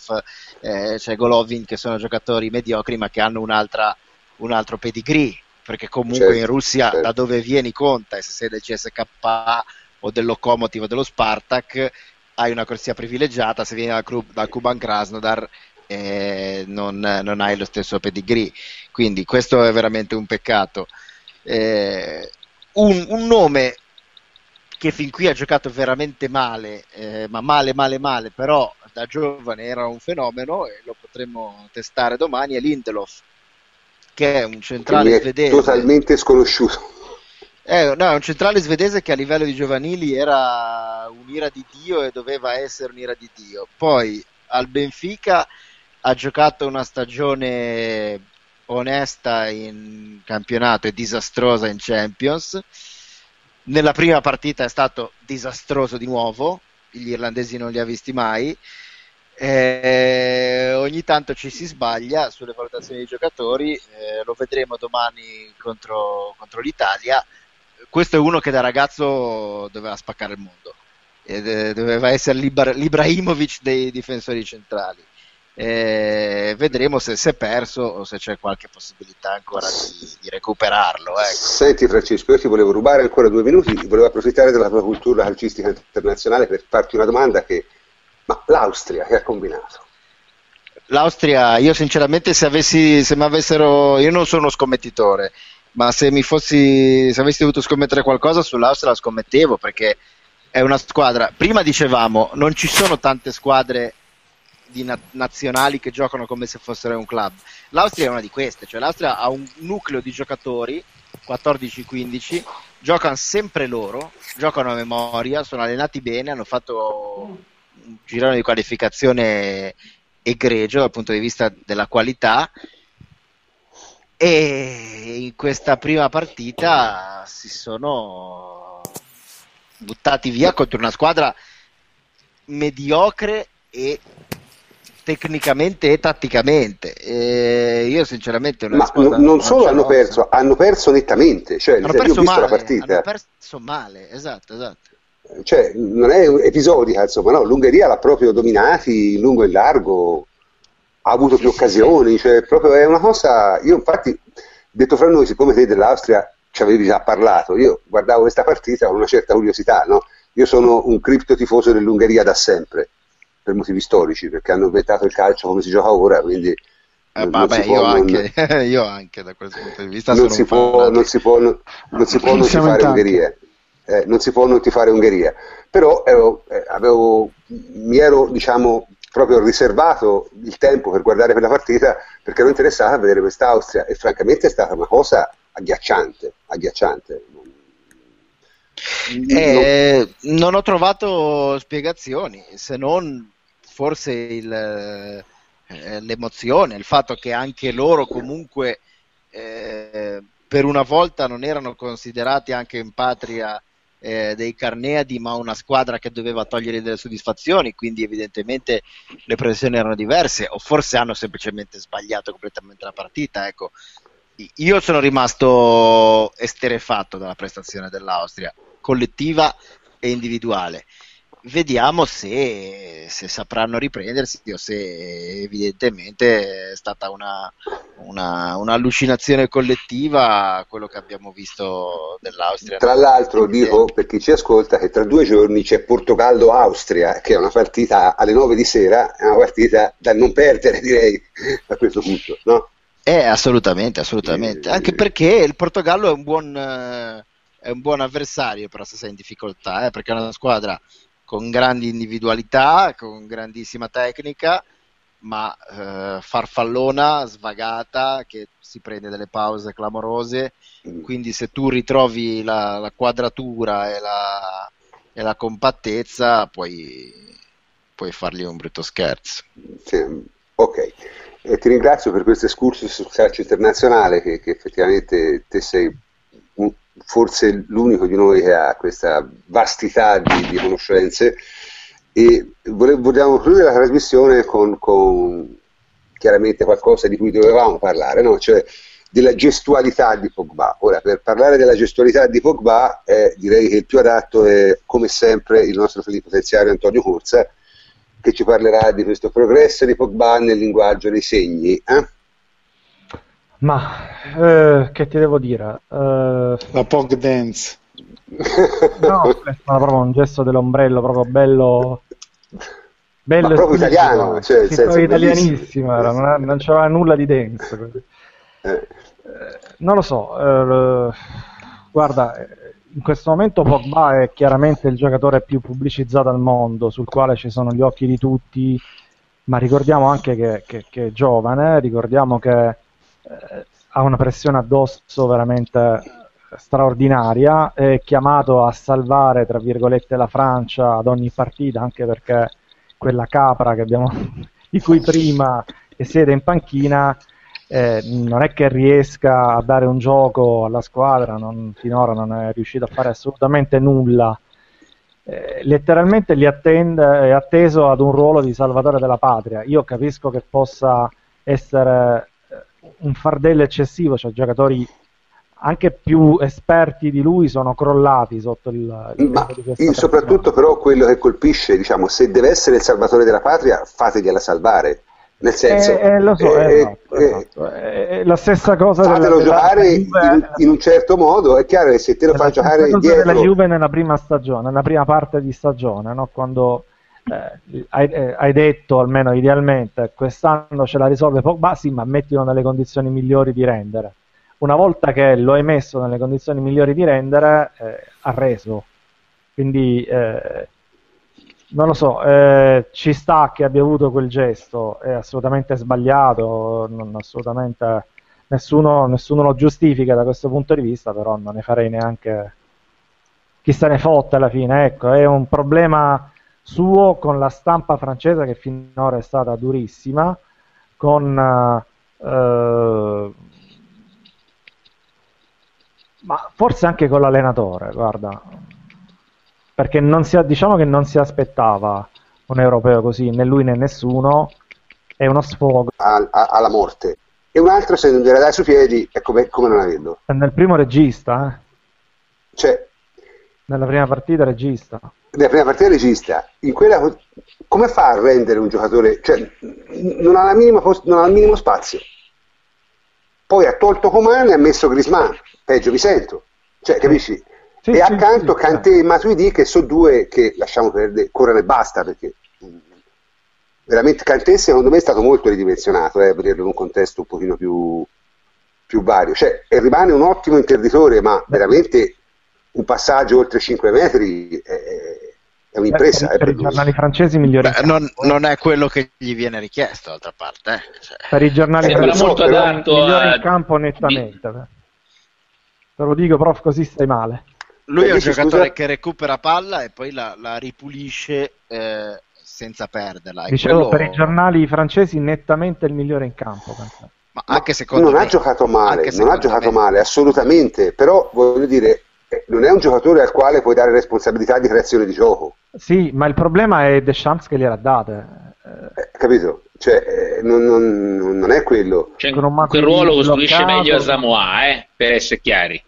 eh, c'è Golovin che sono giocatori mediocri ma che hanno un'altra, un altro pedigree perché comunque Certo, in Russia certo. da dove vieni conta e se sei del CSKA o del Lokomotiv o dello Spartak hai una corsia privilegiata, se vieni dal, dal Kuban Krasnodar eh, non, non hai lo stesso pedigree, quindi questo è veramente un peccato. Eh, un, un nome che fin qui ha giocato veramente male, eh, ma male male male, però da giovane era un fenomeno e lo potremmo testare domani, è Lindelof, che è un centrale svedese. totalmente sconosciuto. Eh, no, è un centrale svedese che a livello di giovanili era un'ira di Dio e doveva essere un'ira di Dio. Poi al Benfica ha giocato una stagione onesta in campionato e disastrosa in Champions. Nella prima partita è stato disastroso di nuovo, gli irlandesi non li ha visti mai. Eh, ogni tanto ci si sbaglia sulle valutazioni dei giocatori, eh, lo vedremo domani contro, contro l'Italia. Questo è uno che da ragazzo doveva spaccare il mondo, ed, eh, doveva essere l'Ibra- l'Ibrahimovic dei difensori centrali. Eh, vedremo se si è perso o se c'è qualche possibilità ancora di, di recuperarlo. Ecco. Senti Francesco, io ti volevo rubare ancora due minuti, volevo approfittare della tua cultura calcistica internazionale per farti una domanda che... Ma l'Austria che ha combinato? L'Austria, io sinceramente se avessi, se mi avessero, io non sono uno scommettitore, ma se mi fossi, se avessi dovuto scommettere qualcosa sull'Austria la scommettevo perché è una squadra, prima dicevamo, non ci sono tante squadre di na- nazionali che giocano come se fossero un club. L'Austria è una di queste, cioè l'Austria ha un nucleo di giocatori, 14-15, giocano sempre loro, giocano a memoria, sono allenati bene, hanno fatto un girone di qualificazione egregio dal punto di vista della qualità e in questa prima partita si sono buttati via contro una squadra mediocre e tecnicamente e tatticamente. E io sinceramente Ma n- non solo hanno perso, hanno perso nettamente. Cioè, hanno perso, male, la partita. hanno perso male, esatto, esatto. Cioè, non è episodica, insomma, no? L'Ungheria l'ha proprio dominati in lungo e largo, ha avuto più occasioni, cioè, proprio è una cosa... Io infatti, detto fra noi, siccome te dell'Austria ci avevi già parlato, io guardavo questa partita con una certa curiosità, no? Io sono un cripto tifoso dell'Ungheria da sempre per motivi storici, perché hanno inventato il calcio come si gioca ora, quindi... Eh, vabbè, io, non, anche, io, anche, da questo punto di vista non si, può, non, si può, non, non si può non tifare Ungheria. Eh, non si può non tifare Ungheria. Però ero, eh, avevo, mi ero diciamo, proprio riservato il tempo per guardare quella partita perché ero interessato a vedere questa Austria e francamente è stata una cosa agghiacciante, agghiacciante. Eh, non ho trovato spiegazioni se non forse il, eh, l'emozione, il fatto che anche loro comunque eh, per una volta non erano considerati anche in patria eh, dei Carneadi, ma una squadra che doveva togliere delle soddisfazioni, quindi evidentemente le pressioni erano diverse, o forse hanno semplicemente sbagliato completamente la partita. Ecco. Io sono rimasto esterefatto dalla prestazione dell'Austria, collettiva e individuale vediamo se, se, sapranno riprendersi o se evidentemente è stata una, una, un'allucinazione collettiva quello che abbiamo visto dell'Austria. Tra l'altro dico per chi ci ascolta che tra due giorni c'è Portogallo-Austria che è una partita alle 9 di sera, è una partita da non perdere direi a questo punto, no? Eh, assolutamente, assolutamente. Anche perché il Portogallo è un buon, è un buon avversario, però se sei in difficoltà, eh, perché è una squadra con grandi individualità, con grandissima tecnica, ma eh, farfallona, svagata, che si prende delle pause clamorose. Mm. Quindi se tu ritrovi la, la quadratura e la, e la compattezza, puoi, puoi, fargli un brutto scherzo. Sì, ok. E ti ringrazio per questo escursus sul calcio internazionale che, che effettivamente te sei forse l'unico di noi che ha questa vastità di, di conoscenze e vogliamo chiudere la trasmissione con, con, chiaramente qualcosa di cui dovevamo parlare, no? cioè della gestualità di Pogba. Ora, per parlare della gestualità di Pogba, eh, direi che il più adatto è, come sempre, il nostro plenipotenziario Antonio Corsa, che ci parlerà di questo progresso di Pogba nel linguaggio dei segni. Eh? Ma eh, che ti devo dire? Eh, la Pog Dance. no, è proprio un gesto dell'ombrello, proprio bello. Bello proprio italiano, cioè, sì, senso, italianissimo, era, non, non, c'era nulla di denso. Eh. eh. non lo so, eh, guarda, in questo momento Pogba è chiaramente il giocatore più pubblicizzato al mondo, sul quale ci sono gli occhi di tutti, ma ricordiamo anche che, che, che è giovane, ricordiamo che eh, ha una pressione addosso veramente straordinaria, è chiamato a salvare, tra virgolette, la Francia ad ogni partita, anche perché quella capra abbiamo, di cui prima che siede in panchina eh, non è che riesca a dare un gioco alla squadra, non, finora non è riuscito a fare assolutamente nulla. Eh, letteralmente li attende, è atteso ad un ruolo di salvatore della patria. Io capisco che possa essere un fardello eccessivo, cioè giocatori anche più esperti di lui sono crollati sotto il, il Ma soprattutto però quello che colpisce, diciamo, se deve essere il salvatore della patria, fategliela salvare. Nel senso, eh, eh, lo so, eh, esatto, esatto. è la stessa cosa fatelo della, giocare della in, in, un certo modo. È chiaro che se te lo fa giocare dietro, della Juve nella prima stagione, nella prima parte di stagione, no? quando eh, hai, eh, hai, detto, almeno idealmente, quest'anno ce la risolve Pogba, sì, ma mettilo nelle condizioni migliori di rendere. Una volta che lo hai messo nelle condizioni migliori di rendere, eh, ha reso. Quindi, eh, non lo so, eh, ci sta che abbia avuto quel gesto, è assolutamente sbagliato, non, assolutamente, nessuno, nessuno lo giustifica da questo punto di vista, però non ne farei neanche chi se ne fotte alla fine. Ecco, è un problema suo con la stampa francese che finora è stata durissima, con eh, ma forse anche con l'allenatore, guarda, perché non si, diciamo che non si aspettava un europeo così, né lui né nessuno, è uno sfogo. A, a, alla morte. E un altro se non gliela dai sui piedi è come, come non averlo. È nel primo regista, eh? Cioè, nella prima partita regista. Nella prima partita regista, in quella, come fa a rendere un giocatore? Cioè, non ha, minima, non ha il minimo spazio. Poi ha tolto Coman e ha messo Grisman, peggio vi sento. Cioè, capisci? Sì, e sì, accanto sì, Kanté e Matuidi che sono due che lasciamo perdere, correre e basta perché veramente Kanté secondo me è stato molto ridimensionato eh, vederlo in un contesto un pochino più, più vario cioè rimane un ottimo interditore ma veramente un passaggio oltre 5 metri è, è un'impresa per, per, per i giornali francesi migliore non, non, è quello che gli viene richiesto d'altra parte eh. cioè. per i giornali francesi molto adatto migliore a... in campo nettamente di... te lo dico prof così stai male lui è un giocatore scusa? che recupera palla e poi la, la ripulisce eh, senza perderla. Dicevo, quello... per i giornali francesi nettamente il migliore in campo. Ma anche secondo non me, ha giocato male, non ha giocato me. male, assolutamente, però voglio dire, non è un giocatore al quale puoi dare responsabilità di creazione di gioco. Sì, ma il problema è Deschamps che gliel'ha date. Eh, capito? Cioè, eh, non, non, non, è quello. Cioè, quel ruolo costruisce meglio a Samoa, eh, per essere chiari.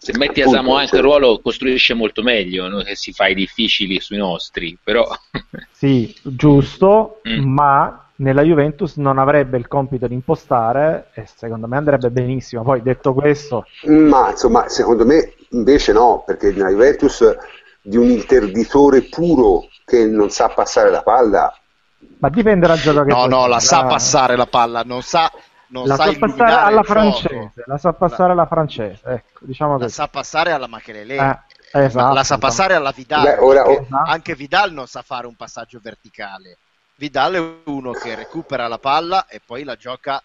Se metti a Samoa anche il ruolo costruisce molto meglio, noi che si fa i difficili sui nostri, però... Sì, giusto, mm. ma nella Juventus non avrebbe il compito di impostare e secondo me andrebbe benissimo. Poi detto questo... Ma insomma, secondo me invece no, perché nella Juventus di un interditore puro che non sa passare la palla... Ma dipende dal gioco che No, no, la sa passare la palla, non sa non la sa, passare alla francese, la sa passare alla francese, ecco, diciamo la così. sa passare alla Machelele. Eh, esatto, la sa passare alla Vidal. Beh, ora, esatto. Anche Vidal non sa fare un passaggio verticale. Vidal è uno che recupera la palla e poi la gioca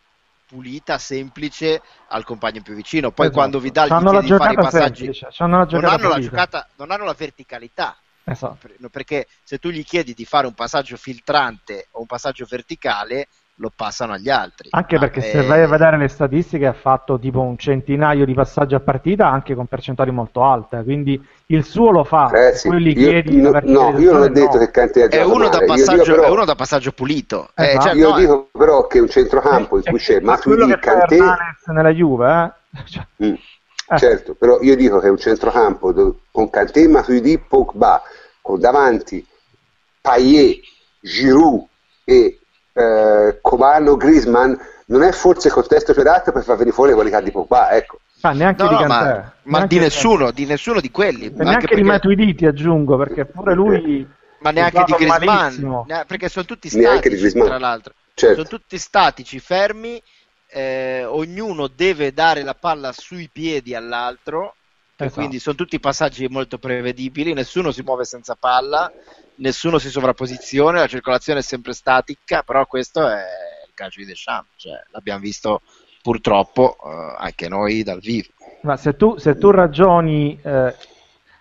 pulita, semplice al compagno più vicino. Poi esatto. quando Vidal gli chiede di fare i passaggi, non hanno, la giocata, non hanno la verticalità. Esatto. Perché se tu gli chiedi di fare un passaggio filtrante o un passaggio verticale, lo passano agli altri. Anche perché eh... se vai a vedere le statistiche ha fatto tipo un centinaio di passaggi a partita anche con percentuali molto alte, quindi il suo lo fa, eh, sì. poi chiedi no, no, io non ho detto no. che Canté è uno, da passaggio, però... è uno da passaggio pulito. Eh, esatto. cioè, io no, dico però che un centrocampo in cui c'è Matuidi, Canté nella Juve, eh? cioè... mm. Eh. Certo, però io dico che è un centrocampo con Kanté, Matuidi, Pogba, con davanti Payet, Giroud e eh, Comano Grisman non è forse il contesto più adatto per far venire fuori la qualità di Pogba, ecco. Ah, neanche no, di no, Ma, ma di nessuno, di nessuno di quelli. E neanche perché... di Matuidi ti aggiungo, perché pure lui... Ma neanche di Grisman, perché sono tutti statici, tra l'altro. Certo. Sono tutti statici, fermi, eh, ognuno deve dare la palla sui piedi all'altro, esatto. quindi sono tutti passaggi molto prevedibili, nessuno si muove senza palla nessuno si sovrapposizione, la circolazione è sempre statica, però questo è il calcio di Deschamps, cioè, l'abbiamo visto purtroppo eh, anche noi dal vivo. Ma se tu, se tu ragioni eh,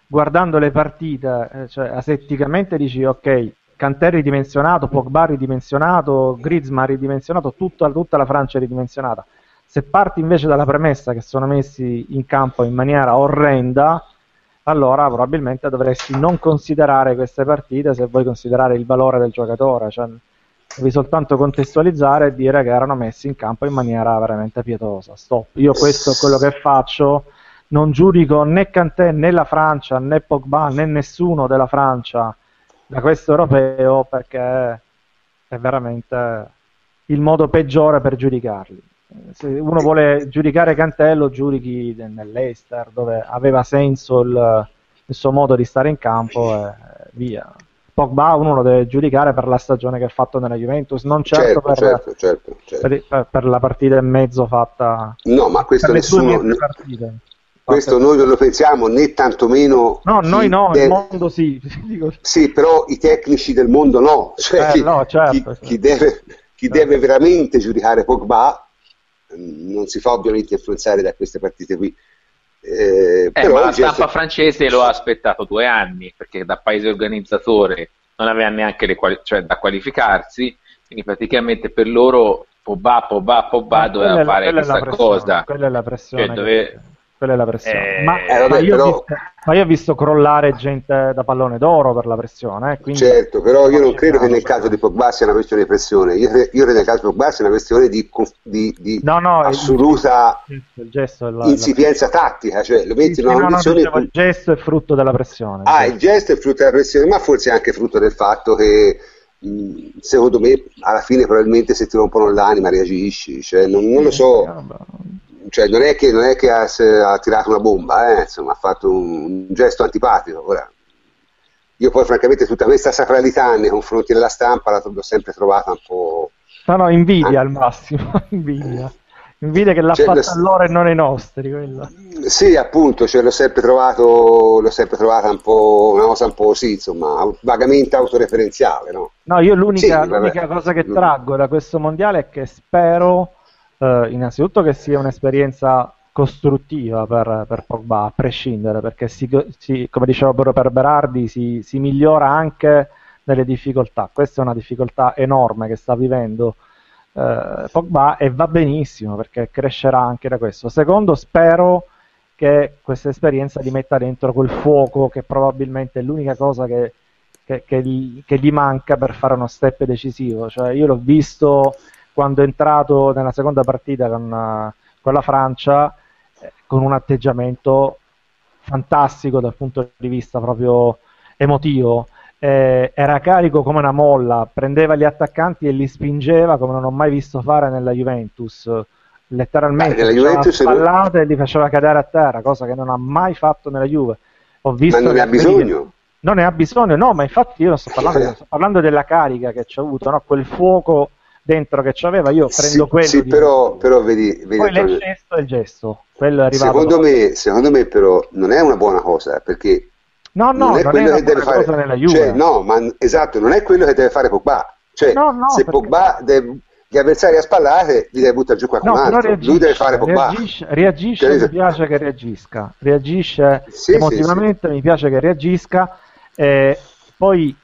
guardando le partite, eh, cioè asetticamente dici ok, Kanté ridimensionato, Pogba ridimensionato, Griezmann ridimensionato, tutta, tutta la Francia ridimensionata. Se parti invece dalla premessa che sono messi in campo in maniera orrenda, allora probabilmente dovresti non considerare queste partite se vuoi considerare il valore del giocatore, cioè devi soltanto contestualizzare e dire che erano messi in campo in maniera veramente pietosa. Stop. Io questo è quello che faccio, non giudico né Cantè né la Francia né Pogba né nessuno della Francia da questo europeo perché è veramente il modo peggiore per giudicarli se uno vuole giudicare Cantello, giudichi nell'Eister, dove aveva senso il, il, suo modo di stare in campo e via. Pogba uno lo deve giudicare per la stagione che ha fatto nella Juventus, non certo, certo, per, certo, certo, certo. per, per, la partita e mezzo fatta. No, ma questo nessuno. Questo noi non lo pensiamo né tantomeno. No, noi no, deve... il mondo sì. sì, però i tecnici del mondo no. Cioè, eh, chi, no certo, chi, chi, deve, chi deve veramente giudicare Pogba non si fa ovviamente influenzare da queste partite qui. Eh, eh, ma la stampa francese lo ha aspettato due anni perché da paese organizzatore non aveva neanche le quali- cioè, da qualificarsi, quindi praticamente per loro Pobà, Pobà, Pobà doveva fare questa cosa. Quella è la pressione. Cioè, dove, quella è la pressione. Eh, ma, eh, vabbè, ma io però- ho visto, ma io ho visto crollare gente da pallone d'oro per la pressione. eh, quindi- Certo, però io non credo che nel caso di Pogba sia una questione di pressione, io, io credo che nel caso di Pogba sia una questione di, di- di No, no, assoluta il, il gesto è la, insipienza tattica, cioè lo metti Sì, in una no, no, condizione... dicevo, il gesto è frutto della pressione. Ah, il gesto è frutto della pressione, ma forse è anche frutto del fatto che secondo me alla fine probabilmente se ti rompono l'anima reagisci, cioè, non, non lo so, cioè, non, è che, non è che ha, ha tirato una bomba, eh, insomma, ha fatto un, un gesto antipatico. Ora, io poi francamente tutta questa sacralità nei confronti della stampa l'ho sempre trovata un po'... No, no, invidia Ah. al massimo, invidia. Invidia che l'ha Cioè, fatta lo- a loro e non ai nostri. quello. Sì, appunto, cioè, l'ho sempre trovato, l'ho sempre trovata un po' una cosa un po' sì, insomma, vagamente autoreferenziale, no? No, io l'unica, Sì, l'unica cosa che traggo da questo mondiale è che spero, eh, innanzitutto, che sia un'esperienza costruttiva per, per Pogba, a prescindere, perché si, si- come diceva pure per Berardi, si, si migliora anche nelle difficoltà. Questa è una difficoltà enorme che sta vivendo eh, Pogba e va benissimo perché crescerà anche da questo. Secondo, spero che questa esperienza gli metta dentro quel fuoco che probabilmente è l'unica cosa che, che- che gli, che gli manca per fare uno step decisivo. Cioè, io l'ho visto quando è entrato nella seconda partita con, eh, con la Francia eh, con un atteggiamento fantastico dal punto di vista proprio emotivo. Eh, era carico come una molla, prendeva gli attaccanti e li spingeva come non ho mai visto fare nella Juventus. Letteralmente Beh, Juventus spallate e li faceva cadere a terra, cosa che non ha mai fatto nella Juve. Ho visto Ma non ne ha bisogno. non ne ha bisogno, no, ma infatti io non sto parlando, sto parlando della carica che ci ha avuto, no? quel fuoco dentro che c'aveva, io prendo Sì, quello. sì, di- però, però vedi, vedi Poi il gesto e il gesto, quello è arrivato. secondo me, secondo me però non è una buona cosa, perché no, no, non è quello una che deve fare nella Juve. cioè, no, ma esatto, non è quello che deve fare Pogba. Cioè, No, no, se perché- Pogba deve- gli avversari a spallate li deve buttare giù qualcun No, altro. reagisce, Lui deve fare Pogba. reagisce, reagisce, mi piace che reagisca, reagisce Sì, emotivamente, mi piace che reagisca, e poi eh,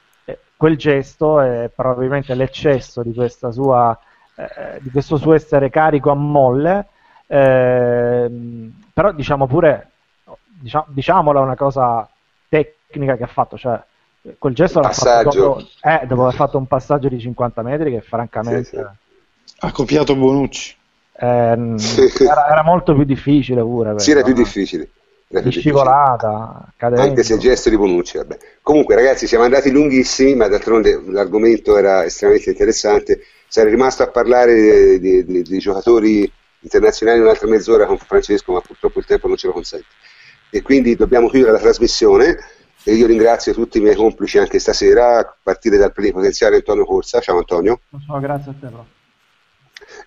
quel gesto è probabilmente l'eccesso di, questa sua, eh, di questo suo essere carico a molle, ehm, però diciamo pure, diciamo, diciamola una cosa tecnica che ha fatto, cioè quel gesto l'ha fatto dopo, eh, dopo aver fatto un passaggio di 50 metri che francamente... Sì, sì. Ha copiato Bonucci. Ehm, era, era molto più difficile pure. Sì, era più quello, difficile. Di scivolata, cadendo. Anche se il gesto di Bonucci, vabbè. Comunque, ragazzi, siamo andati lunghissimi, ma d'altronde l'argomento era estremamente interessante. Sarei rimasto a parlare di, di- di- di giocatori internazionali un'altra mezz'ora con Francesco, ma purtroppo il tempo non ce lo consente. E quindi dobbiamo chiudere la trasmissione. E io ringrazio tutti i miei complici anche stasera, a partire dal plenipotenziario Antonio Corsa. Ciao Antonio. No, grazie a te, bro.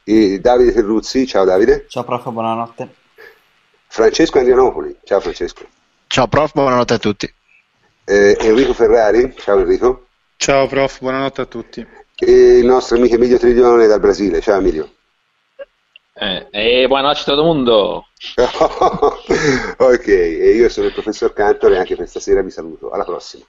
E Davide Terruzzi. Ciao Davide. Ciao prof, buonanotte. Francesco Andrianopoli. Ciao Francesco. Ciao prof, buonanotte a tutti. Eh, Enrico Ferrari. Ciao Enrico. Ciao prof, buonanotte a tutti. E il nostro amico Emilio Tridione dal Brasile. Ciao Emilio. Eh, e buonanotte a tutto il mondo. ok, e io sono il professor Cantor e anche per stasera vi saluto. Alla prossima.